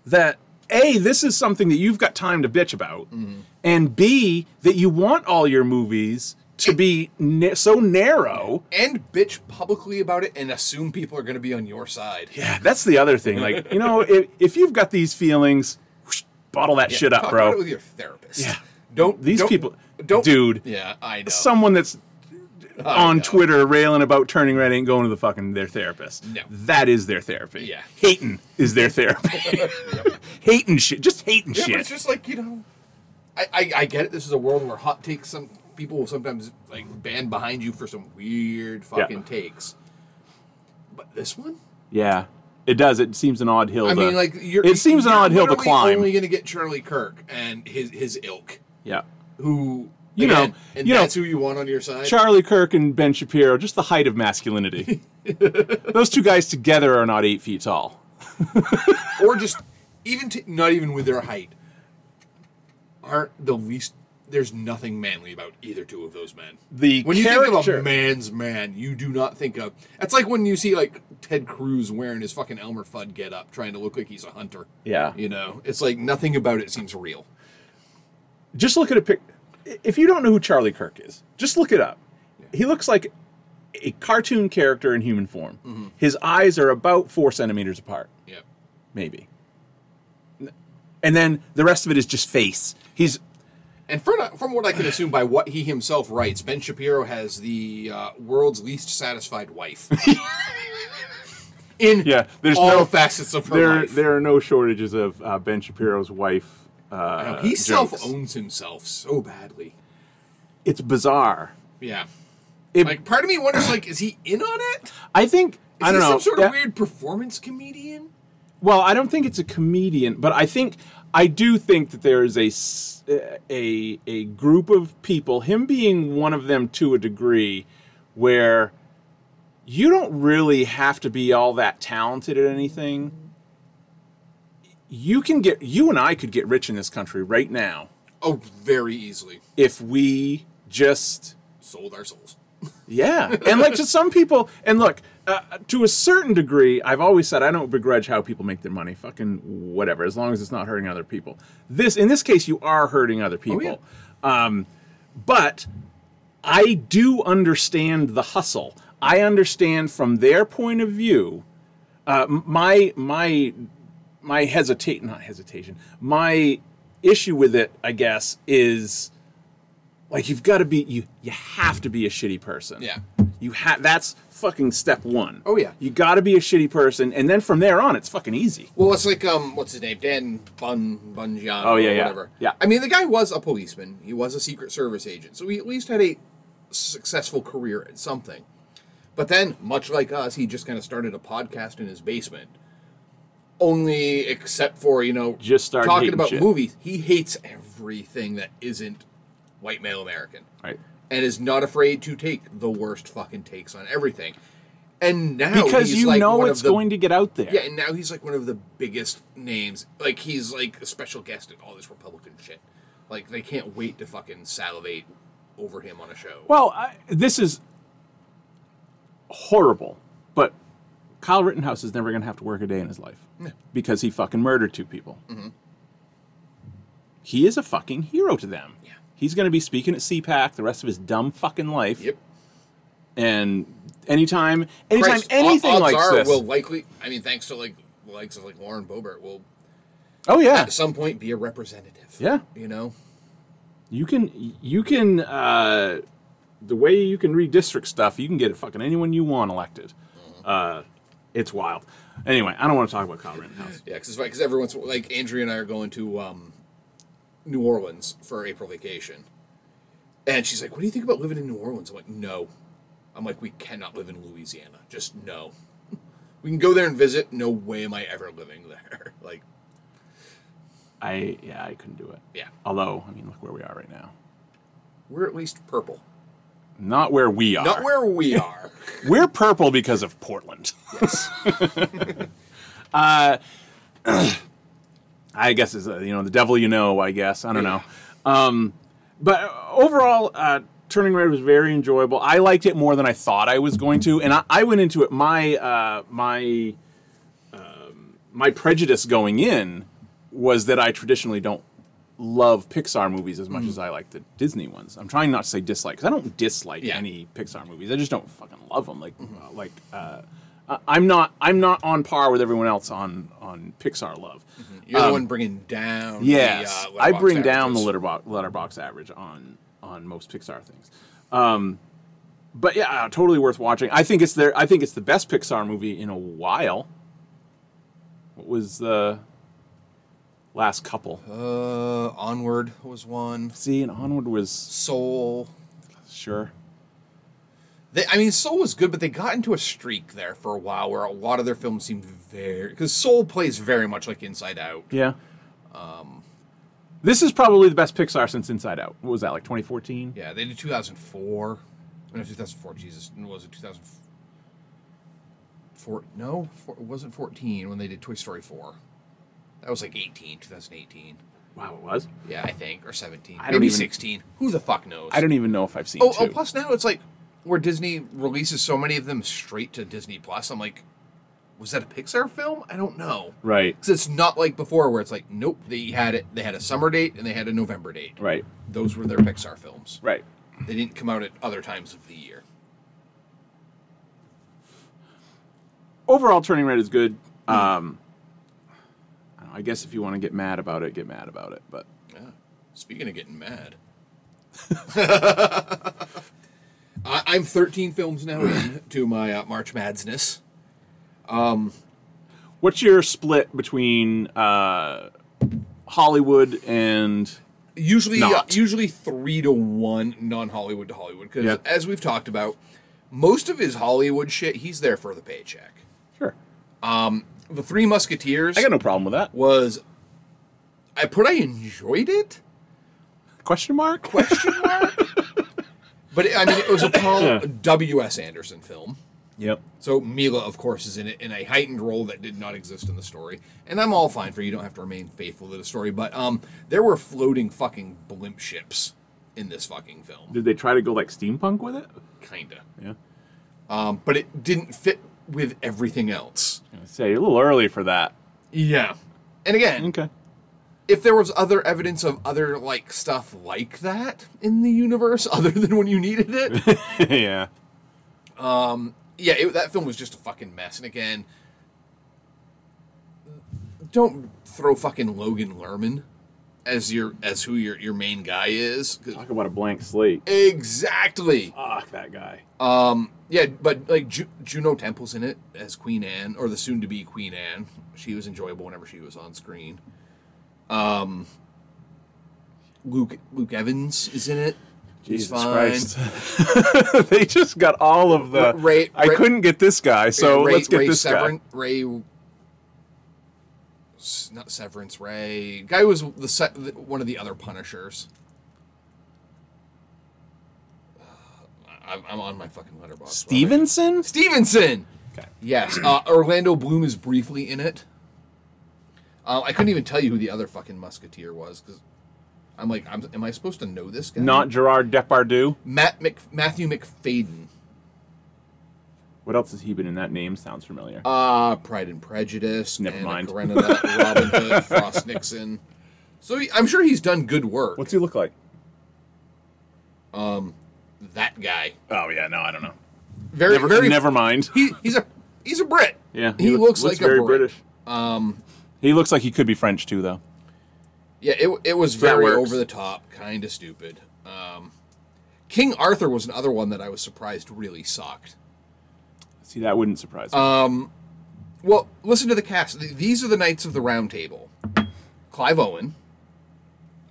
That A, this is something that you've got time to bitch about, mm-hmm. and B, that you want all your movies to be na- so narrow. And bitch publicly about it and assume people are going to be on your side. Yeah, that's the other thing. Like, you know, if, if you've got these feelings, whoosh, bottle that Yeah, shit up, bro. With your therapist. Yeah. Don't These don't- people- Don't, dude. Yeah, I know. Someone that's I on know. Twitter railing about turning red ain't going to the fucking their therapist. No. That is their therapy. Yeah. Hating is their therapy. hating shit. Just hating Yeah, but shit. it's just like you know, I, I I get it. This is a world where hot takes. Some people will sometimes like band behind you for some weird fucking takes. But this one, yeah. It does. It seems an odd hill I to, mean, like you're. it seems an you're odd hill to literally climb. Only going to get Charlie Kirk and his his ilk, yeah. who You know- and you know, that's who you want on your side. Charlie Kirk and Ben Shapiro, just the height of masculinity. Those two guys together are not eight feet tall. or just even t- not even with their height, aren't the least. There's nothing manly about either two of those men. The When you character, think of a man's man, you do not think of. It's like when you see like Ted Cruz wearing his fucking Elmer Fudd get up, trying to look like he's a hunter. Yeah. You know, it's like nothing about it seems real. just look at a pic. If you don't know who Charlie Kirk is, just look it up. He looks like a cartoon character in human form. Mm-hmm. His eyes are about four centimeters apart, Yeah. maybe. And then the rest of it is just face. He's And from, from what I can assume by what he himself writes, Ben Shapiro has the uh, world's least satisfied wife. In Yeah, there's all no- facets of her there. life. There are no shortages of uh, Ben Shapiro's wife. Uh, he self owns himself so badly. It's bizarre. Yeah. It- like part of me wonders, like, is he in on it? I think I don't he know. some sort Yeah. of weird performance comedian? Well, I don't think it's a comedian, but I think I do think that there is a a a group of people, him being one of them to a degree, where you don't really have to be all that talented at anything. You can get you and I could get rich in this country right now Oh, very easily. if we just Sold our souls. yeah, and like to some people, and look, uh, to a certain degree, I've always said I don't begrudge how people make their money. Fucking whatever, as long as it's not hurting other people. This, in this case, you are hurting other people. Oh um, but I do understand the hustle. I understand from their point of view. Uh, my my my hesitate not hesitation. My issue with it, I guess, is like you've got to be you you have to be a shitty person. Yeah. You have that's fucking step 1. Oh, yeah. You got to be a shitty person and then from there on it's fucking easy. Well, it's like um, what's his name? Dan Bun Bongino. Oh, yeah, or yeah. whatever. Yeah. I mean, the guy was a policeman. He was a Secret Service agent, so he at least had a successful career at something. But then, much like us, he just kind of started a podcast in his basement. Only, except for you know, Just started talking about shit. movies. He hates everything that isn't white male American. Right. and is not afraid to take the worst fucking takes on everything. And now Because you like know it's the, going to get out there. Yeah, and now he's like one of the biggest names. Like he's like a special guest at all this Republican shit. Like they can't wait to fucking salivate over him on a show. Well, I, this is horrible, but Kyle Rittenhouse is never going to have to work a day in his life because he fucking murdered two people. Mm-hmm. He is a fucking hero to them. Yeah. He's going to be speaking at CPAC the rest of his dumb fucking life. Yep. And anytime, anytime Christ, anything odds like are this, will likely. I mean, thanks to like the likes of like Lauren Boebert, will oh yeah, at some point be a representative. Yeah. You know. you can you can uh, the way you can redistrict stuff, you can get fucking anyone you want elected. Uh, it's wild. Anyway, I don't want to talk about Kyle Rittenhouse. Yeah, because because everyone's like Andrea and I are going to um, New Orleans for April vacation, and she's like, "What do you think about living in New Orleans?" I'm like, "No." I'm like, "We cannot live in Louisiana. Just no. we can go there and visit. No way am I ever living there. like, I yeah, I couldn't do it. yeah, Although, I mean, look where we are right now. we're at least purple, Not where we are. not where we are. We're purple because of Portland. yes. I guess is uh, you know the devil you know. I guess I don't know. Um, but overall, uh, Turning Red was very enjoyable. I liked it more than I thought I was going to, and I, I went into it my uh, my um, my prejudice going in was that I traditionally don't love Pixar movies as much as I like the Disney ones. I'm trying not to say dislike because I don't dislike Yeah. any Pixar movies. I just don't fucking love them. Like uh, like uh, I'm not I'm not on par with everyone else on on Pixar love. You're the one bringing down. Yes, the, uh, I bring down the averages. Letterboxd Letterboxd average on on most Pixar things. Um, but yeah, uh, totally worth watching. I think it's their I think it's the best Pixar movie in a while. What was the last couple? Uh, Onward was one. See, and Onward was Soul. sure. They, I mean, Soul was good, but they got into a streak there for a while where a lot of their films seemed very because Soul plays very much like Inside Out. Yeah. Um, this is probably the best Pixar since Inside Out. What was that like 2014? Yeah, they did 2004. No, 2004. Jesus, was it 2004? No, four, it wasn't 14 when they did Toy Story 4. That was like 18, 2018. Wow, it was. Yeah, I think, or 17. I don't Maybe even- 16. Who the fuck knows? I don't even know if I've seen Oh, two. oh, plus now it's like where Disney releases so many of them straight to Disney Plus. I'm like, was that a Pixar film? I don't know. right, Because it's not like before where it's like, nope, they had it. They had a summer date and they had a November date. right, Those were their Pixar films. right. They didn't come out at other times of the year. overall turning red is good um I, don't know, I guess if you want to get mad about it get mad about it but Yeah. Speaking of getting mad, I, I'm 13 films now in to my uh, March Madness. Um, what's your split between uh hollywood and usually uh, usually three to one non-hollywood to hollywood because Yeah. as we've talked about most of his hollywood shit he's there for the paycheck sure the three musketeers i got no problem with that. was i put i enjoyed it? Question mark? Question mark? But i mean it was a paul Yeah. w.s anderson film. Yep. So mila of course is in it in a heightened role that did not exist in the story. And i'm all fine for you don't have to remain faithful to the story but um there were floating fucking blimp ships in this fucking film. Did they try to go like steampunk with it? Kinda. Yeah. Um, but it didn't fit with everything else. Say a little early for that Yeah. And again, okay if there was other evidence of other like stuff like that in the universe other than when you needed it, yeah Um yeah, it, that film was just a fucking mess. And again, don't throw fucking Logan Lerman as your as who your your main guy is. talk about a blank slate Exactly. fuck that guy Um. Yeah, but like Ju- Juno Temple's in it as Queen Anne, or the soon-to-be Queen Anne. She was enjoyable whenever she was on screen. Um, Luke Luke Evans is in it. Jesus fine. christ they just got all of the Ray- i couldn't get this guy so Ray, let's get Ray this Severin, guy Ray, not Severance. Ray guy who was the, se- one of the other Punishers. I'm, I'm on my fucking Letterboxd. stevenson Stevenson. Okay. Yes. Uh, Orlando Bloom is briefly in it. Uh, I couldn't even tell you who the other fucking musketeer was because I'm like, I'm, am I supposed to know this guy? not gerard depardieu Matt Mc, Matthew Macfadyen. What else has he been in? That name sounds familiar. Uh, Pride and Prejudice. Never Anna mind. Karenina, Robin Hood, Frost Nixon. So he, I'm sure he's done good work. What's he look like? Um, that guy? Oh yeah, no, I don't know. Very, Never, very. never mind. He, he's a he's a Brit. Yeah, he, look- looks, like very a Brit. British. Um, he looks like he could be French too, though. Yeah, it, it was very over the top, kind of stupid. Um, King Arthur was another one that I was surprised really sucked. See, that wouldn't surprise me. Uh, Well, listen to the cast. These are the Knights of the Round Table: Clive Owen,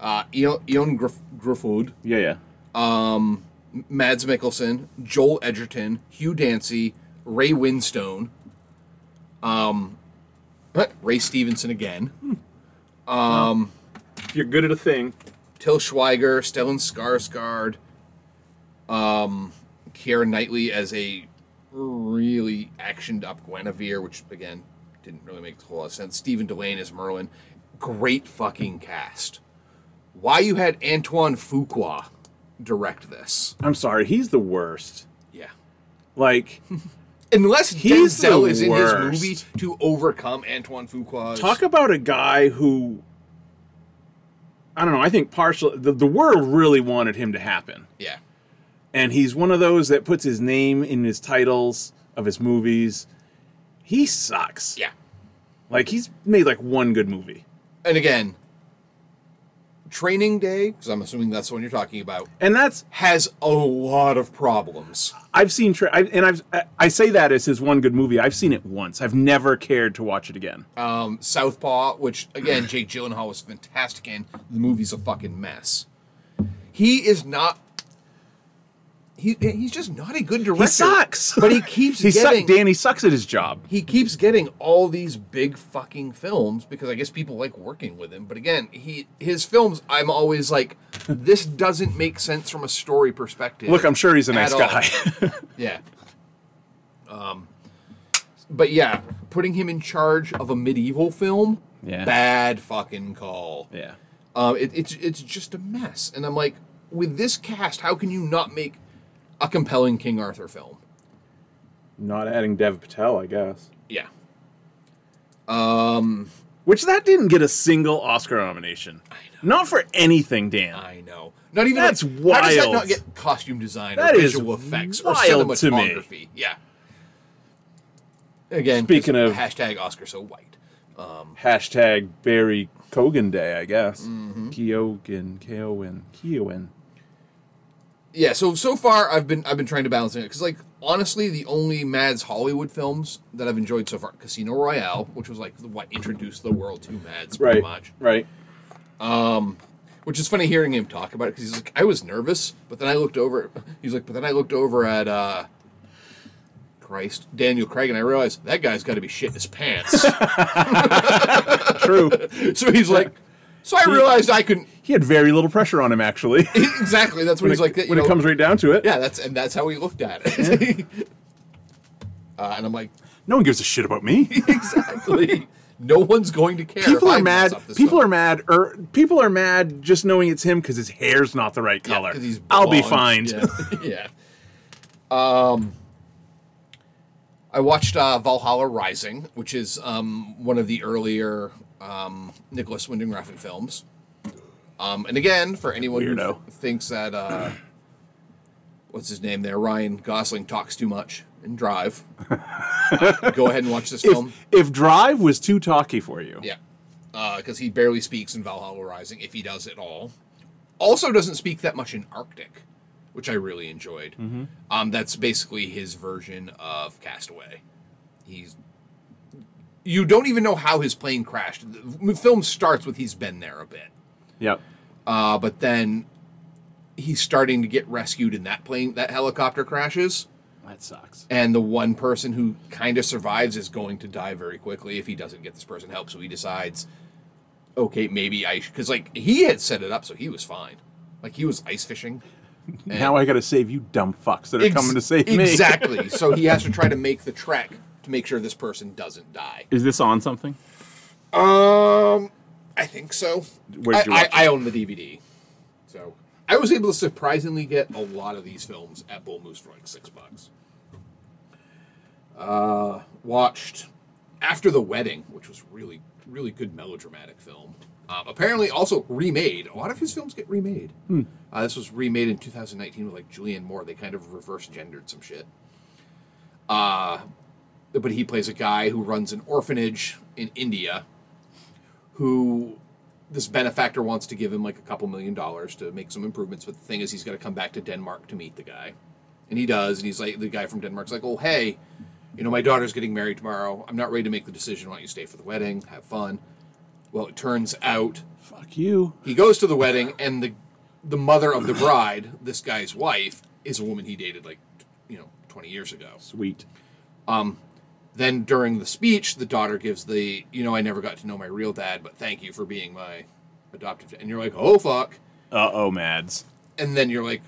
uh, Eon, Eon Grif- Gruffudd, yeah, yeah. Mads Mikkelsen, Joel Edgerton, Hugh Dancy, Ray Winstone, um, Ray Stevenson again, If you're good at a thing, Till Schweiger, Stellan Skarsgård, um, Keira Knightley as a really actioned up Guinevere, which again didn't really make a whole lot of sense. Stephen Dillane as Merlin. Great fucking cast. Why you had Antoine Fuqua direct this? I'm sorry, he's the worst. Yeah. Like, Unless He's Denzel is in his movie to overcome Antoine Fuqua's. talk about a guy who. I don't know. I think partial. The, the world really wanted him to happen. yeah. And he's one of those that puts his name in his titles of his movies. He sucks. Yeah. Like he's made like one good movie. And again, Training Day, because I'm assuming that's the one you're talking about, And that's has a lot of problems. I've seen tra- I, and I've I- say that as his one good movie. I've seen it once. I've never cared to watch it again. Um, Southpaw, which again Jake Gyllenhaal was fantastic in. The movie's a fucking mess. He is not. He, he's just not a good director. He sucks. But he keeps he getting. suck, Danny sucks at his job. he keeps getting all these big fucking films because I guess people like working with him. But again, he his films, I'm always like, this doesn't make sense from a story perspective. Look, I'm sure he's a nice all. guy. Yeah. Um, but yeah, putting him in charge of a medieval film, Yeah. bad fucking call. yeah. Um, it, it's it's just a mess, and I'm like, with this cast, how can you not make a compelling King Arthur film? Not adding Dev Patel, I guess. Yeah. Um, Which that didn't get a single Oscar nomination. I know. Not for anything, Dan. I know. Not even That's like, How does that not get costume design That or is visual effects or wild to me. cinematography? Yeah. Again, Speaking of- hashtag Oscar so white. Hashtag Barry Kogan Day, I guess. Mm-hmm. Keoghan, Keowen, Keowen. Yeah, so so far I've been I've been trying to balance it because like honestly the only Mads Hollywood films that I've enjoyed so far Casino Royale, which was like what introduced the world to Mads pretty Right. much. Right. Um, Which is funny hearing him talk about it because he's like I was nervous, but then I looked over. He's like, but then I looked over at uh, Christ Daniel Craig and I realized that guy's got to be shitting his pants. True. so he's like, so I realized I couldn't he had very little pressure on him, actually. exactly. That's what when he's it, like. you when know, it comes right down to it. yeah, that's and that's how he looked at it. uh, and I'm like, No one gives a shit about me. exactly. no one's going to care. people are mad. People are mad. Or people are mad just knowing it's him because his hair's not the right Yeah, he's I'll be fine. Yeah. yeah. Um, I watched uh, Valhalla Rising, which is um, one of the earlier um, Nicolas Winding Refn films. Um, and again, for anyone who Weirdo. th- thinks that uh, what's his name there, Ryan Gosling talks too much in Drive, uh, go ahead and watch this film. If, if Drive was too talky for you, Yeah, because he barely speaks in Valhalla Rising, if he does at all. Also, doesn't speak that much in Arctic, which I really enjoyed. Um, that's basically his version of Castaway. He's you don't even know how his plane crashed. The film starts with he's been there a bit, yep. uh, but then he's starting to get rescued, and that plane, that helicopter crashes That sucks. and the one person who kind of survives is going to die very quickly if he doesn't get this person help. So he decides, okay, maybe I because like he had set it up so he was fine, like he was ice fishing. Now I got to save you dumb fucks that are Ex- coming to save me. exactly. so he has to try to make the trek to make sure this person doesn't die. Is this on something? Um, I think so. I, I, I own the DVD, so I was able to surprisingly get a lot of these films at Bull Moose for like six bucks. Uh, watched After the Wedding, which was really really good melodramatic film. Um, apparently, also remade. A lot of his films get remade. Uh, this was remade in 2019 with like Julianne Moore. They kind of reverse gendered some shit. Uh, but he plays a guy who runs an orphanage in India who this benefactor wants to give him like a couple million dollars to make some improvements, but the thing is, he's got to come back to Denmark to meet the guy, and he does, and he's like, the guy from Denmark's like, oh hey, you know, my daughter's getting married tomorrow. I'm not ready to make the decision. Why don't you stay for the wedding? Have fun. Well, it turns out Fuck you. he goes to the wedding, and the the mother of the bride, this guy's wife, is a woman he dated like you know 20 years ago. Sweet. Um, Then during the speech, the daughter gives the, you know, I never got to know my real dad, but thank you for being my adoptive dad. And you're like, oh, fuck. Uh oh, Mads. And then you're like,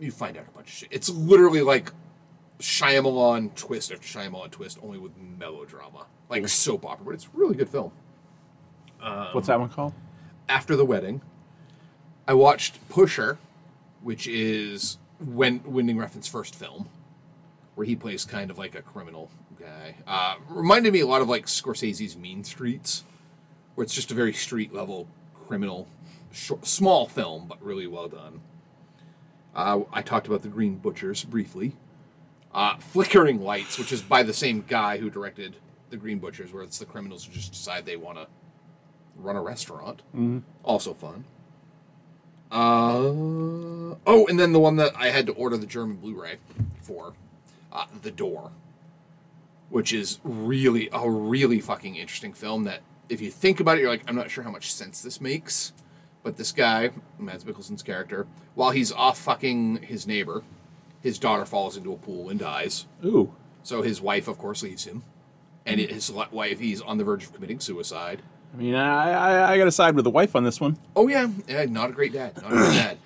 you find out a bunch of shit. It's literally like Shyamalan twist after Shyamalan twist, only with melodrama. Like soap opera, but it's a really good film. What's that one called? After the wedding, I watched Pusher, which is when Winding Refn's first film, where he plays kind of like a criminal guy. Uh, reminded me a lot of like Scorsese's Mean Streets, where it's just a very street level criminal, short, small film, but really well done. Uh, I talked about The Green Butchers briefly. Uh, Flickering Lights, which is by the same guy who directed The Green Butchers, where it's the criminals who just decide they want to run a restaurant. Also fun. Uh, oh, and then the one that I had to order the German Blu-ray for, uh, The Door, which is really a really fucking interesting film. That if you think about it, you're like, I'm not sure how much sense this makes. But this guy, Mads Mikkelsen's character, while he's off fucking his neighbor, his daughter falls into a pool and dies. Ooh. So his wife, of course, leaves him, and his wife, he's on the verge of committing suicide. I mean, I, I, I got to side with the wife on this one. Oh yeah, yeah, not a great dad, not a great dad.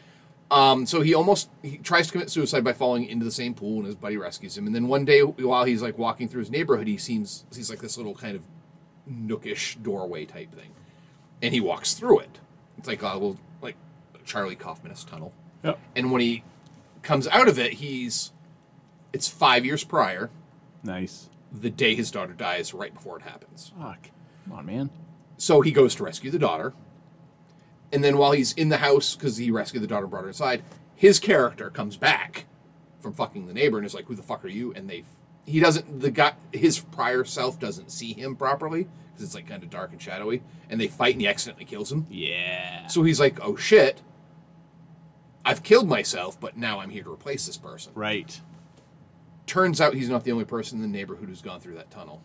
Um, so he almost he tries to commit suicide by falling into the same pool, and his buddy rescues him. And then one day, while he's like walking through his neighborhood, he seems sees like this little kind of nookish doorway type thing, and he walks through it. It's like a little like Charlie Kaufman's tunnel. Yep. And when he comes out of it, he's it's five years prior, Nice. the day his daughter dies, right before it happens. Fuck. Come on, man. So he goes to rescue the daughter. And then while he's in the house, because he rescued the daughter and brought her inside, his character comes back from fucking the neighbor and is like, Who the fuck are you? And they, he doesn't, the guy, his prior self doesn't see him properly because it's like kind of dark and shadowy. And they fight and he accidentally kills him. Yeah. So he's like, Oh shit. I've killed myself, but now I'm here to replace this person. Right. Turns out he's not the only person in the neighborhood who's gone through that tunnel.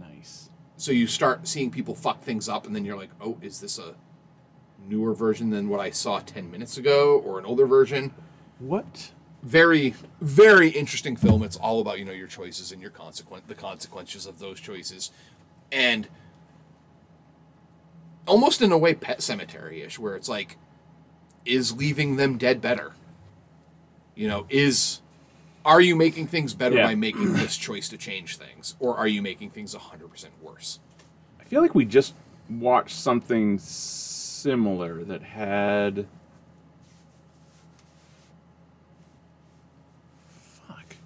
Nice. so you start seeing people fuck things up and then you're like oh is this a newer version than what i saw 10 minutes ago or an older version. What? very very interesting film. It's all about you know your choices and your consequent the consequences of those choices. And almost in a way pet cemetery-ish where it's like is leaving them dead better? You know is are you making things better Yeah. by making this choice to change things? Or are you making things 100% worse? I feel like we just watched something similar that had. Fuck.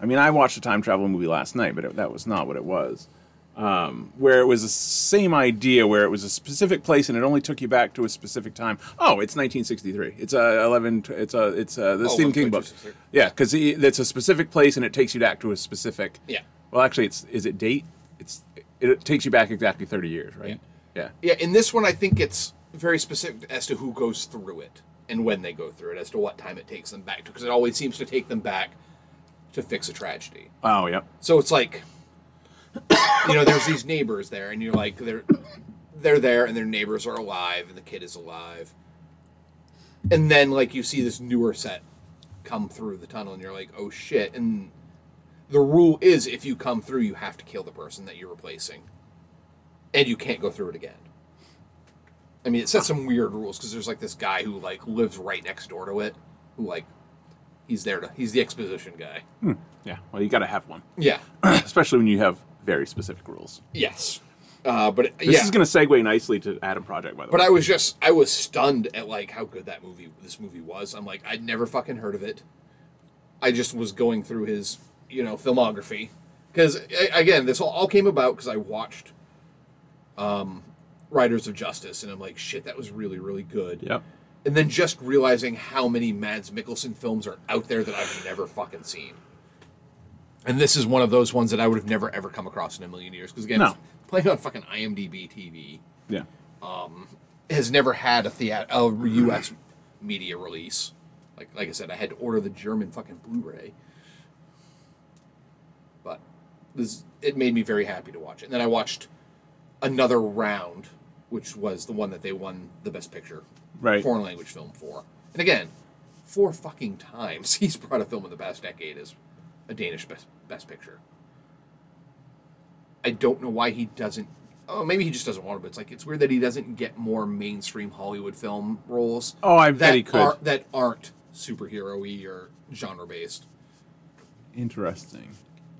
I mean, I watched a time travel movie last night, but it, that was not what it was. Um, where it was the same idea, where it was a specific place and it only took you back to a specific time. Oh, it's 1963. It's a 11. It's a it's a the Oh, Stephen King book. Yeah, because it's a specific place and it takes you back to a specific. Yeah. Well, actually, it's is it date? It's it, takes you back exactly 30 years, right? Yeah. Yeah, Yeah. in this one, I think it's very specific as to who goes through it and when they go through it, as to what time it takes them back to, because it always seems to take them back to fix a tragedy. Oh, yep. So it's like, you know, there's these neighbors there, and you're like, they're they're there, and their neighbors are alive, and the kid is alive, and then like you see this newer set come through the tunnel, and you're like, oh shit, and the rule is if you come through, you have to kill the person that you're replacing, and you can't go through it again. I mean, it sets some weird rules because there's like this guy who like lives right next door to it, who like he's there to he's the exposition guy. Yeah. Well, you got to have one, Yeah. especially when you have very specific rules. Yes. Uh, but This yeah. is going to segue nicely to Adam Project, by the but way. But I was just I was stunned at like how good that movie this movie was. I'm like I'd never fucking heard of it. I just was going through his you know filmography because again this all, all came about because I watched um, Riders of Justice and I'm like shit that was really really good. Yep. And then just realizing how many Mads Mikkelsen films are out there that I've never fucking seen. And this is one of those ones that I would have never ever come across in a million years because again, No. it's playing on fucking IMDb TV Yeah. um, has never had a theat a U.S. media release. Like like I said, I had to order the German fucking Blu-ray. But this it made me very happy to watch it. And then I watched another round, which was the one that they won the Best Picture Right. foreign language film for. And again, four fucking times he's brought a film in the past decade as a Danish best best picture. I don't know why he doesn't. Oh, maybe he just doesn't want to. But it's like it's weird that he doesn't get more mainstream Hollywood film roles. Oh, I that bet he could. Are, that aren't superhero-y or genre based. Interesting.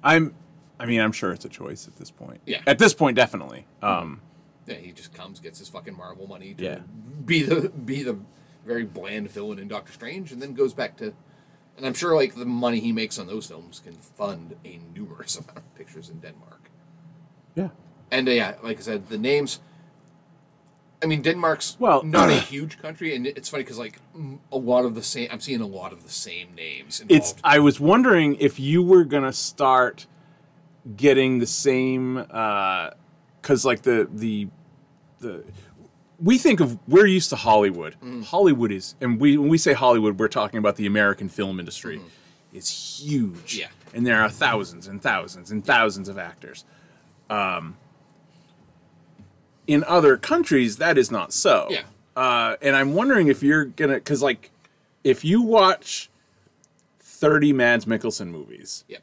I'm. I mean, I'm sure it's a choice at this point. Yeah. At this point, definitely. Um. Yeah, he just comes, gets his fucking Marvel money to Yeah. be the be the very bland villain in Doctor Strange, and then goes back to. And I'm sure like the money he makes on those films can fund a numerous amount of pictures in Denmark. Yeah. And uh, yeah, like I said, the names. I mean, Denmark's Well- not a huge country, and it's funny because like a lot of the same. I'm seeing a lot of the same names involved. It's. I was wondering if you were gonna start getting the same, because like the the the. We think of we're used to Hollywood. Hollywood is, and we when we say Hollywood, we're talking about the American film industry. It's huge, Yeah. and there are thousands and thousands and thousands of actors. Um, in other countries, that is not so. Yeah. Uh, and I'm wondering if you're gonna, because like, if you watch 30 Mads Mikkelsen movies, yeah.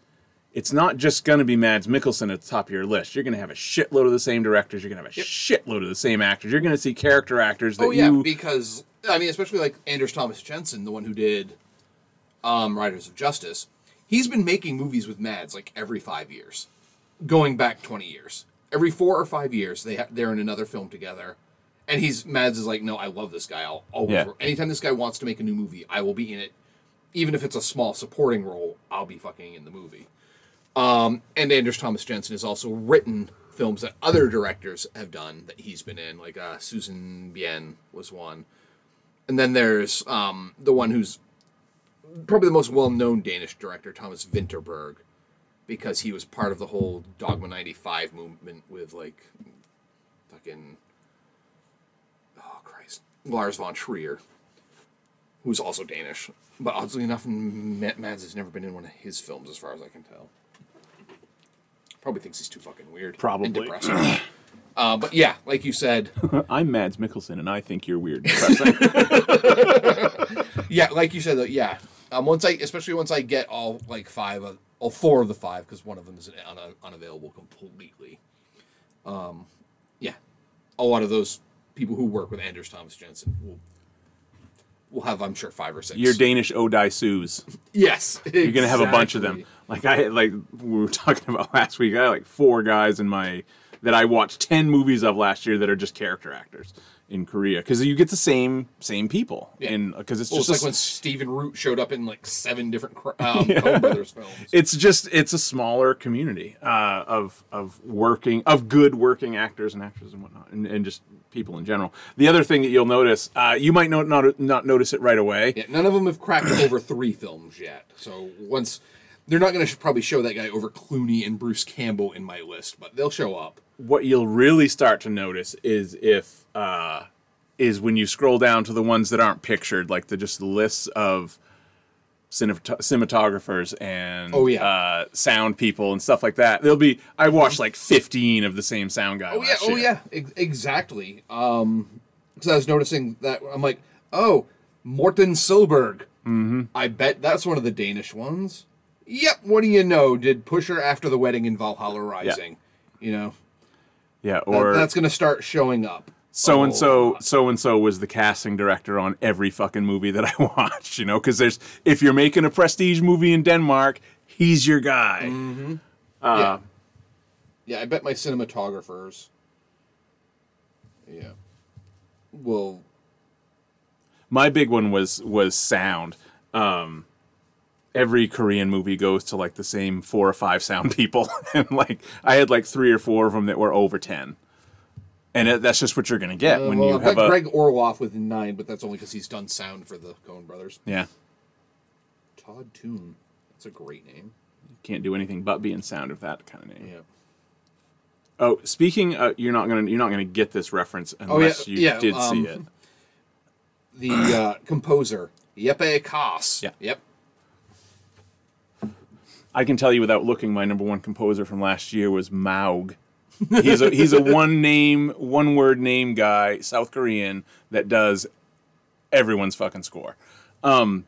It's not just gonna be Mads Mikkelsen at the top of your list. You're gonna have a shitload of the same directors. You're gonna have a Yep. shitload of the same actors. You're gonna see character actors that you Oh yeah, you. because I mean, especially like Anders Thomas Jensen, the one who did um, Riders of Justice. He's been making movies with Mads like every five years, going back twenty years. Every four or five years, they ha- they're in another film together, and he's Mads is like, no, I love this guy. I'll always Yeah. anytime this guy wants to make a new movie, I will be in it, even if it's a small supporting role. I'll be fucking in the movie. Um, and Anders Thomas Jensen has also written films that other directors have done that he's been in, like uh, Susanne Bier was one. And then there's um, the one who's probably the most well-known Danish director, Thomas Vinterberg, because he was part of the whole Dogma 95 movement with like fucking oh Christ, Lars von Trier, who's also Danish. But oddly enough, Mads has never been in one of his films, as far as I can tell. Probably thinks he's too fucking weird. and Probably. depressing. uh, but yeah, like you said, I'm Mads Mikkelsen, and I think you're weird. depressing. yeah, like you said, though, yeah. Um, once I, especially once I get all like five, of, all four of the five, because one of them is un- unavailable completely. Um, yeah, a lot of those people who work with Anders Thomas Jensen will will have, I'm sure, five or six. you're Danish Odai Sues. Yes, You're gonna have a bunch of them. Like I like we were talking about last week. I had like four guys in my that I watched ten movies of last year that are just character actors in Korea because you get the same same people Yeah. in because it's Well, just it's like when Stephen Root showed up in like seven different um, Coen Brothers films. it's just it's a smaller community uh, of of working of good working actors and actresses and whatnot and, and just people in general. The other thing that you'll notice, uh, you might not, not not notice it right away. Yeah, none of them have cracked over three films yet. So once they're not going to sh- probably show that guy over Clooney and Bruce Campbell in my list, but they'll show up. what you'll really start to notice is if uh, is when you scroll down to the ones that aren't pictured, like the just the lists of cinematographers and Oh, yeah. uh, sound people and stuff like that. There'll be I watched like fifteen of the same sound guy. Oh yeah, oh year. yeah, ex- exactly. Um, because I was noticing that I'm like, oh, Morten Silberg. Mm-hmm. I bet that's one of the Danish ones. Yep. What do you know? Did Pusher after the wedding in Valhalla Rising? You know, yeah. That- Or that's going to start showing up. so and so so and so was the casting director on every fucking movie that I watched. You know, because there's if you're making a prestige movie in Denmark, he's your guy. Mm-hmm. Uh, yeah. Yeah, I bet my cinematographers. Yeah. Will my big one was was sound. Um, every Korean movie goes to like the same four or five sound people, and like I had like three or four of them that were over ten, and it, that's just what you're gonna get when Uh, well, you I've have got a Greg Orloff with nine, but that's only because he's done sound for the Coen Brothers. yeah. Todd Toon. That's a great name. You Can't do anything but be in sound of that kind of name. Yeah. Oh, speaking, uh, you're not gonna you're not gonna get this reference unless you Oh, yeah, did um, see it. The uh, composer Jeppe Kaas. Yeah. Yep. I can tell you without looking, my number one composer from last year was Mowg. He's a he's a one name, one word name guy, South Korean that does everyone's fucking score. Um,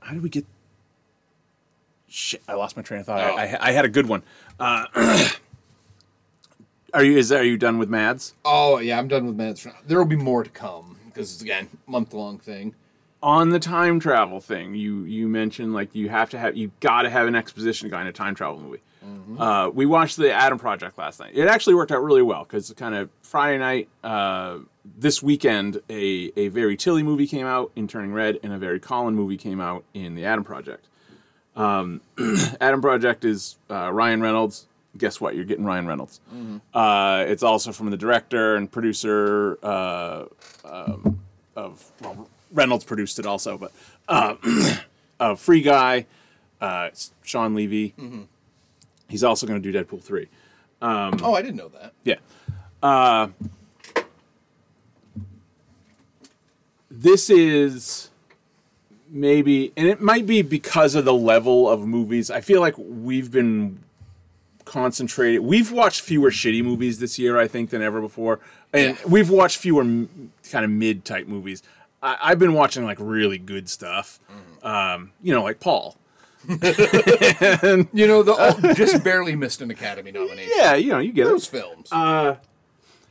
how did we get? Shit, I lost my train of thought. Oh. I, I, had a good one. Uh, are you is are you done with Mads? Oh yeah, I'm done with Mads. There will be more to come because it's again month long thing. On the time travel thing, you you mentioned like you have to have you got to have an exposition guy in a time travel movie. Uh, we watched the Adam Project last night. It actually worked out really well because kind of Friday night, uh, this weekend, a a very Tilly movie came out in Turning Red, and a very Colin movie came out in the Adam Project. Um, Adam Project is uh, Ryan Reynolds. Guess what? You're getting Ryan Reynolds. Uh, it's also from the director and producer uh, um, of well, Reynolds produced it also, but uh, uh, Free Guy, uh, Shawn Levy. He's also going to do Deadpool three. oh, I didn't know that. Yeah. Uh, this is maybe, and it might be because of the level of movies. I feel like we've been concentrated. We've watched fewer shitty movies this year, I think, than ever before, and Yeah. we've watched fewer m- kind of mid type movies. I, I've been watching like really good stuff. Um, you know, like Paul. and, You know, the oh, just barely missed an Academy nomination. Yeah, you know, you get it. Those films.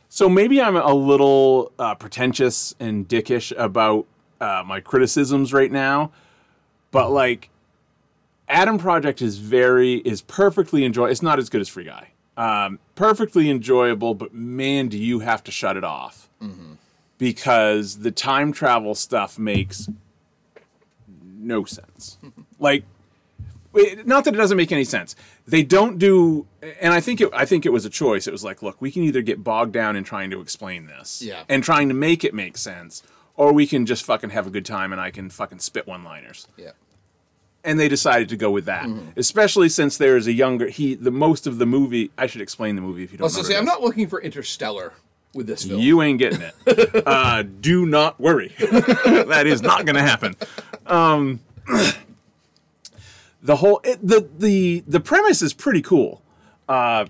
So maybe I'm a little uh, pretentious and dickish about uh, my criticisms right now, but like, Adam Project is very is perfectly enjoyable. It's not as good as Free Guy. Um, perfectly enjoyable, but man, do you have to shut it off because the time travel stuff makes no sense. like, not that it doesn't make any sense. They don't do, and I think it. I think it was a choice. It was like, look, we can either get bogged down in trying to explain this, Yeah. and trying to make it make sense, or we can just fucking have a good time and I can fucking spit one-liners. yeah. And they decided to go with that, mm-hmm. especially since there is a younger he. The most of the movie. I should explain the movie if you don't. Know just say I'm not looking for Interstellar with this film. You ain't getting it. uh, do not worry. that is not going to happen. Um, the whole it, the the the premise is pretty cool. Uh,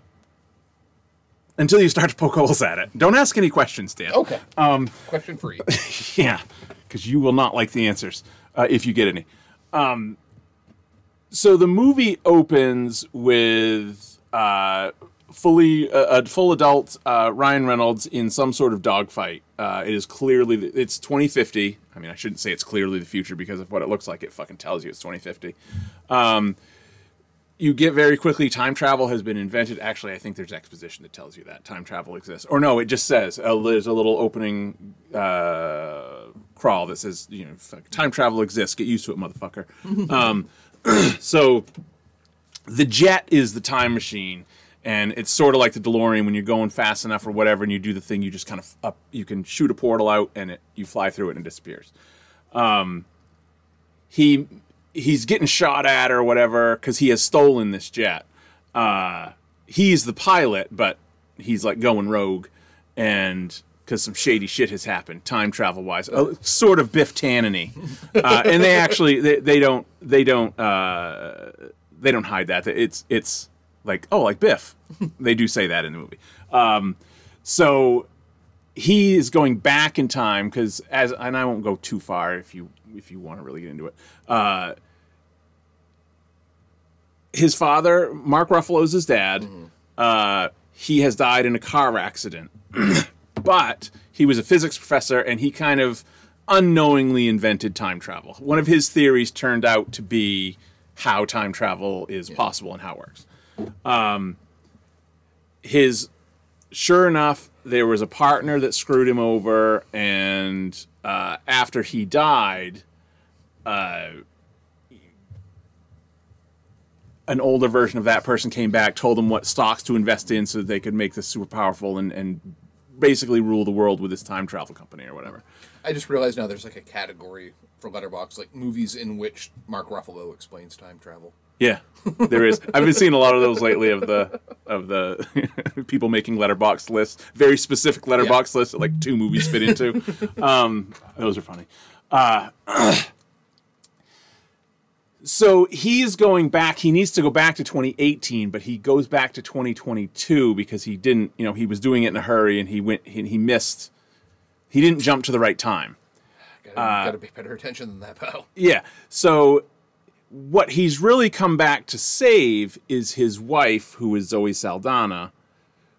until you start to poke holes at it. Don't ask any questions, Dan. okay. Um, question free. Yeah, because you will not like the answers uh, if you get any. Um, so the movie opens with uh, fully uh, a full adult uh, Ryan Reynolds in some sort of dogfight. Uh, it is clearly it's 2050. I mean, I shouldn't say it's clearly the future because of what it looks like. It fucking tells you it's 2050. Um, you get very quickly time travel has been invented. Actually, I think there's exposition that tells you that time travel exists. Or no, it just says uh, there's a little opening uh, crawl that says you know fuck, time travel exists. Get used to it, motherfucker. um, so the jet is the time machine, and it's sort of like the DeLorean when you're going fast enough or whatever, and you do the thing. You just kind of up. You can shoot a portal out, and it, you fly through it and it disappears he he's getting shot at or whatever because he has stolen this jet. Uh, he's the pilot, but he's like going rogue, and because some shady shit has happened, time travel wise, uh, sort of Biff Tannen uh, and they actually they, they don't they don't uh, they don't hide that. It's it's like oh like Biff. they do say that in the movie. Um, so he is going back in time because as and I won't go too far if you if you want to really get into it. Uh, his father, Mark Ruffalo's his dad. Uh, he has died in a car accident, but he was a physics professor and he kind of unknowingly invented time travel. One of his theories turned out to be how time travel is possible and how it works. Um, his sure enough, there was a partner that screwed him over, and uh, after he died, uh, an older version of that person came back, told him what stocks to invest in so that they could make this super powerful and, and basically rule the world with this time travel company or whatever. I just realized now there's like a category for Letterboxd, like movies in which Mark Ruffalo explains time travel. Yeah, there is. I've been seeing a lot of those lately of the of the people making Letterboxd lists, very specific Letterboxd lists that like two movies fit into. um, those are funny. Uh, so he's going back. He needs to go back to 2018, but he goes back to 2022 because he didn't. You know, he was doing it in a hurry and he went. He, he missed. He didn't jump to the right time. Gotta, Uh, gotta pay better attention than that, pal. Yeah. So what he's really come back to save is his wife, who is Zoe Saldana,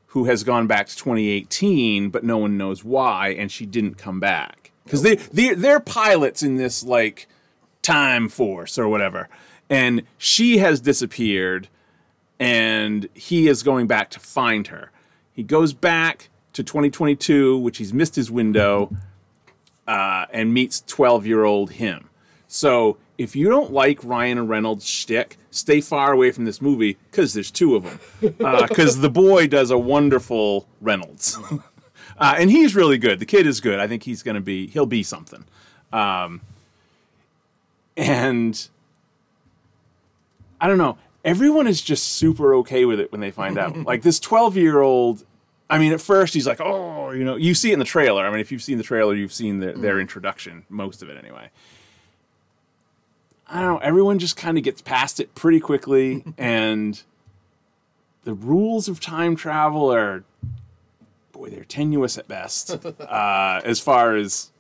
who has gone back to 2018, but no one knows why, and she didn't come back because they they they're pilots in this like time force or whatever, and she has disappeared, and he is going back to find her. He goes back to 2022, which he's missed his window uh, and meets 12 year old him. So if you don't like Ryan Reynolds' shtick, stay far away from this movie because there's two of them. Because the boy does a wonderful Reynolds. Uh, and he's really good. The kid is good. I think he's going to be, he'll be something. Um, and I don't know. Everyone is just super okay with it when they find out. like this 12 year old I mean, at first he's like, "Oh, you know," you see it in the trailer. I mean, if you've seen the trailer, you've seen their, their introduction, most of it anyway. I don't know. Everyone just kind of gets past it pretty quickly, and the rules of time travel are, boy, they're tenuous at best. uh, as far as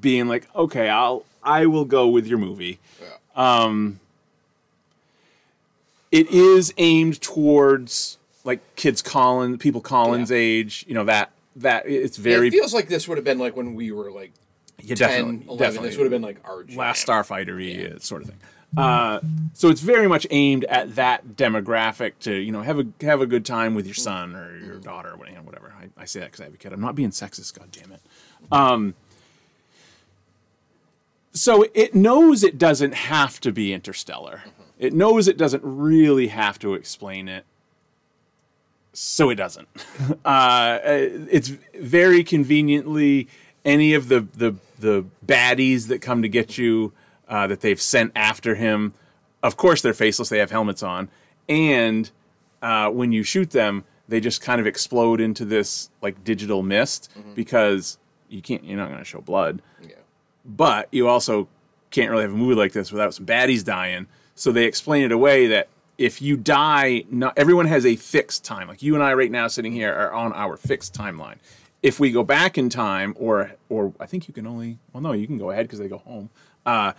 being like, okay, I'll I will go with your movie. Um, it is aimed towards like kids Collins, people Collins Yeah. age. You know that that it's very it feels like this would have been like when we were like yeah, 10, definitely, 11. definitely. This would have been like our jam. last Starfighter sort of thing. Uh, so it's very much aimed at that demographic to you know have a have a good time with your son or your daughter or whatever. whatever. I, I say that because I have a kid. I'm not being sexist. God damn it. Um, so it knows it doesn't have to be interstellar. It knows it doesn't really have to explain it. So it doesn't. uh, it's very conveniently any of the the the baddies that come to get you uh, that they've sent after him. Of course, they're faceless. They have helmets on, and uh, when you shoot them, they just kind of explode into this like digital mist because you can't. You're not going to show blood Yeah. but you also can't really have a movie like this without some baddies dying. So they explain it away that if you die, not everyone has a fixed time. Like you and I right now sitting here are on our fixed timeline. If we go back in time, or or I think you can only well no, you can go ahead because they go home. Uh,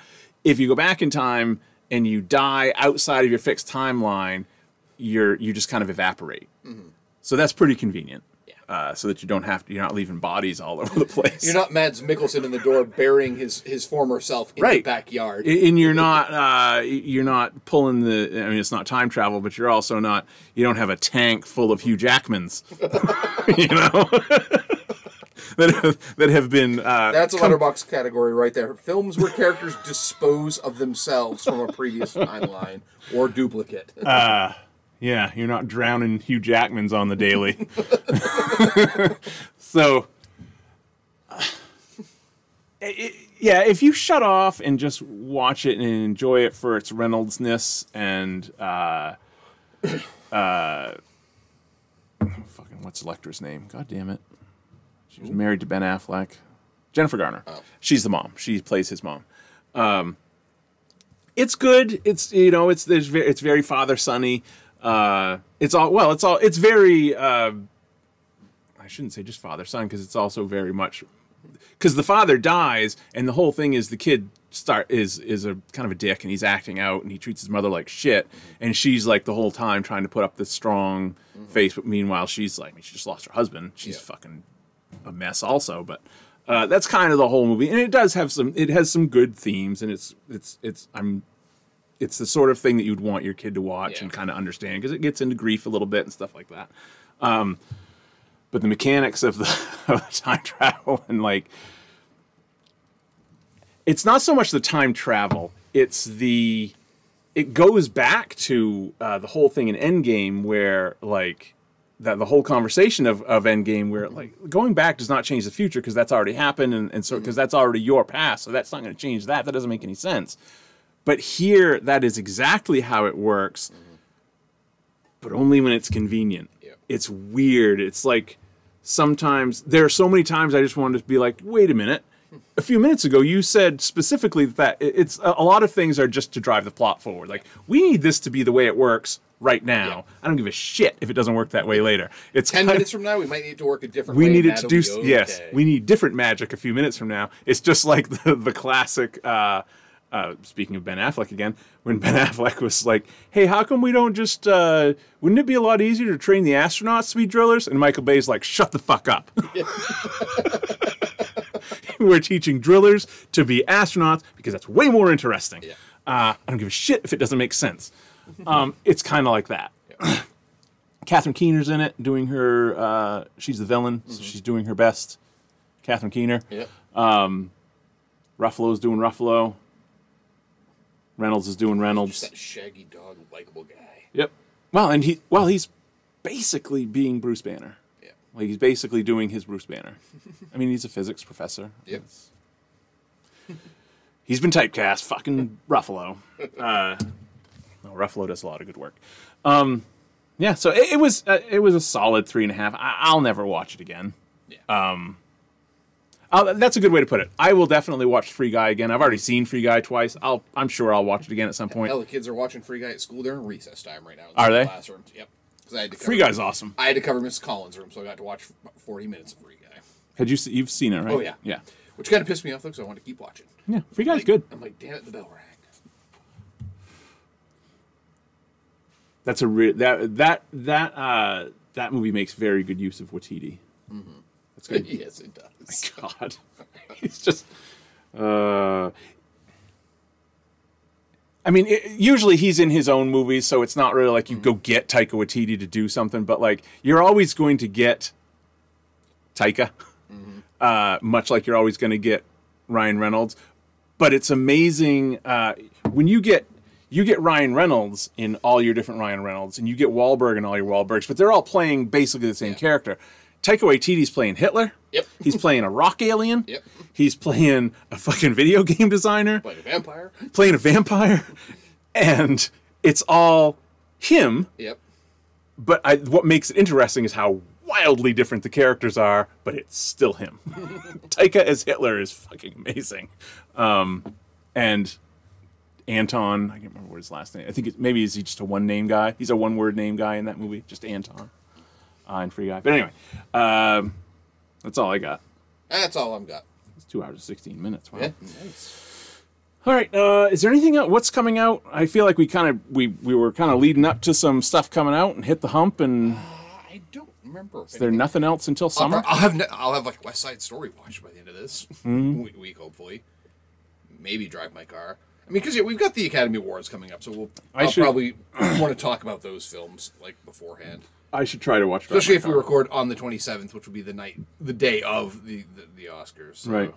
if you go back in time and you die outside of your fixed timeline, you're you just kind of evaporate. So that's pretty convenient. Uh, so that you don't have to, you're not leaving bodies all over the place. You're not Mads Mikkelsen in the door burying his, his former self in Right. the backyard. and you're not uh, you're not pulling the I mean it's not time travel but you're also not you don't have a tank full of Hugh Jackmans you know that have, that have been uh, That's a Letterboxd category right there. Films where characters dispose of themselves from a previous timeline or duplicate. yeah you're not drowning Hugh Jackmans on the daily so it- yeah if you shut off and just watch it and enjoy it for its Reynoldsness and uh uh fucking what's Elektra's name god damn it she was married to Ben Affleck Jennifer Garner she's the mom she plays his mom Um, it's good. It's you know, it's there's ve- it's very father sonny. Uh, it's all well. It's all it's very. Uh, I shouldn't say just father son because it's also very much because the father dies and the whole thing is the kid start is is a kind of a dick and he's acting out and he treats his mother like shit and she's like the whole time trying to put up this strong face but meanwhile she's like I mean, she just lost her husband she's Yeah. fucking a mess also but uh, that's kind of the whole movie and it does have some it has some good themes and it's it's it's i'm it's the sort of thing that you'd want your kid to watch Yeah. and kind of understand because it gets into grief a little bit and stuff like that um, but the mechanics of the, of the time travel and like it's not so much the time travel it's the it goes back to uh, the whole thing in Endgame where like that the whole conversation of, of Endgame where mm-hmm. like going back does not change the future because that's already happened and, and so mm-hmm. because that's already your past so that's not going to change that that doesn't make any sense But here, that is exactly how it works, mm-hmm. but only when it's convenient. Yeah. It's weird. It's like sometimes there are so many times I just wanted to be like, wait a minute. A few minutes ago, you said specifically that it's a lot of things are just to drive the plot forward. Like we need this to be the way it works right now. Yeah. I don't give a shit if it doesn't work that way later. It's Ten kind of- minutes from now, we might need to work a different we way. needed to do that'll yes we need different magic a few minutes from now it's just like the, the classic uh, uh, speaking of ben affleck again when ben affleck was like hey how come we don't just uh, wouldn't it be a lot easier to train the astronauts to be drillers and michael bay's like shut the fuck up we're teaching drillers to be astronauts because that's way more interesting Yeah. uh, i don't give a shit if it doesn't make sense um, it's kind of like that Catherine Keener's in it, doing her. Uh, she's the villain, so she's doing her best. Catherine Keener. Yep. Ruffalo's doing Ruffalo. Reynolds is doing Just Reynolds. that shaggy dog, likable guy. Yep. Well, and he well he's basically being Bruce Banner. Yeah. Like he's basically doing his Bruce Banner. I mean, he's a physics professor. Yep. He's been typecast. Fucking Ruffalo. Uh, Ruffalo does a lot of good work. Um, yeah. So it, it was uh, it was a solid three and a half. I, I'll never watch it again. Yeah. Uh, that's a good way to put it. I will definitely watch Free Guy again. I've already seen Free Guy twice. I'll I'm sure I'll watch it again at some point. Hell, the kids are watching Free Guy at school during recess time right now. in Are they? Classrooms. Yep. I had to Free Guy's awesome. I had to cover Mrs. Collins' room, so I got to watch 40 minutes of Free Guy. Had you you've seen it right? Oh, yeah. yeah, Which kind of pissed me off, though, because I wanted to keep watching. yeah. Free Guy's Like- good. I'm like, damn it, the bell rang. That's a re- that that that uh that movie makes very good use of Waititi. That's good. yes, it does. My God, he's just. Uh, I mean, it, usually he's in his own movies, so it's not really like you go get Taika Waititi to do something, but like you're always going to get Taika, uh, much like you're always going to get Ryan Reynolds. But it's amazing uh, when you get you get Ryan Reynolds in all your different Ryan Reynolds, and you get Wahlberg in all your Wahlbergs, but they're all playing basically the same Yeah. character. Taika Waititi's playing Hitler. Yep. He's playing a rock alien. Yep. He's playing a fucking video game designer, Like a vampire. playing a vampire, and it's all him. Yep. But I, what makes it interesting is how wildly different the characters are, but it's still him. Taika as Hitler is fucking amazing, um, and Anton. I can't remember what his last name. I think it, maybe is he just a one name guy. He's a one word name guy in that movie, just Anton, uh, and Free Guy. But anyway, um, that's all I got. That's all I've got. It's two hours and sixteen minutes. Wow. Yeah. Nice. All right. Uh, is there anything else? What's coming out? I feel like we kind of we we were kind of leading up to some stuff coming out and hit the hump, and I don't remember. Is there nothing else until I'll, summer? I'll have ne- I'll have like West Side Story watched by the end of this Mm-hmm. week, hopefully. Maybe drive my car. I mean, because yeah, we've got the Academy Awards coming up, so we'll I I'll should- probably want to talk about those films like beforehand. I should try to watch. Drive Especially if we record on the 27th, which will be the night, the day of the the, the Oscars. So Right.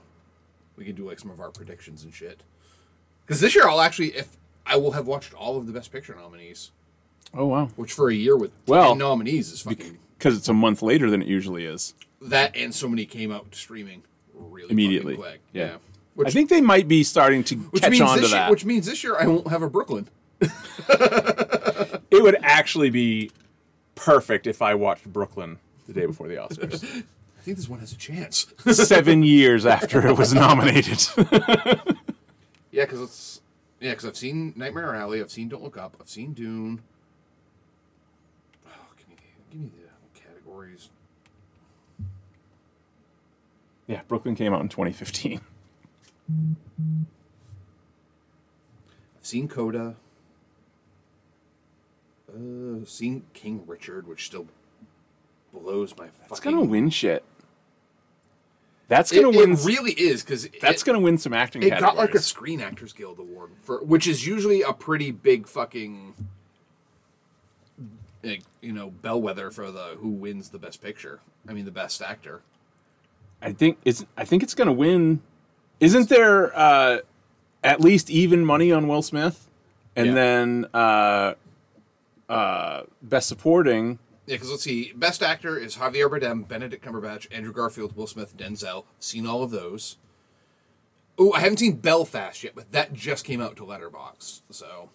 We can do like some of our predictions and shit. Because this year I'll actually, if I will have watched all of the Best Picture nominees, Oh wow. which for a year with Well, 10 nominees is fucking Because it's a month later than it usually is. that, and so many came out streaming really Immediately. quick. Yeah. Which, I think they might be starting to catch on to this year, that. which means this year I won't have a Brooklyn. it would actually be perfect if I watched Brooklyn the day before the Oscars, I think this one has a chance. seven years after it was nominated. yeah, because it's yeah, because I've seen Nightmare Alley, I've seen Don't Look Up, I've seen Dune. Oh, give me give me the categories. yeah, Brooklyn came out in 2015. I've seen Coda. Uh, seen King Richard, which still blows my It's gonna win shit. That's gonna it win. really is because that's gonna win some acting. It got like a. Screen Actors Guild award for, which is usually a pretty big fucking, like, you know, bellwether for the who wins the best picture. I mean, the best actor. I think it's. I think it's gonna win. Isn't there uh, at least even money on Will Smith, and Yeah. then uh, uh, best supporting? Yeah, because let's see, best actor is Javier Bardem, Benedict Cumberbatch, Andrew Garfield, Will Smith, Denzel. Seen all of those. Oh, I haven't seen Belfast yet, but that just came out to Letterbox. So,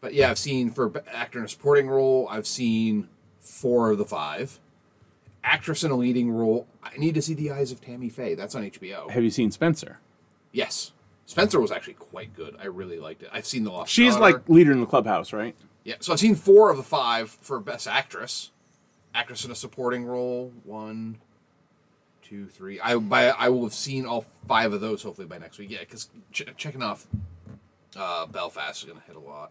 but yeah, I've seen for actor in a supporting role. I've seen four of the five. Actress in a leading role. I need to see The Eyes of Tammy Faye. That's on HBO. Have you seen Spencer? Yes, Spencer was actually quite good. I really liked it. I've seen The Lost. She's Daughter. like leader in the clubhouse, right? yeah. So I've seen four of the five for Best Actress. Actress in a supporting role. One, two, three. I by I will have seen all five of those hopefully by next week. Yeah, because ch- checking off uh, Belfast is going to hit a lot.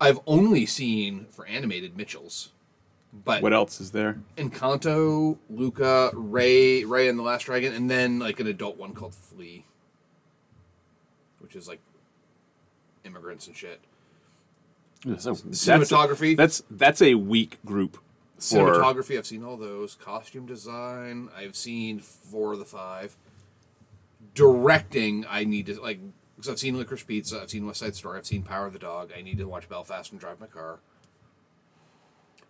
I've only seen for animated Mitchells, but What else is there? Encanto, Luca, Raya, Raya and the Last Dragon, and then like an adult one called Flee, which is like immigrants and shit. So, Cinematography. That's that's a weak group. For, Cinematography, I've seen all those. Costume design, I've seen four of the five. Directing, I need to like because I've seen Licorice Pizza, I've seen West Side Story, I've seen Power of the Dog. I need to watch Belfast and drive my car.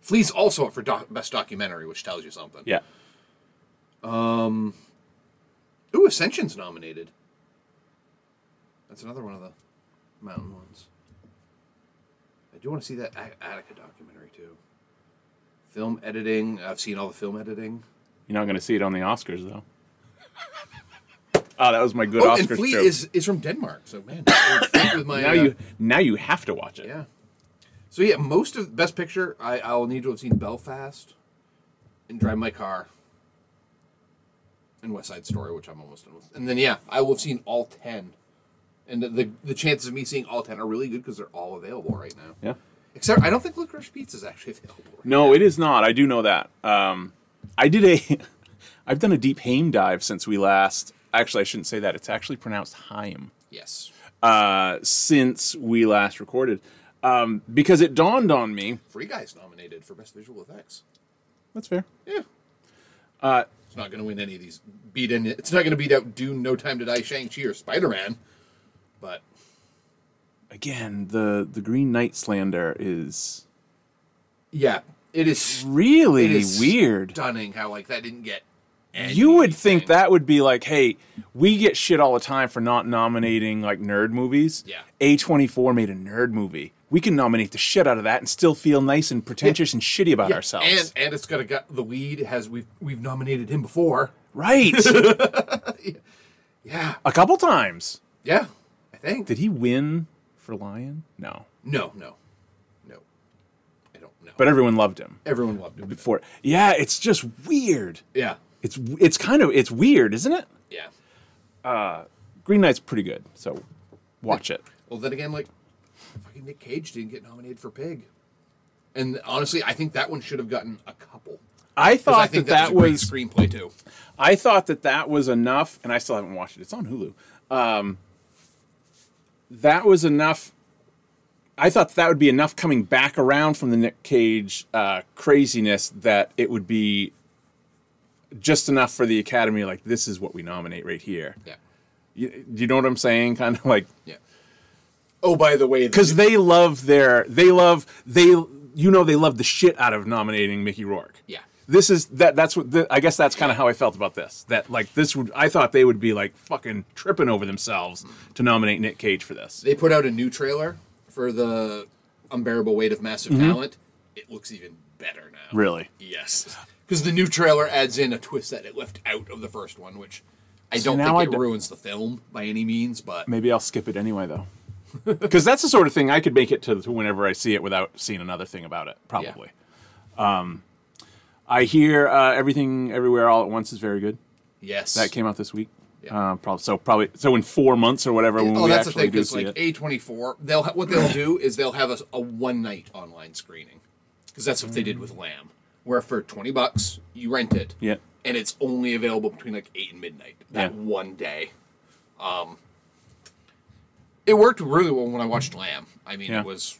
Flee's also up for doc- best documentary, which tells you something. Yeah. Um. Ooh, Ascension's nominated. That's another one of the mountain ones. I do want to see that Attica documentary too. Film editing. I've seen all the film editing. You're not going to see it on the Oscars though. oh, that was my good oh, Oscars and Flea joke. is is from Denmark. So man, it would fit with my now uh, you now you have to watch it. yeah. So yeah, most of Best Picture, I I'll need to have seen Belfast, and Drive My Car, and West Side Story, which I'm almost done with, and then yeah, I will have seen all ten, and the the, the chances of me seeing all ten are really good because they're all available right now. Yeah. Except I don't think Licorice Pizza is actually available. Right No, it is not. I do know that. Um, I did a. I've done a deep Haim dive since we last. Actually, I shouldn't say that. It's actually pronounced Haim. Yes. Uh, since we last recorded, um, because it dawned on me. Free Guy's nominated for Best Visual Effects. That's fair. Yeah. Uh, It's not going to win any of these. Beat in. It's not going to beat out Dune, No Time to Die, Shang Chi, or Spider Man. But again, the the Green Knight slander is yeah, it is really It is weird. stunning how like that didn't get. You would think that would be like, hey, we get shit all the time for not nominating like nerd movies. Yeah. A24 made a nerd movie. We can nominate the shit out of that and still feel nice and pretentious and shitty about Yeah, ourselves. and and it's got a got the lead has we've we've nominated him before. right. Yeah, a couple times. yeah, I think. Did he win for Lion? No. no, no, no. I don't know. But everyone loved him everyone loved him. before. Yeah, it's just weird. Yeah, It's it's kind of it's weird, isn't it? yeah. Uh, Green Knight's pretty good, so watch it. Well, then again, like fucking Nick Cage didn't get nominated for Pig, and honestly, I think that one should have gotten a couple. I thought I that that, was, was great screenplay too. I thought that that was enough, and I still haven't watched it. It's on Hulu. Um, that was enough. I thought that would be enough coming back around from the Nick Cage uh, craziness that it would be just enough for the Academy. Like this is what we nominate right here. Yeah, You, you know what I'm saying? Kind of like yeah. Oh, by the way, because they love their they love they you know they love the shit out of nominating Mickey Rourke. yeah, this is that that's what the, i guess that's kind of how i felt about this that like this would i thought they would be like fucking tripping over themselves to nominate nick cage for this they put out a new trailer for the unbearable weight of massive Mm-hmm. talent. It looks even better now. really Yes, because the new trailer adds in a twist that it left out of the first one, which I So don't now think it ruins the film by any means. But maybe i'll skip it anyway though because that's the sort of thing i could make it to, to whenever i see it without seeing another thing about it probably um, i hear uh, everything everywhere all at once is very good yes, that came out this week Yeah. uh, probably so probably so in four months or whatever when Oh, we that's the actually thing. do Because see like A twenty four, they'll ha- what they'll do is they'll have a, a one night online screening, because that's what they did with Lamb, where for twenty bucks you rent it, Yeah. and it's only available between like eight and midnight that Yeah. one day. Um, it worked really well when I watched Lamb. I mean, Yeah. it was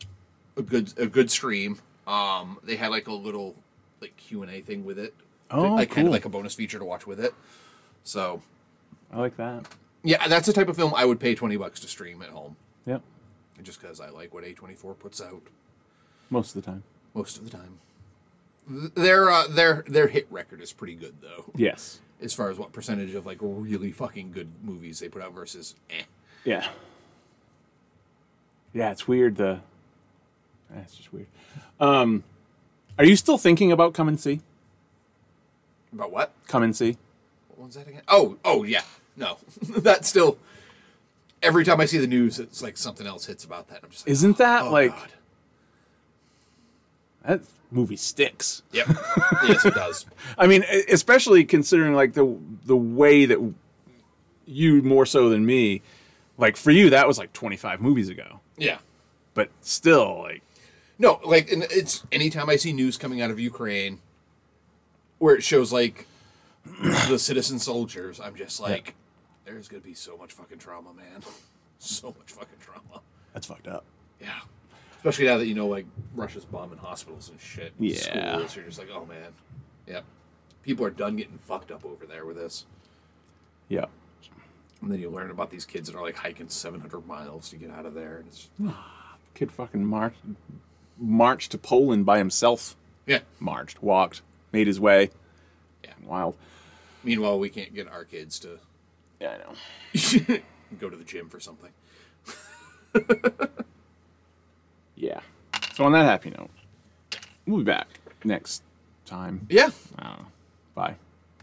a good a good stream. Um, they had like a little like Q and A thing with it, Oh, like kind of like a bonus feature to watch with it. So i like that yeah, that's the type of film I would pay twenty bucks to stream at home yep just because I like what A24 puts out most of the time most of the time. Their uh, their their hit record is pretty good though. yes as far as what percentage of like really fucking good movies they put out versus eh. Yeah. Yeah, it's weird. The that's just weird. Um, are you still thinking about come and see? About what? Come and see. What was that again? Oh, oh yeah. No, that's still. Every time I see the news, it's like something else hits about that. I'm just like, Isn't that oh, like God. that movie sticks? Yep. yes, it does. I mean, especially considering like the the way that you more so than me, like for you that was like 25 movies ago, Yeah. but still like No, like and it's anytime I see news coming out of Ukraine where it shows like the citizen soldiers, I'm just like, there's gonna be so much fucking trauma, man. So much fucking trauma. that's fucked up. Yeah. Especially now that you know like Russia's bombing hospitals and shit. and Yeah. Schools, you're just like, oh man. Yep. People are done getting fucked up over there with this. Yeah. And then you learn about these kids that are like hiking 700 miles to get out of there. And it's, ah, Kid fucking marched marched to Poland by himself. yeah. Marched, walked, made his way. Yeah. Wild. Meanwhile, we can't get our kids to Yeah, I know. go to the gym for something. Yeah. So on that happy note, we'll be back next time. Yeah. I don't know. Bye.